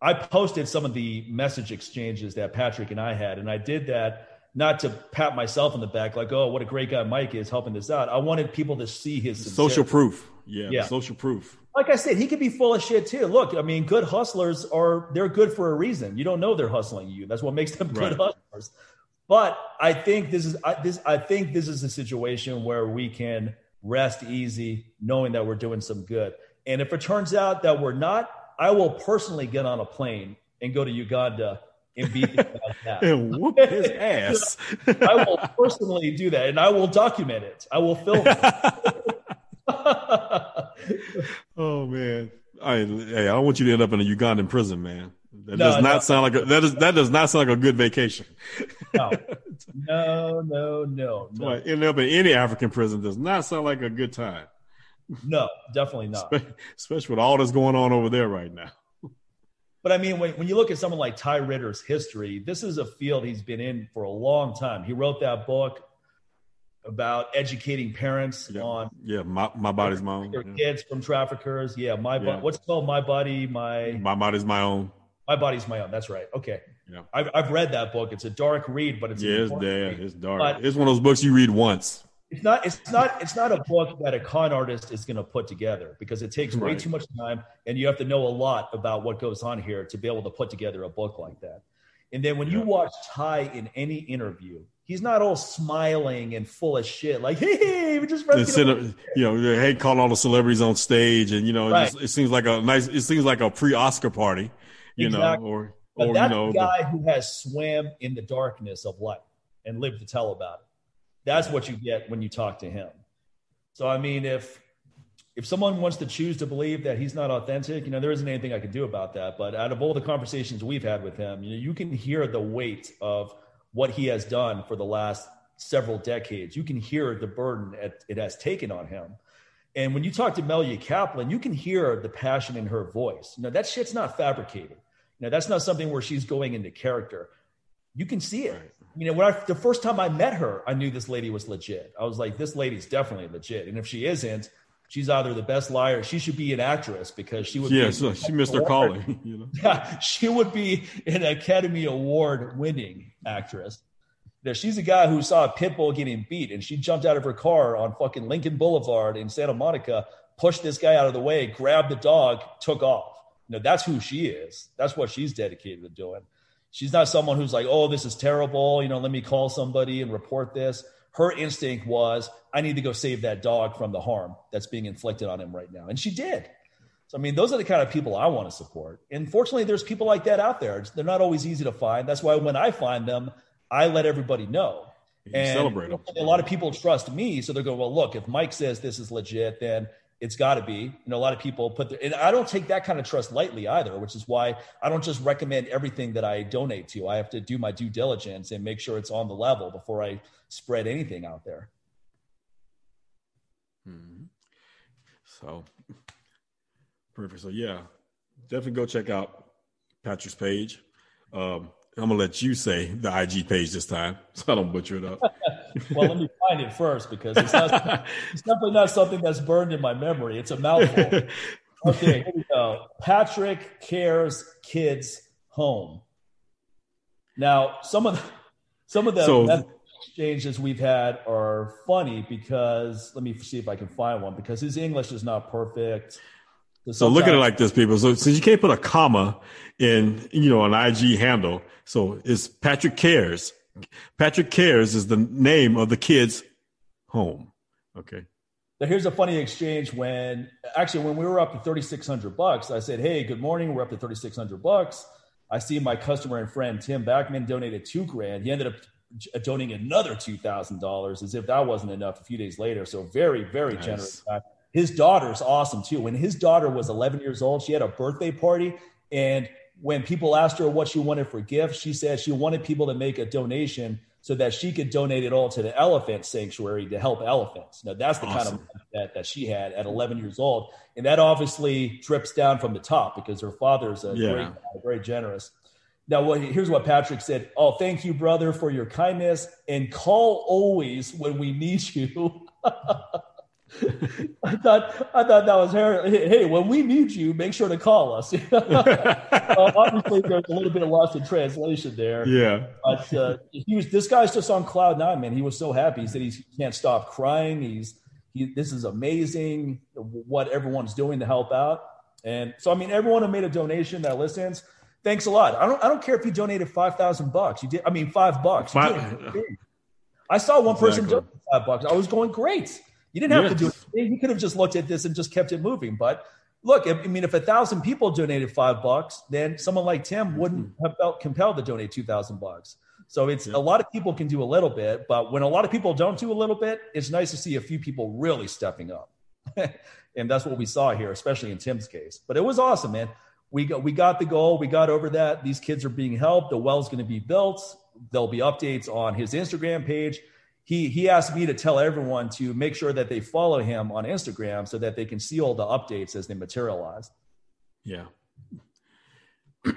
I posted some of the message exchanges that Patrick and I had, and I did that not to pat myself on the back, like, oh, what a great guy Mike is helping this out. I wanted people to see his
sincerity. social proof. Yeah, yeah, social proof.
Like I said, he could be full of shit too. Look, I mean, good hustlers are they're good for a reason. You don't know they're hustling you. That's what makes them good right. hustlers. But I think this is I, this I think this is a situation where we can rest easy, knowing that we're doing some good. And if it turns out that we're not, I will personally get on a plane and go to Uganda and beat (laughs)
and whoop his ass. (laughs)
I will personally do that, and I will document it. I will film it. (laughs)
oh man, I hey, I don't want you to end up in a Ugandan prison, man. That no, does not no. sound like a that is that does not sound like a good vacation.
no, (laughs) no, no, no. no.
Ending up in any African prison does not sound like a good time.
No, definitely not.
Especially with all that's going on over there right now.
But I mean, when, when you look at someone like Ty Ritter's history, this is a field he's been in for a long time. He wrote that book about educating parents
yeah.
on
yeah my, my body's my own
their yeah. kids from traffickers yeah my yeah. what's called my body my
my body's my own
my body's my own. That's right. Okay. Yeah. I've, I've read that book. It's a dark read but it's
yeah it's, yeah, it's dark. But it's one of those books you read once.
It's not it's not it's not a book that a con artist is going to put together because it takes way too much time and you have to know a lot about what goes on here to be able to put together a book like that. And then when you watch ty in any interview he's not all smiling and full of shit like hey hey we just
Instead of, you know hey calling all the celebrities on stage and you know right. it, just, it, seems like a nice it seems like a pre-oscar party you exactly. know or
but
or
that's
you know
the guy who has swam in the darkness of life and lived to tell about it that's what you get when you talk to him so i mean if if someone wants to choose to believe that he's not authentic, you know, there isn't anything I can do about that. But out of all the conversations we've had with him, you know, you can hear the weight of what he has done for the last several decades. You can hear the burden it has taken on him. And when you talk to Melia Kaplan, you can hear the passion in her voice. You know, that shit's not fabricated. You know, that's not something where she's going into character. You can see it. Right. You know, when I, the first time I met her, I knew this lady was legit. I was like, this lady's definitely legit. And if she isn't, she's either the best liar. She should be an actress because she would.
Yeah, be so uh, she missed her calling. (laughs) You know? (laughs)
Yeah, she would be an Academy Award winning actress. Now, she's a guy who saw a pit bull getting beat, and she jumped out of her car on fucking Lincoln Boulevard in Santa Monica, pushed this guy out of the way, grabbed the dog, took off. You know, that's who she is. That's what she's dedicated to doing. She's not someone who's like, oh, this is terrible. You know, let me call somebody and report this her instinct was, I need to go save that dog from the harm that's being inflicted on him right now. And she did. So, I mean, those are the kind of people I want to support. And fortunately, there's people like that out there. They're not always easy to find. That's why when I find them, I let everybody know.
You and celebrate them.
A lot of people trust me. So they're going, well, look, if Mike says this is legit, then it's got to be. You know, a lot of people put their, and I don't take that kind of trust lightly either, which is why I don't just recommend everything that I donate to. I have to do my due diligence and make sure it's on the level before I spread anything out there.
Mm-hmm. So perfect. So yeah, definitely go check out Patrick's page. Um, I'm gonna let you say the IG page this time, (laughs) so I don't butcher it up. (laughs)
well, let me find it first because it's, not, it's definitely not something that's burned in my memory. It's a mouthful. (laughs) okay, here we go. Patrick cares kids home. Now, some of the some of the so, exchanges we've had are funny because let me see if I can find one because his English is not perfect.
So look at it like this, people. So since you can't put a comma in, you know, an IG handle, so it's Patrick Cares. Patrick Cares is the name of the kid's home. Okay.
Now here's a funny exchange when actually when we were up to 3600 bucks, I said, "Hey, good morning. We're up to 3600 bucks." I see my customer and friend Tim Backman donated 2 grand. He ended up donating another $2,000 as if that wasn't enough a few days later. So very very nice. generous. His daughter's awesome too. When his daughter was 11 years old, she had a birthday party. And when people asked her what she wanted for gifts, she said she wanted people to make a donation so that she could donate it all to the elephant sanctuary to help elephants. Now, that's the awesome. kind of that, that she had at 11 years old. And that obviously drips down from the top because her father's a yeah. great, very generous. Now, what, here's what Patrick said. Oh, thank you, brother, for your kindness, and call always when we need you. (laughs) (laughs) I thought I thought that was her. Hey, when we need you, make sure to call us. (laughs) uh, obviously, there's a little bit of lost in translation there.
Yeah,
but uh, he was. This guy's just on cloud nine, man. He was so happy. He said he can't stop crying. He's he. This is amazing. What everyone's doing to help out, and so I mean, everyone who made a donation that listens, thanks a lot. I don't. I don't care if you donated five thousand bucks. You did. I mean, five bucks. Five. (laughs) I saw one exactly. person donate five bucks. I was going great. You didn't have yes. to do it. You could have just looked at this and just kept it moving. But look, I mean, if a thousand people donated five bucks, then someone like Tim wouldn't mm-hmm. have felt compelled to donate two thousand bucks. So it's yeah. a lot of people can do a little bit, but when a lot of people don't do a little bit, it's nice to see a few people really stepping up. (laughs) and that's what we saw here, especially in Tim's case. But it was awesome, man. We got we got the goal. We got over that. These kids are being helped. The well's going to be built. There'll be updates on his Instagram page he he asked me to tell everyone to make sure that they follow him on Instagram so that they can see all the updates as they materialize.
Yeah. (clears throat)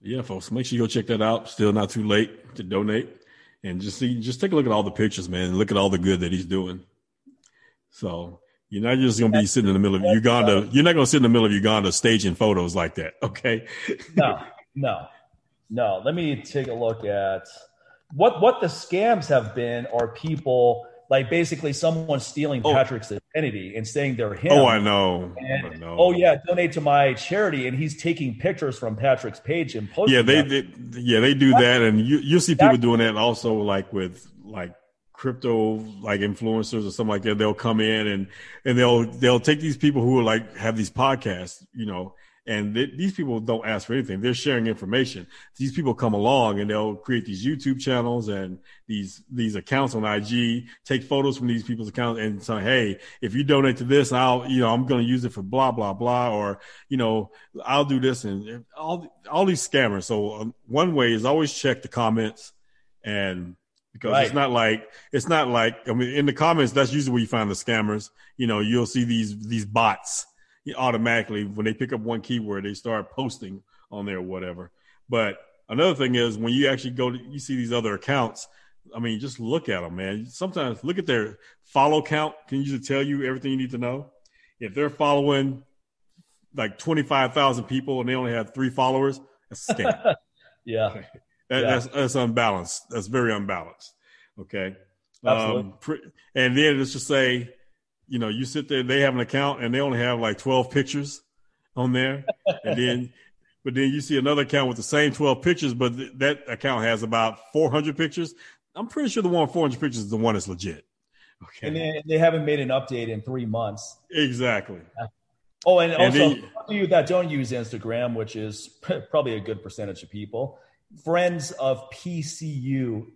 yeah, folks, make sure you go check that out. Still not too late to donate. And just see, just take a look at all the pictures, man, and look at all the good that he's doing. So you're not just gonna be sitting in the middle of Uganda. You're not gonna sit in the middle of Uganda staging photos like that, okay?
no, (laughs) no, no. Let me take a look at what what the scams have been are people like basically someone stealing oh. Patrick's identity and saying they're him.
Oh, I know. And, I
know. Oh yeah, donate to my charity, and he's taking pictures from Patrick's page and posting.
Yeah, they, they yeah they do that, and you you see people doing that also, like with like crypto like influencers or something like that. They'll come in and and they'll they'll take these people who are like have these podcasts, you know, and th- these people don't ask for anything. They're sharing information. These people come along and they'll create these YouTube channels and these these accounts on IG, take photos from these people's accounts and say, "Hey, if you donate to this, I'll you know I'm going to use it for blah blah blah," or you know I'll do this and all all these scammers. So um, one way is always check the comments and because right. it's not like it's not like I mean in the comments that's usually where you find the scammers. You know, you'll see these these bots automatically when they pick up one keyword, they start posting on there or whatever. But another thing is when you actually go to, you see these other accounts. I mean, just look at them, man. Sometimes look at their follow count. Can usually tell you everything you need to know. If they're following like 25,000 people and they only have three followers, that's a scam. (laughs)
yeah.
That, yeah. That's, that's unbalanced. That's very unbalanced. Okay. Um, and then let's just say you know, you sit there, they have an account and they only have like 12 pictures on there. and then, (laughs) but then you see another account with the same 12 pictures, but th- that account has about 400 pictures. I'm pretty sure the one with 400 pictures is the one that's legit.
Okay. And then they haven't made an update in three months.
Exactly.
Oh, and, and also, you that don't use Instagram, which is (laughs) probably a good percentage of people, friends of pcu.com.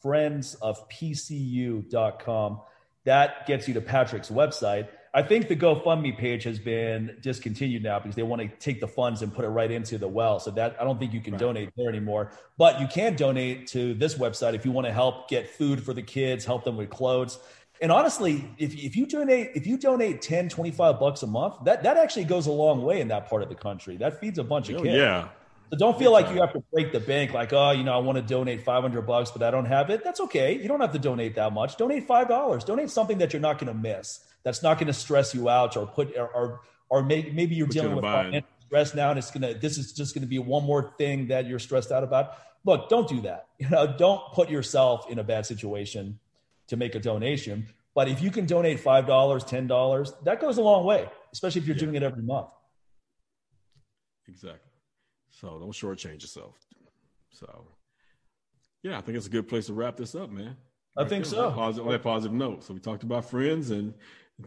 Friends of pcu.com that gets you to Patrick's website. I think the GoFundMe page has been discontinued now because they want to take the funds and put it right into the well. So that I don't think you can right. donate there anymore. But you can donate to this website if you want to help get food for the kids, help them with clothes. And honestly, if, if you donate if you donate 10, 25 bucks a month, that, that actually goes a long way in that part of the country. That feeds a bunch of oh, kids.
Yeah.
So don't feel like you have to break the bank, like, oh, you know, I want to donate 500 bucks, but I don't have it. That's okay. You don't have to donate that much. Donate $5. Donate something that you're not going to miss, that's not going to stress you out or put, or, or, or maybe, maybe you're put dealing with financial stress now and it's going to, this is just going to be one more thing that you're stressed out about. Look, don't do that. You know, don't put yourself in a bad situation to make a donation. But if you can donate $5, $10, that goes a long way, especially if you're yeah. doing it every month.
Exactly. So don't shortchange yourself. So, yeah, I think it's a good place to wrap this up, man.
I think so.
On that, positive, on that positive note. So we talked about friends and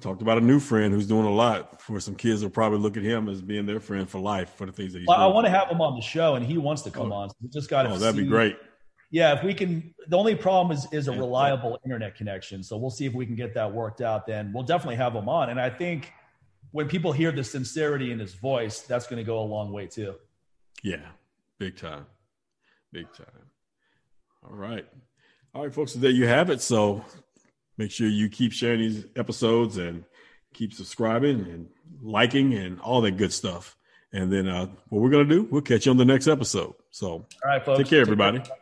talked about a new friend who's doing a lot for some kids who probably look at him as being their friend for life for the things that he's
well,
doing.
I want to have him on the show and he wants to come oh. on. So we just got to.
Oh, that'd be great.
yeah, if we can, the only problem is is a reliable internet connection. So we'll see if we can get that worked out. Then we'll definitely have him on. And I think when people hear the sincerity in his voice, that's going to go a long way too.
Yeah, big time, big time. All right, all right, folks. There you have it. So make sure you keep sharing these episodes and keep subscribing and liking and all that good stuff. And then uh, what we're gonna do, we'll catch you on the next episode. So, all
right, folks.
Take care, everybody. Take care.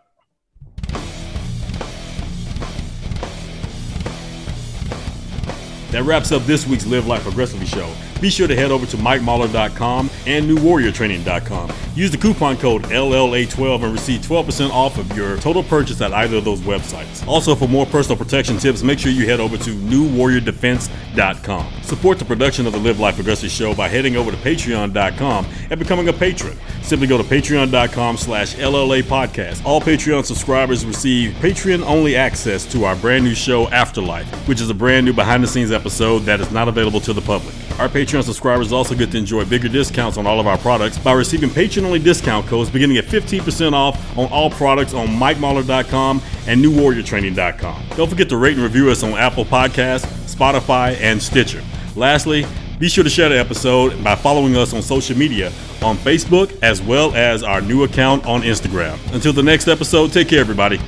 That wraps up this week's Live Life Aggressively show. Be sure to head over to MikeMahler.com and NewWarriorTraining.com. Use the coupon code LLA12 and receive 12% off of your total purchase at either of those websites. Also, for more personal protection tips, make sure you head over to NewWarriorDefense.com. Support the production of the Live Life Aggressively show by heading over to Patreon.com and becoming a patron. Simply go to Patreon.com slash LLA Podcast. All Patreon subscribers receive Patreon-only access to our brand new show, Afterlife, which is a brand new behind-the-scenes episode that is not available to the public. Our Patreon subscribers also get to enjoy bigger discounts on all of our products by receiving Patreon-only discount codes beginning at 15% off on all products on MikeMahler.com and NewWarriorTraining.com. Don't forget to rate and review us on Apple Podcasts, Spotify, and Stitcher. Lastly, be sure to share the episode by following us on social media on Facebook as well as our new account on Instagram. Until the next episode, take care, everybody.